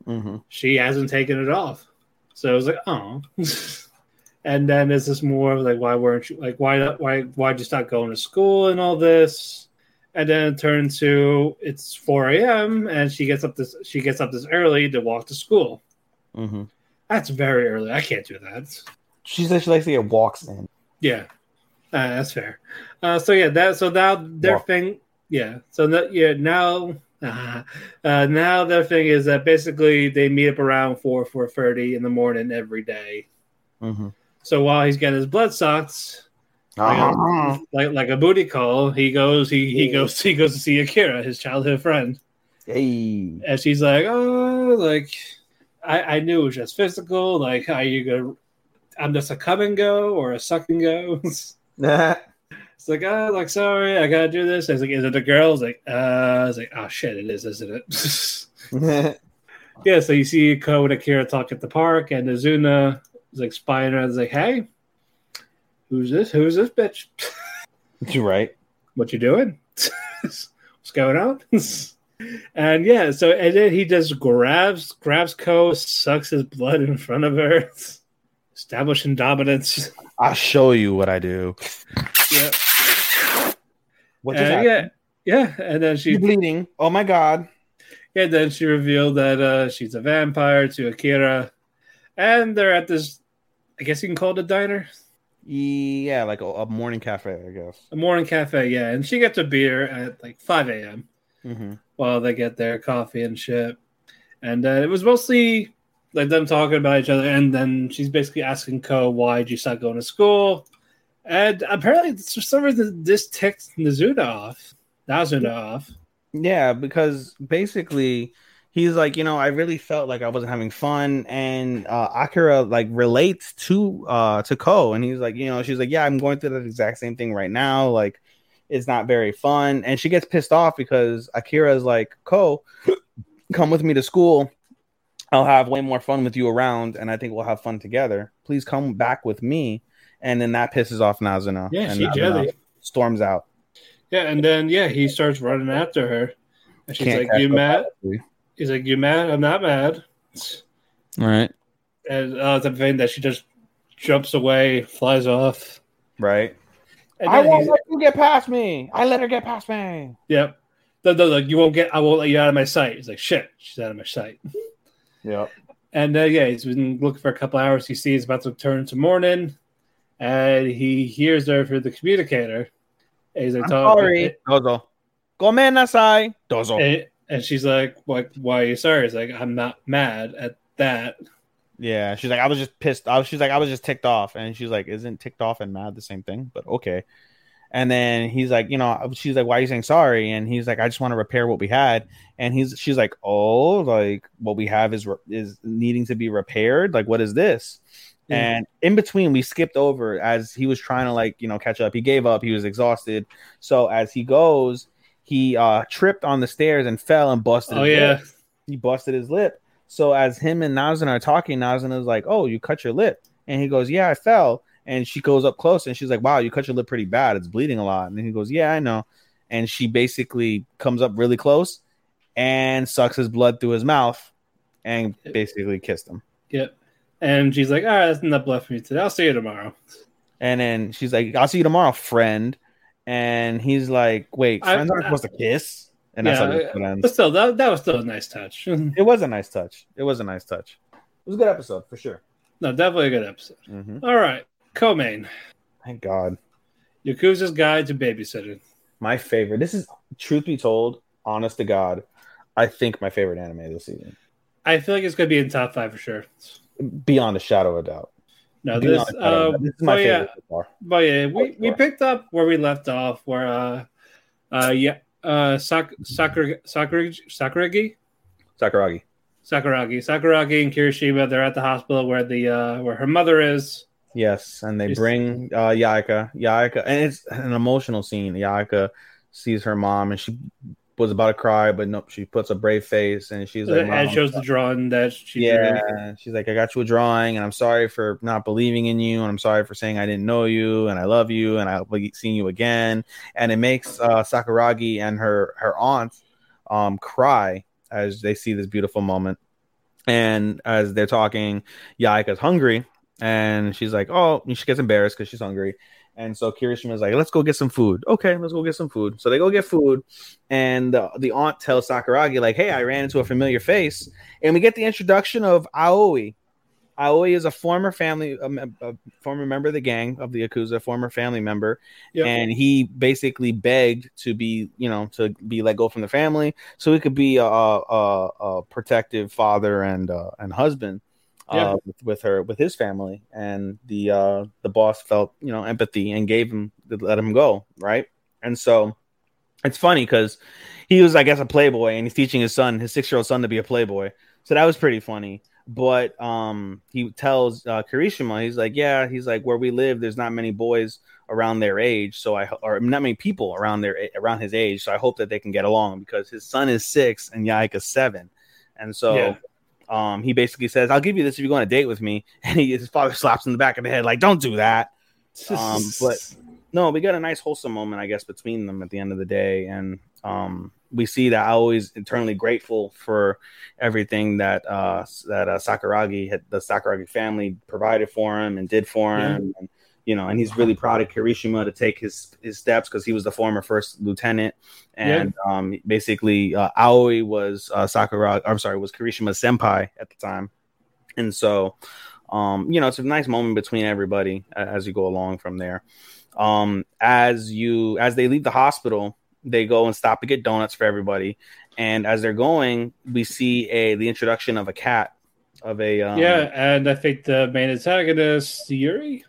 Mm-hmm. she hasn't taken it off. So I was like, oh. and then there's this more of like, why weren't you like why why why'd you stop going to school and all this? And then it turned to it's 4 a.m. and she gets up this she gets up this early to walk to school. Mm-hmm. That's very early. I can't do that. She says she likes to get walks in. Yeah, uh, that's fair. Uh, so yeah, that so now their Walk. thing, yeah. So that yeah now, uh, uh, now their thing is that basically they meet up around four four thirty in the morning every day. Mm-hmm. So while he's getting his blood sucked, like, Uh-huh. a, like like a booty call, he goes he he goes he goes to see Akira, his childhood friend. Hey. And she's like, "Oh, like I, I knew it was just physical. Like, are you gonna? I'm just a come and go or a suck and go." It's like, oh, like sorry, I gotta do this. I was like, is it a girl? I was like, uh, I was like, oh shit, it is, isn't it? yeah. So you see Ko and Akira talk at the park, and Nazuna is like spying around. Is like, hey, who's this? Who's this bitch? You're right. what you doing? What's going on? and yeah, so and then he just grabs grabs Ko, sucks his blood in front of her, establishing dominance. I'll show you what I do. Yeah, What just and happened? yeah, yeah. And then she She's bleeding. Oh my god. Yeah, then she revealed that uh, she's a vampire to Akira, and they're at this. I guess you can call it a diner, Yeah, like a, a morning cafe, I guess. a morning cafe. Yeah, and she gets a beer at like five a.m. Mm-hmm. while they get their coffee and shit. And uh, it was mostly like them talking about each other, and then she's basically asking Ko, "Why did you stop going to school?" And apparently, for some reason, this ticked Nazuna off. Nazuna off. Yeah, because basically he's like, you know, I really felt like I wasn't having fun, and uh, Akira like relates to uh to Ko, and he's like, you know, she's like, yeah, I'm going through that exact same thing right now, like it's not very fun, and she gets pissed off because Akira is like, Ko, come with me to school. I'll have way more fun with you around, and I think we'll have fun together. Please come back with me, and then that pisses off Nazuna. Yeah, and she Nazuna jelly. storms out. Yeah, and then yeah, he starts running after her, and she's Can't like, "You mad?" obviously. He's like, "You mad? I'm not mad." All right, And uh, the thing that she just jumps away, flies off. right. And I won't let you get past me. I let her get past me. Yep. No, no, like you won't get. I won't let you out of my sight. He's like, shit. She's out of my sight. Yep. And uh, yeah, he's been looking for a couple hours. He sees it's about to turn to morning, and he hears her through the communicator. And he's like, I'm sorry. Dozo. Gomen nasai. Dozo. And, and she's like, "Like, why are you sorry?" He's like, "I'm not mad at that." Yeah, she's like, I was just pissed. I was, she's like, I was just ticked off, and she's like, isn't ticked off and mad the same thing? But okay. And then he's like, you know, she's like, why are you saying sorry? And he's like, I just want to repair what we had. And he's, she's like, oh, like what we have is re- is needing to be repaired. Like, what is this? And in between, we skipped over as he was trying to like, you know, catch up. He gave up. He was exhausted. So as he goes, he uh tripped on the stairs and fell and busted. Oh his yeah, lip he busted his lip. So as him and Nazan are talking, Nazan is like, "Oh, you cut your lip," and he goes, "Yeah, I fell." And she goes up close and she's like, "Wow, you cut your lip pretty bad. It's bleeding a lot." And he goes, "Yeah, I know." And she basically comes up really close and sucks his blood through his mouth and basically kissed him. yep. And she's like, "All right, that's enough left for me today. I'll see you tomorrow." And then she's like, "I'll see you tomorrow, friend." And he's like, "Wait, I- friends aren't I- supposed to kiss?" And that's Yeah, how ends. But still, that, that was still a nice touch. It was a nice touch. It was a nice touch. It was a good episode for sure. No, definitely a good episode. hmm All right, co-main Thank God. Yakuza's Guide to Babysitting. my favorite. This is truth be told, honest to God, I think my favorite anime this season, I feel like it's gonna be in top five for sure. Beyond a shadow of a doubt. No, this, a shadow of a uh, this is my oh, yeah, favorite so far. but yeah, we, we picked up where we left off, where uh, uh, yeah, uh, Sak- Sakura Sakuragi Sakuragi Sakuragi. Sakuragi Sakuragi and Kirishima. They're at the hospital where the uh, where her mother is. Yes, and they Yes. bring uh, Yaika. Yaika, and it's an emotional scene. Yaika sees her mom, and she was about to cry, but nope, she puts a brave face, and she's like, and "Mom, shows the drawing that she drew. yeah she's like i got you a drawing and i'm sorry for not believing in you and i'm sorry for saying i didn't know you and i love you and i'll be seeing you again. And it makes uh, sakuragi and her her aunt um cry as they see this beautiful moment. And as they're talking yaika's hungry and she's like oh she gets embarrassed because she's hungry and so Kirishima's like, let's go get some food. Okay, let's go get some food. So they go get food, and the, the aunt tells Sakuragi, like, hey, I ran into a familiar face and we get the introduction of Aoi. Aoi is a former family, a, a former member of the gang of the Yakuza, former family member, Yep. and he basically begged to be, you know, to be let go from the family, so he could be a, a, a protective father and uh, and husband. Yeah. Uh, with, with her, with his family, and the uh, the boss felt you know empathy and gave him let him go, right? And so it's funny because he was, I guess, a playboy, and he's teaching his son, his six year old son, to be a playboy. So that was pretty funny. But um, he tells uh, Kirishima, he's like, yeah, he's like, where we live, there's not many boys around their age, so I or not many people around their around his age, so I hope that they can get along because his son is six and Yaika's seven, and so. Yeah. Um, he basically says, "I'll give you this if you go on a date with me." And he, his father slaps him in the back of the head, like, "Don't do that." Um, but no, we got a nice wholesome moment, I guess, between them at the end of the day, and um, we see that I always eternally grateful for everything that uh, that uh, Sakuragi had, the Sakuragi family provided for him and did for him, and you know, and he's really proud of Kirishima to take his his steps because he was the former first lieutenant, and um, basically uh, Aoi was uh, Sakuragi, I'm sorry, was Kirishima's senpai at the time, and so um, you know, it's a nice moment between everybody as you go along from there. Um, as you as they leave the hospital, they go and stop to get donuts for everybody, and as they're going, we see a the introduction of a cat of a um, yeah, and I think the main antagonist, Yuri,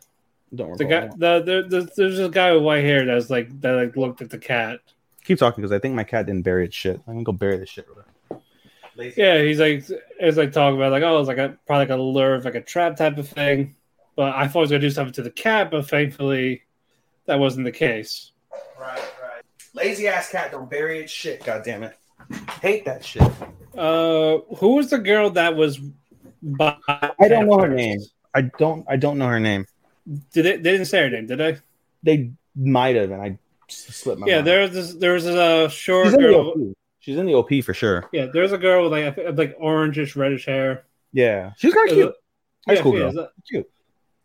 Don't the guy, the, the, the there's a guy with white hair that's like that like looked at the cat. Keep talking because I think my cat didn't bury its shit. I'm gonna go bury this shit. Lazy. Yeah, he's like it's like talking about like oh it's like a probably like a lure, like a trap type of thing. But I thought he was gonna do something to the cat, but thankfully that wasn't the case. Right, right. Lazy ass cat don't bury its shit. God damn it. Hate that shit. Uh, who was the girl that was? By I don't know her name. I don't. I don't know her name. Did they? They didn't say her name, did they? They might have, and I slipped my. yeah, mind. there was this, there was uh, short She's in girl. OP. She's in the OP for sure. Yeah, there's a girl with like like orangish reddish hair. Yeah, she's kind of cute. High Yeah, school girl. is. Cute.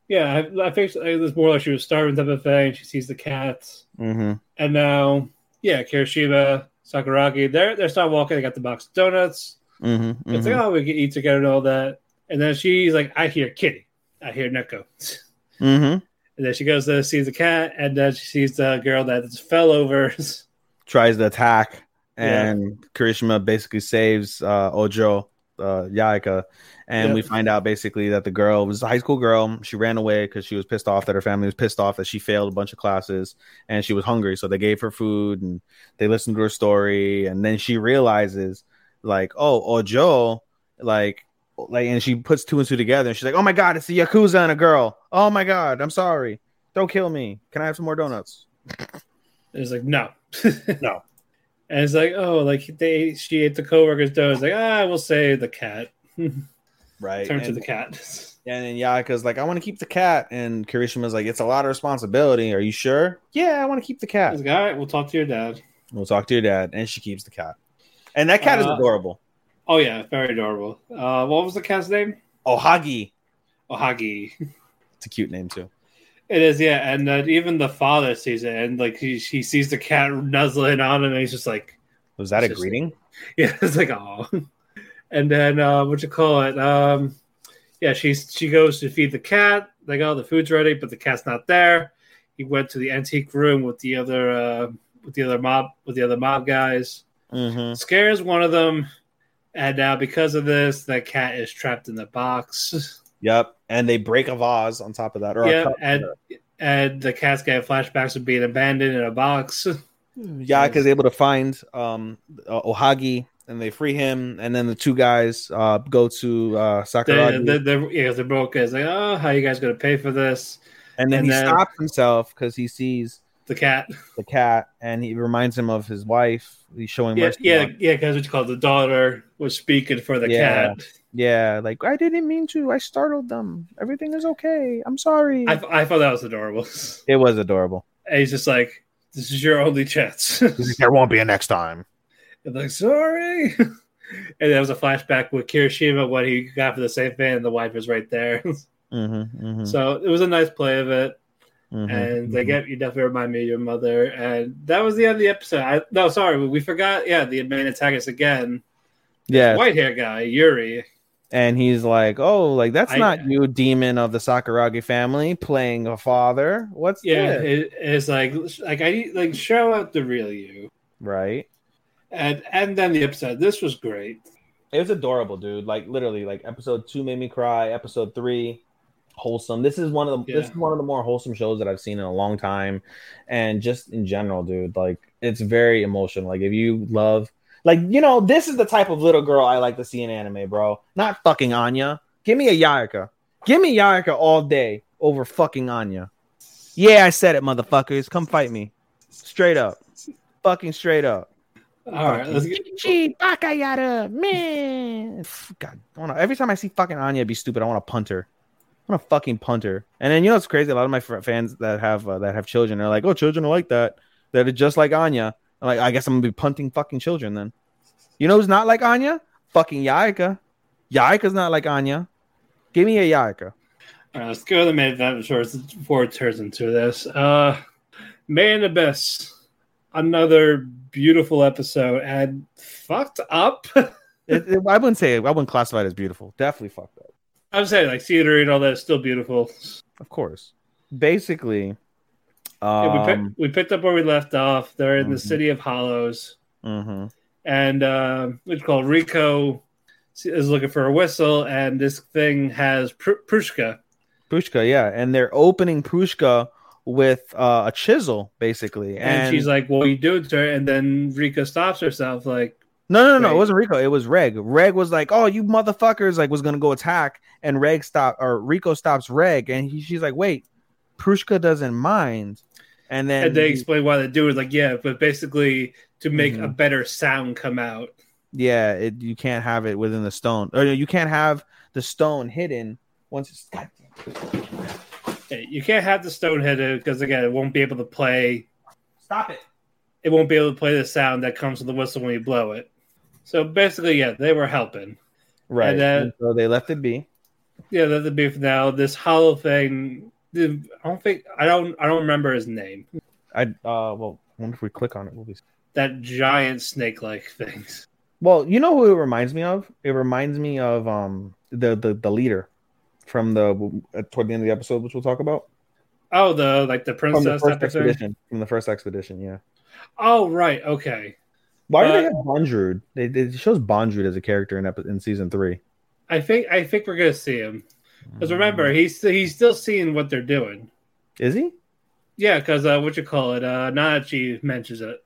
Yeah, I, I think it was more like she was starving type of thing. She sees the cats, Mm-hmm. and now yeah, Kirishima, Sakuragi, they're they're starting walking. They got the box of donuts. Mm-hmm. It's like oh, we can eat together and all that. And then she's like, I hear Kitty, I hear Neko. mm-hmm. And then she goes to see the cat, and then she sees the girl that fell over. Tries to attack, Yeah. and Kirishima basically saves uh, Ojo, uh, Yaika, and Yeah. we find out basically that the girl was a high school girl. She ran away because she was pissed off that her family was pissed off that she failed a bunch of classes, and she was hungry. So they gave her food, and they listened to her story, and then she realizes, like, oh, Ojo, like. Like and she puts two and two together and she's like, Oh my god, it's a Yakuza and a girl. Oh my god, I'm sorry. Don't kill me. Can I have some more donuts? And it's like, no. No. And it's like, oh, like they she ate the coworker's donuts. Like, ah, we'll say the cat. Right. Turn to the cat. And then Yaika's like, I want to keep the cat. And Kirishima's like, it's a lot of responsibility. Are you sure? Yeah, I want to keep the cat. like, all right, we'll talk to your dad. We'll talk to your dad. And she keeps the cat. And that cat is Uh, adorable. Oh yeah, very adorable. Uh, what was the cat's name? Ohagi. Ohagi. It's a cute name, too. It is, yeah. And uh, even the father sees it, and like he, he sees the cat nuzzling on him, and he's just like, Was that a just- greeting? yeah, it's like, oh. And then uh, what you call it? Um, yeah, she's she goes to feed the cat. Like, oh, the food's ready, but the cat's not there. He went to the antique room with the other uh, with the other mob with the other mob guys. Mm-hmm. Scares one of them, and now because of this, the cat is trapped in the box. Yep. And they break a vase on top of that. Or yeah, cup. and and the cat's getting flashbacks of being abandoned in a box. Yaika's able to find um, uh, Ohagi and they free him. And then the two guys uh, go to uh, Sakuragi. the, the, yeah, the broke is like, oh, how you guys gonna pay for this? and then and he then- stops himself because he sees The cat. the cat and he reminds him of his wife. He's showing Yeah, mercy. yeah, on- yeah. Because what you call it, the daughter was speaking for the Yeah. cat. yeah, like I didn't mean to. I startled them. Everything is okay. I'm sorry. I, I thought that was adorable. it was adorable. And he's just like, "This is your only chance." there won't be a next time. I'm like, "Sorry." and there was a flashback with Kirishima when he got for the same thing, and the wife is right there. Mm-hmm, mm-hmm, so it was a nice play of it. Mhm, and they mhm. get you definitely remind me of your mother. And that was the end of the episode. I, no, sorry, we forgot. Yeah, the main antagonist again, yeah, white hair guy Yuri. and he's like, "Oh, like that's I- not you, demon of the Sakuragi family, playing a father. What's Yeah, it, it's like like I need like show out the real you. right?" And and then the episode. This was great. It was adorable, dude. Like literally, like episode two made me cry. Episode three, wholesome. This is one of the this is one of the more wholesome shows that I've seen in a long time, and just in general, dude, like it's very emotional. Like if you love, like you know, this is the type of little girl I like to see in anime, bro. Not fucking Anya. Give me a Yarika. Give me Yarika all day over fucking Anya. Yeah, I said it, motherfuckers. Come fight me, straight up, fucking straight up. All right, let's get. Man. God, I wanna, every time I see fucking Anya be stupid, I want to punt her. I want to fucking punter. And then you know what's crazy? A lot of my fans that have uh, that have children, they're like, "Oh, children are like that. That are just like Anya." I'm like, I guess I'm gonna be punting fucking children then. You know who's not like Anya? Fucking Yaika. Yaika's not like Anya. Give me a Yaika. All right, let's go to the main event before it's- before it turns into this. Uh, Man Abyss, another beautiful episode and fucked up. It, it- I wouldn't say I wouldn't classify it as beautiful. Definitely fucked up. I'm saying like scenery and all that is still beautiful. Of course. Basically, Yeah, we, um, pick, we picked up where we left off. They're in the Mhm. city of Hollows, mhm. and uh, it's called Riko is looking for a whistle, and this thing has Pr- Prushka. Pushka, yeah, and they're opening Pushka with uh, a chisel, basically, And, she's like, "What are you doing to her?" And then Riko stops herself, like, "No, no, no, no, Right. it wasn't Riko, it was Reg." Reg was like, "Oh, you motherfuckers!" Like, was gonna go attack, and Reg stop or Riko stops Reg, and he, she's like, "Wait, Prushka doesn't mind," and then and they he- explain why they do it. Like, yeah, but basically to make Mhm. a better sound come out. yeah, it, you can't have it within the stone, or you can't have the stone hidden once it's. God damn. Hey, You can't have the stone hidden because again, it won't be able to play. Stop it. It won't be able to play the sound that comes with the whistle when you blow it. So basically, yeah, they were helping. Right. And then- and so they left it be. Yeah, that's the beef now. This hollow thing. I don't think I don't. I don't remember his name. I uh well, I wonder if we click on it, we'll be That giant snake-like things. Well, you know who it reminds me of? It reminds me of um the the, the leader from the uh, toward the end of the episode, which we'll talk about Oh, the like the from the princess first expedition. From the first expedition, yeah. Oh, right. Okay. Why do they Uh, have Bondrewd? They, they it shows Bondrewd as a character in epi- in season three. I think I think we're gonna see him because Mm. remember he's he's still seeing what they're doing. is he? Yeah, because uh, what you call it? Uh, Nanachi mentions it.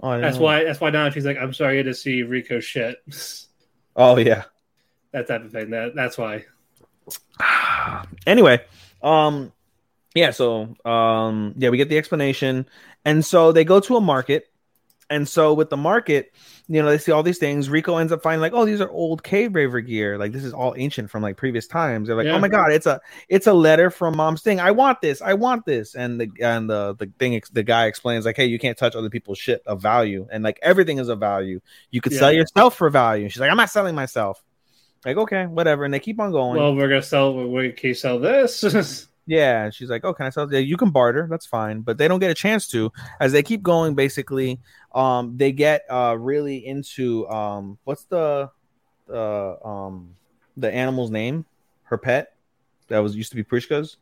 Oh, That's why. That's why Nanachi's like, "I'm sorry to see Riko shit." Oh yeah. that type of thing. That that's why. anyway, um, yeah. So um, yeah, we get the explanation, and so they go to a market, and so with the market, you know, they see all these things. Riko ends up finding like, oh, these are old cave raider gear. Like this is all ancient from like previous times. They're like, Yeah. oh my god, it's a it's a letter from mom's thing. I want this. I want this. And the and the the thing the guy explains like, hey, you can't touch other people's shit of value, and like everything is of value. You could sell yourself for value. She's like, I'm not selling myself. Like okay, whatever, and they keep on going. Well, we're gonna sell. We can you sell this. Yeah, she's like, "Oh, can I sell?" Yeah, you can barter. That's fine, but they don't get a chance to. As they keep going, basically, um, they get uh really into um, what's the uh um the animal's name? Her pet that was used to be Prishka's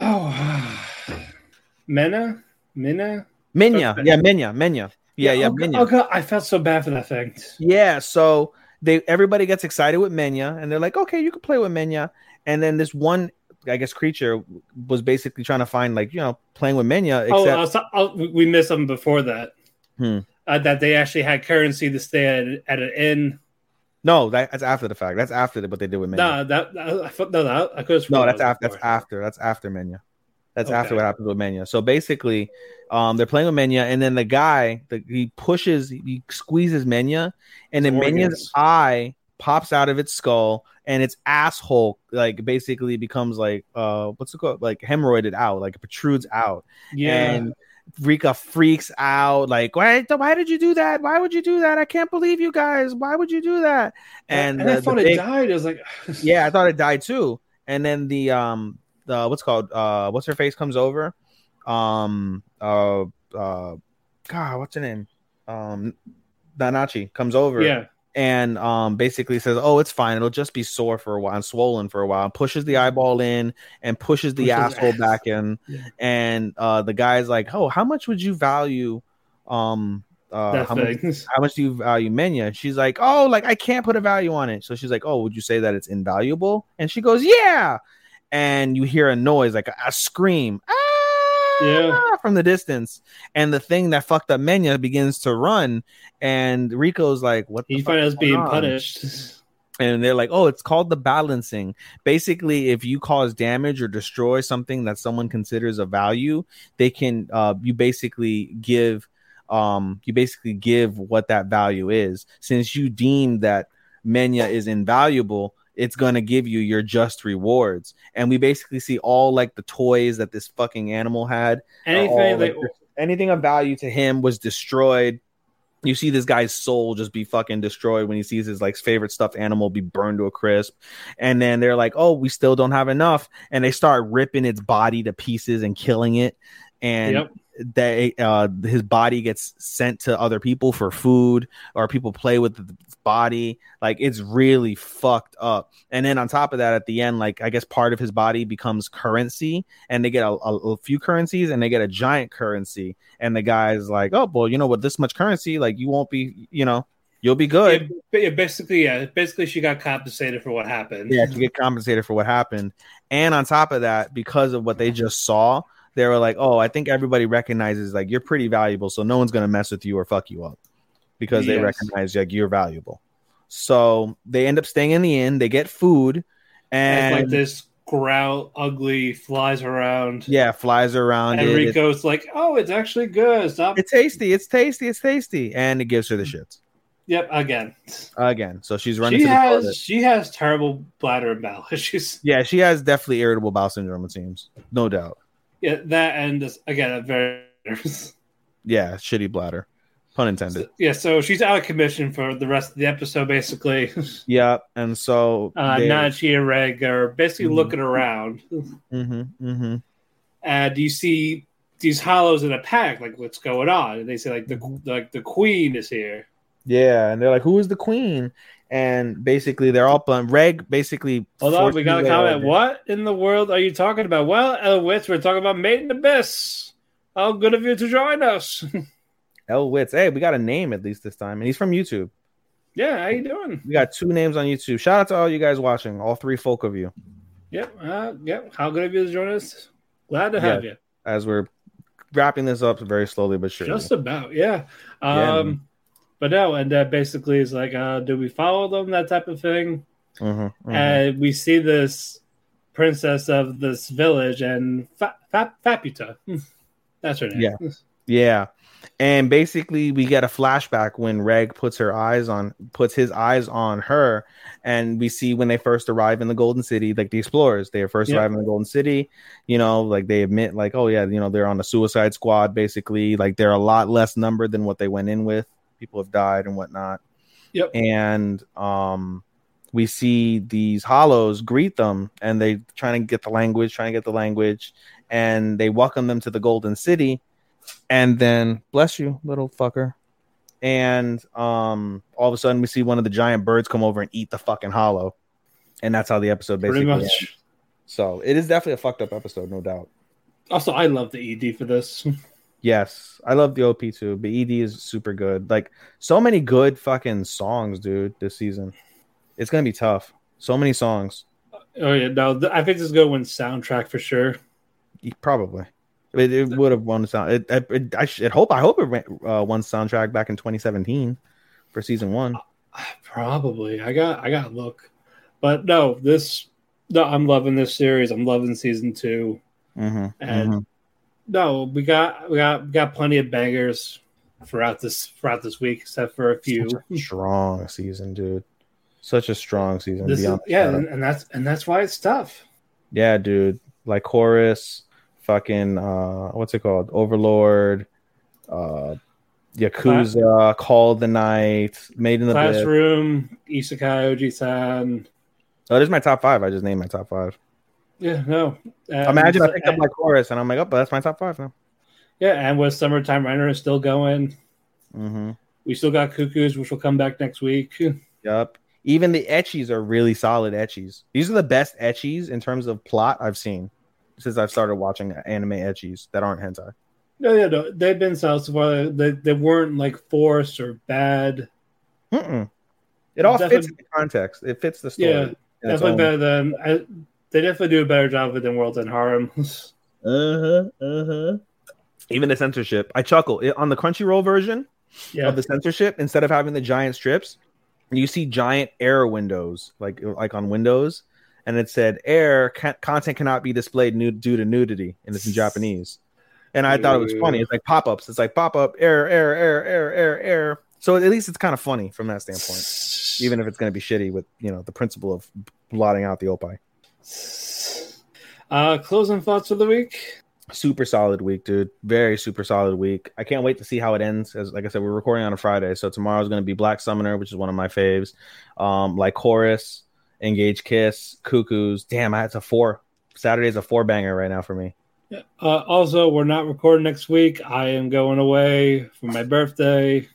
oh, Mena, Mina. Minya. Okay. Yeah, Minya, Minya. Yeah, yeah, oh, Minya. Oh god, I felt so bad for that thing. Yeah, so they everybody gets excited with Meinya, and they're like, "Okay, you can play with Meinya." And then this one, I guess, creature was basically trying to find like you know playing with Meinya, except Oh, so, oh, we- missed something before that. Hmm. Uh, that they actually had currency to stay at, at an inn. no, that, that's after the fact. That's after what they did with Meinya. No, that, no, that, I could. No, that's after. That's after. That's after Meinya. That's after what happens with Meinya. So basically, um, they're playing with Meinya, and then the guy, the, he pushes, he squeezes Meinya, and then Meinya's eye pops out of its skull, and its asshole like basically becomes like uh, what's it called? Like hemorrhoided out, like protrudes out, Yeah, and Rika freaks out, like, why, why did you do that? Why would you do that? I can't believe you guys. Why would you do that? and, And, I thought it died. I was like, yeah, I thought it died too. And then the um the what's called uh what's her face comes over. Um uh uh God, what's her name? Um Nanachi comes over yeah, and um basically says, Oh, it's fine, it'll just be sore for a while and swollen for a while, and pushes the eyeball in and pushes the Pushes asshole ass. back in. Yeah. And uh the guy's like, Oh, how much would you value um uh how much how much do you value Meinya? She's like, oh, like I can't put a value on it. So she's like, oh, would you say that it's invaluable? And she goes, yeah. and you hear a noise like a, a scream. Ah! Yeah. from the distance, and the thing that fucked up Meinya begins to run, and Riko's like, "What?" The He fuck finds us being on? punished. and they're like, "Oh, it's called the balancing." Basically, if you cause damage or destroy something that someone considers a value, they can uh you basically give um you basically give what that value is. Since you deem that Meinya is invaluable, it's gonna give you your just rewards. And we basically see all like the toys that this fucking animal had Anything all, like, anything of value to him was destroyed. You see this guy's soul just be fucking destroyed when he sees his like favorite stuffed animal be burned to a crisp. And then they're like, "Oh, we still don't have enough." And they start ripping its body to pieces and killing it. And Yep. They uh his body gets sent to other people for food or people play with the body like it's really fucked up and then on top of that at the end like i guess part of his body becomes currency and they get a, a, a few currencies and they get a giant currency and the guy's like oh well you know with this much currency like you won't be you know you'll be good Yeah, basically, yeah. Basically, she got compensated for what happened. yeah, to get compensated for what happened. And on top of that, because of what they just saw, they were like, "Oh, I think everybody recognizes like you're pretty valuable, so no one's gonna mess with you or fuck you up because they recognize like you're valuable." So they end up staying in the inn. They get food, And and like this growl, ugly, flies around. yeah, flies around. And it. It's, like, "Oh, it's actually good. Stop." it's tasty. It's tasty. It's tasty, and it gives her the shits yep, again. again. So she's running She to the has toilet. she has terrible bladder and bowel issues. Yeah, she has definitely irritable bowel syndrome. It seems, no doubt. Yeah, that and this, again, I'm very. Yeah, shitty bladder, pun intended. Yeah, so she's out of commission for the rest of the episode, basically. Yeah, and so Uh, they- and Reg are basically Mhm. looking around, Mhm, mhm. and you see these hollows in a pack. Like, what's going on? And they say, like the like the queen is here. Yeah, and they're like, "Who is the queen?" And basically, they're all but Reg basically. Hold on, we got a comment. What in the world are you talking about? Well, Elwitz, we're talking about Made in Abyss. How good of you to join us. El Wits. Hey, we got a name at least this time, and he's from YouTube. yeah, how you doing? We got two names on YouTube. Shout out to all you guys watching, all three folk of you, Yep, uh, yep. How good of you to join us? Glad to have you. as we're wrapping this up very slowly but surely. Just about, yeah. Yeah, Um, man. But no, and that basically is like, uh, do we follow them? That type of thing. Mhm, mhm. And we see this princess of this village and Fa- Fa- Faputa. That's her name. Yeah. Yeah. And basically we get a flashback when Reg puts her eyes on puts his eyes on her and we see when they first arrive in the Golden City, like the explorers, they first Yeah. arrive in the Golden City, you know, like they admit like, oh yeah, you know, they're on the suicide squad basically, like they're a lot less numbered than what they went in with. People have died and whatnot. Yep. And um we see these hollows greet them and they trying to get the language, trying to get the language, and they welcome them to the Golden City and then bless you little fucker and um all of a sudden we see one of the giant birds come over and eat the fucking hollow and that's how the episode Pretty basically much. ends. so it is definitely a fucked up episode no doubt Also, I love the ED for this. yes i love the op too but ed is super good like so many good fucking songs dude this season it's gonna be tough so many songs Oh yeah, no, I think this is going to win soundtrack for sure. probably it, it would have won the sound it, it, it i should hope i hope it went, uh, won soundtrack back in 2017 for season one Probably. I got. I got look. But no, this. No, I'm loving this series. I'm loving season two. mm-hmm, And mhm. No, we got we got we got plenty of bangers throughout this throughout this week, except for a few. A strong season, dude. Such a strong season. Is, yeah, and, and that's and that's why it's tough. yeah, dude. Lycoris, fucking uh what's it called? Overlord, uh Yakuza, Call of the Night, Made in the. Classroom, Isekai, Oji-san. Oh, this is my top five. I just named my top five. Yeah, no. And- Imagine I picked up my chorus and I'm like, oh, but that's my top five now. yeah, and with Summertime Render is still going. Mm-hmm. We still got Cuckoos, which will come back next week. Yup. Even the ecchis are really solid ecchis. These are the best ecchis in terms of plot I've seen since I've started watching anime ecchis that aren't hentai. No, yeah, no, they've been solid so far. They, they weren't like forced or bad. Mm-mm. It all fits Definitely- in the context. It fits the story. Yeah, Definitely better than I, they definitely do a better job with it than World's End Harem. Uh huh. Uh huh. Even the censorship, I chuckle It- on the Crunchyroll version yeah, of the censorship. Instead of having the giant strips, you see giant error windows, like like on Windows, and it said error ca- content cannot be displayed nude due to nudity, and it's in Japanese. And I thought it was funny. It's like pop ups. It's like pop up error, error, error, error, error, error. So at least it's kind of funny from that standpoint, even if it's going to be shitty with you know the principle of blotting out the opie. Uh, closing thoughts for the week. super solid week, dude. Very super solid week. I can't wait to see how it ends. As like I said, we're recording on a Friday, so tomorrow's going to be Black Summoner, which is one of my faves. Um, Lycoris, Engage Kiss, Cuckoos. Damn, that's a four. Saturday's a four banger right now for me. Yeah. Uh, also, we're not recording next week. I am going away for my birthday.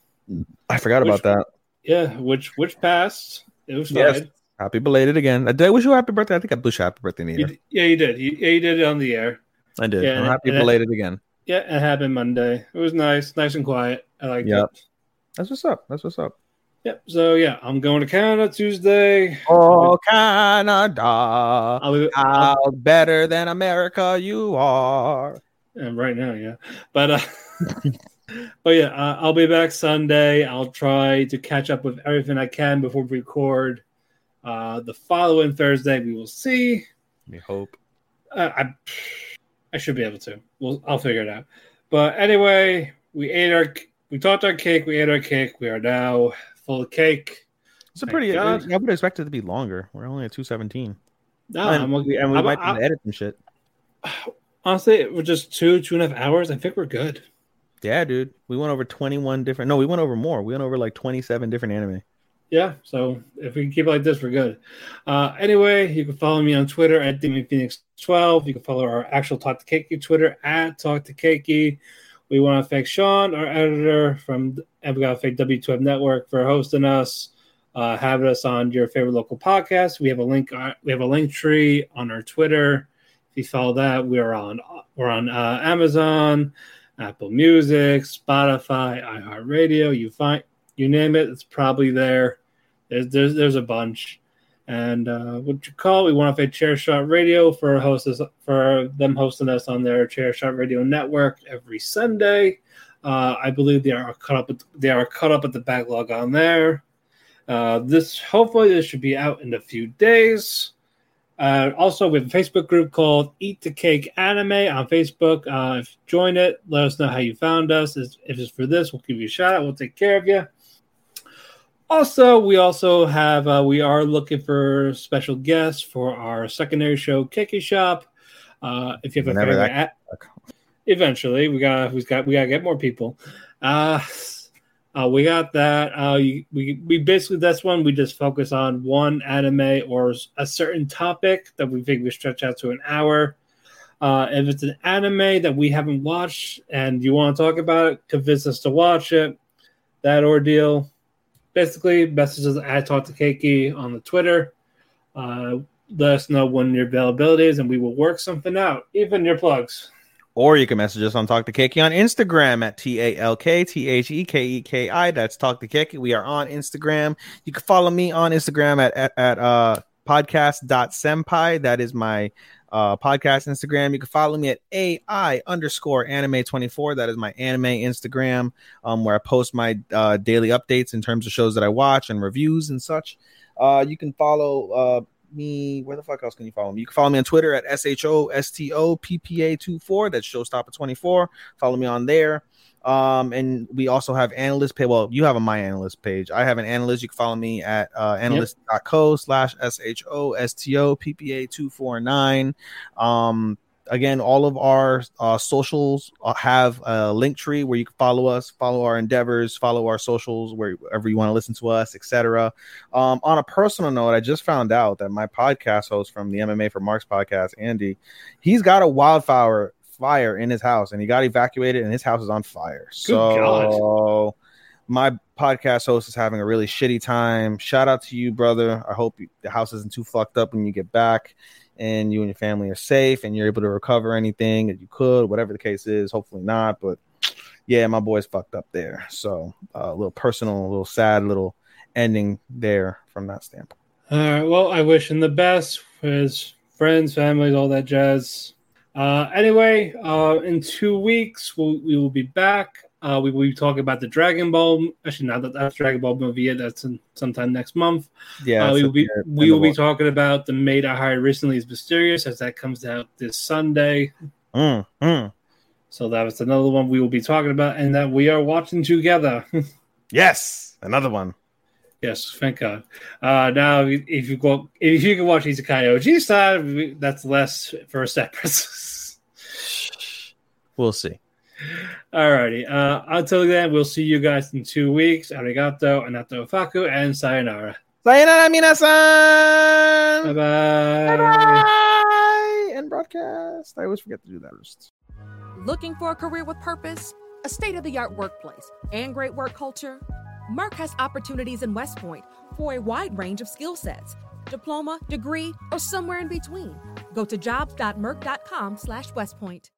I forgot Which- about that. Yeah, which which passed. It was fine. Yes. Happy belated again. Did I wish you a happy birthday? I think I wish you a happy birthday, You Nita. d- yeah, you did. You, yeah, you did it on the air. I did. Yeah, I'm happy belated again. Yeah, it happened Monday. It was nice, nice and quiet. I like Yep. it. That's what's up. That's what's up. Yep. So yeah, I'm going to Canada Tuesday. Oh, Canada. I'll be, How better than America you are. and right now, yeah. But uh, but yeah, uh, I'll be back Sunday. I'll try to catch up with everything I can before we record. Uh, the following Thursday, we will see. We hope. Uh, I I should be able to. We'll I'll figure it out. But anyway, we ate our we talked our cake. We ate our cake. We are now full of cake. It's a Thank pretty. I would expect it to be longer. We're only at two seventeen, No, and, I'm, we, and we I'm- might I- edit some shit. honestly, it was just two two and a half hours. I think we're good. Yeah, dude. We went over twenty one different. No, we went over more. We went over like twenty seven different anime. Yeah, so if we can keep like this, we're good. Uh, anyway, you can follow me on Twitter at DemonPhoenix12. You can follow our actual Talk the Keki Twitter at Talk the Keki. We want to thank Shaun, our editor from got thank W2F Network for hosting us, uh, having us on your favorite local podcast. We have a link. Uh, we have a link tree on our Twitter. If you follow that, we are on we're on uh, Amazon, Apple Music, Spotify, iHeartRadio. You find you name it, it's probably there. There's there's, there's a bunch. And uh, what you call? We want to thank Chairshot Radio for hostess for them hosting us on their Chairshot Radio network every Sunday. Uh, I believe they are cut up. At, they are cut up at the backlog on there. Uh, this hopefully this should be out in a few days. Uh, also, we have a Facebook group called Eat the Cake Anime on Facebook. Uh, if you join it, let us know how you found us. If it's for this, we'll give you a shout out. We'll take care of you. Also, we also have uh, we are looking for special guests for our secondary show, Keki Shop. Uh, if you have a Whenever favorite, that- a- eventually we got we got we got to get more people. Uh, uh, we got that. Uh, we we basically that's one we just focus on one anime or a certain topic that we think we stretch out to an hour. Uh, if it's an anime that we haven't watched and you want to talk about it, convince us to watch it. That ordeal. Basically, messages at Talk the Keki on the Twitter. Uh, let us know when your availability is, and we will work something out. Even your plugs. Or you can message us on Talk the Keki on Instagram at T A L K T H E K E K I. That's Talk the Keki. We are on Instagram. You can follow me on Instagram at at, at uh podcast.senpai. That is my uh podcast Instagram. You can follow me at AI underscore anime 24. That is my anime Instagram, um, where I post my uh daily updates in terms of shows that I watch and reviews and such. Uh you can follow uh me. Where the fuck else can you follow me? You can follow me on Twitter at S H O S T O P P A 24. That's Showstopper24. Follow me on there. Um, and we also have AniList pay. Well, you have a my AniList page. I have an AniList. You can follow me at uh, AniList.co slash S H O S T O P P A 249. Um, again, all of our uh, socials uh, have a link tree where you can follow us, follow our endeavors, follow our socials wherever you want to listen to us, etc. Um, on a personal note, I just found out that my podcast host from the MMA for Marks podcast, Andy, he's got a wildfire fire in his house and he got evacuated and his house is on fire. so my podcast host is having a really shitty time. Shout out to you, brother. I hope you, the house isn't too fucked up when you get back and you and your family are safe and you're able to recover anything that you could, whatever the case is. Hopefully not, but yeah, my boy's fucked up there. So uh, a little personal, a little sad, little ending there from that standpoint. All right. Well, I wish him the best for his friends, families, all that jazz. Uh, anyway, uh, in two weeks, we'll, we will be back. Uh, we will be talking about the Dragon Ball. Actually, not that that's Dragon Ball movie yet. That's in, sometime next month. Yeah, uh, we will be we will be talking about the maid I hired recently is mysterious as that comes out this Sunday. Mm, mm. So that was another one we will be talking about, and that we are watching together. Yes, another one. Yes, thank God. Uh, now, if you go, if you can watch Isekai Ojisan, we- that's less for a separate. We'll see. Alrighty. Uh, until then, we'll see you guys in two weeks. Arigato, anato faku, and sayonara. Sayonara, minasan. Bye bye. Bye. End broadcast. I always forget to do that. Looking for a career with purpose, a state of the art workplace, and great work culture? Merck has opportunities in West Point for a wide range of skill sets diploma, degree, or somewhere in between. Go to jobs.merck.com slash westpoint.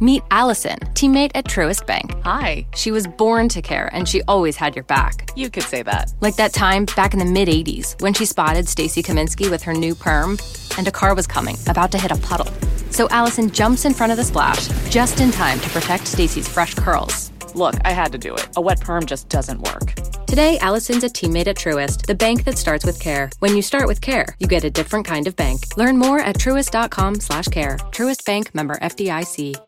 Meet Allison, teammate at Truist Bank. Hi. She was born to care and she always had your back. You could say that. Like that time back in the mid 80s when she spotted Stacy Kaminsky with her new perm and a car was coming, about to hit a puddle. So Allison jumps in front of the splash just in time to protect Stacy's fresh curls. Look, I had to do it. A wet perm just doesn't work. Today, Allison's a teammate at Truist, the bank that starts with care. When you start with care, you get a different kind of bank. Learn more at truist.com slash care. Truist Bank member FDIC.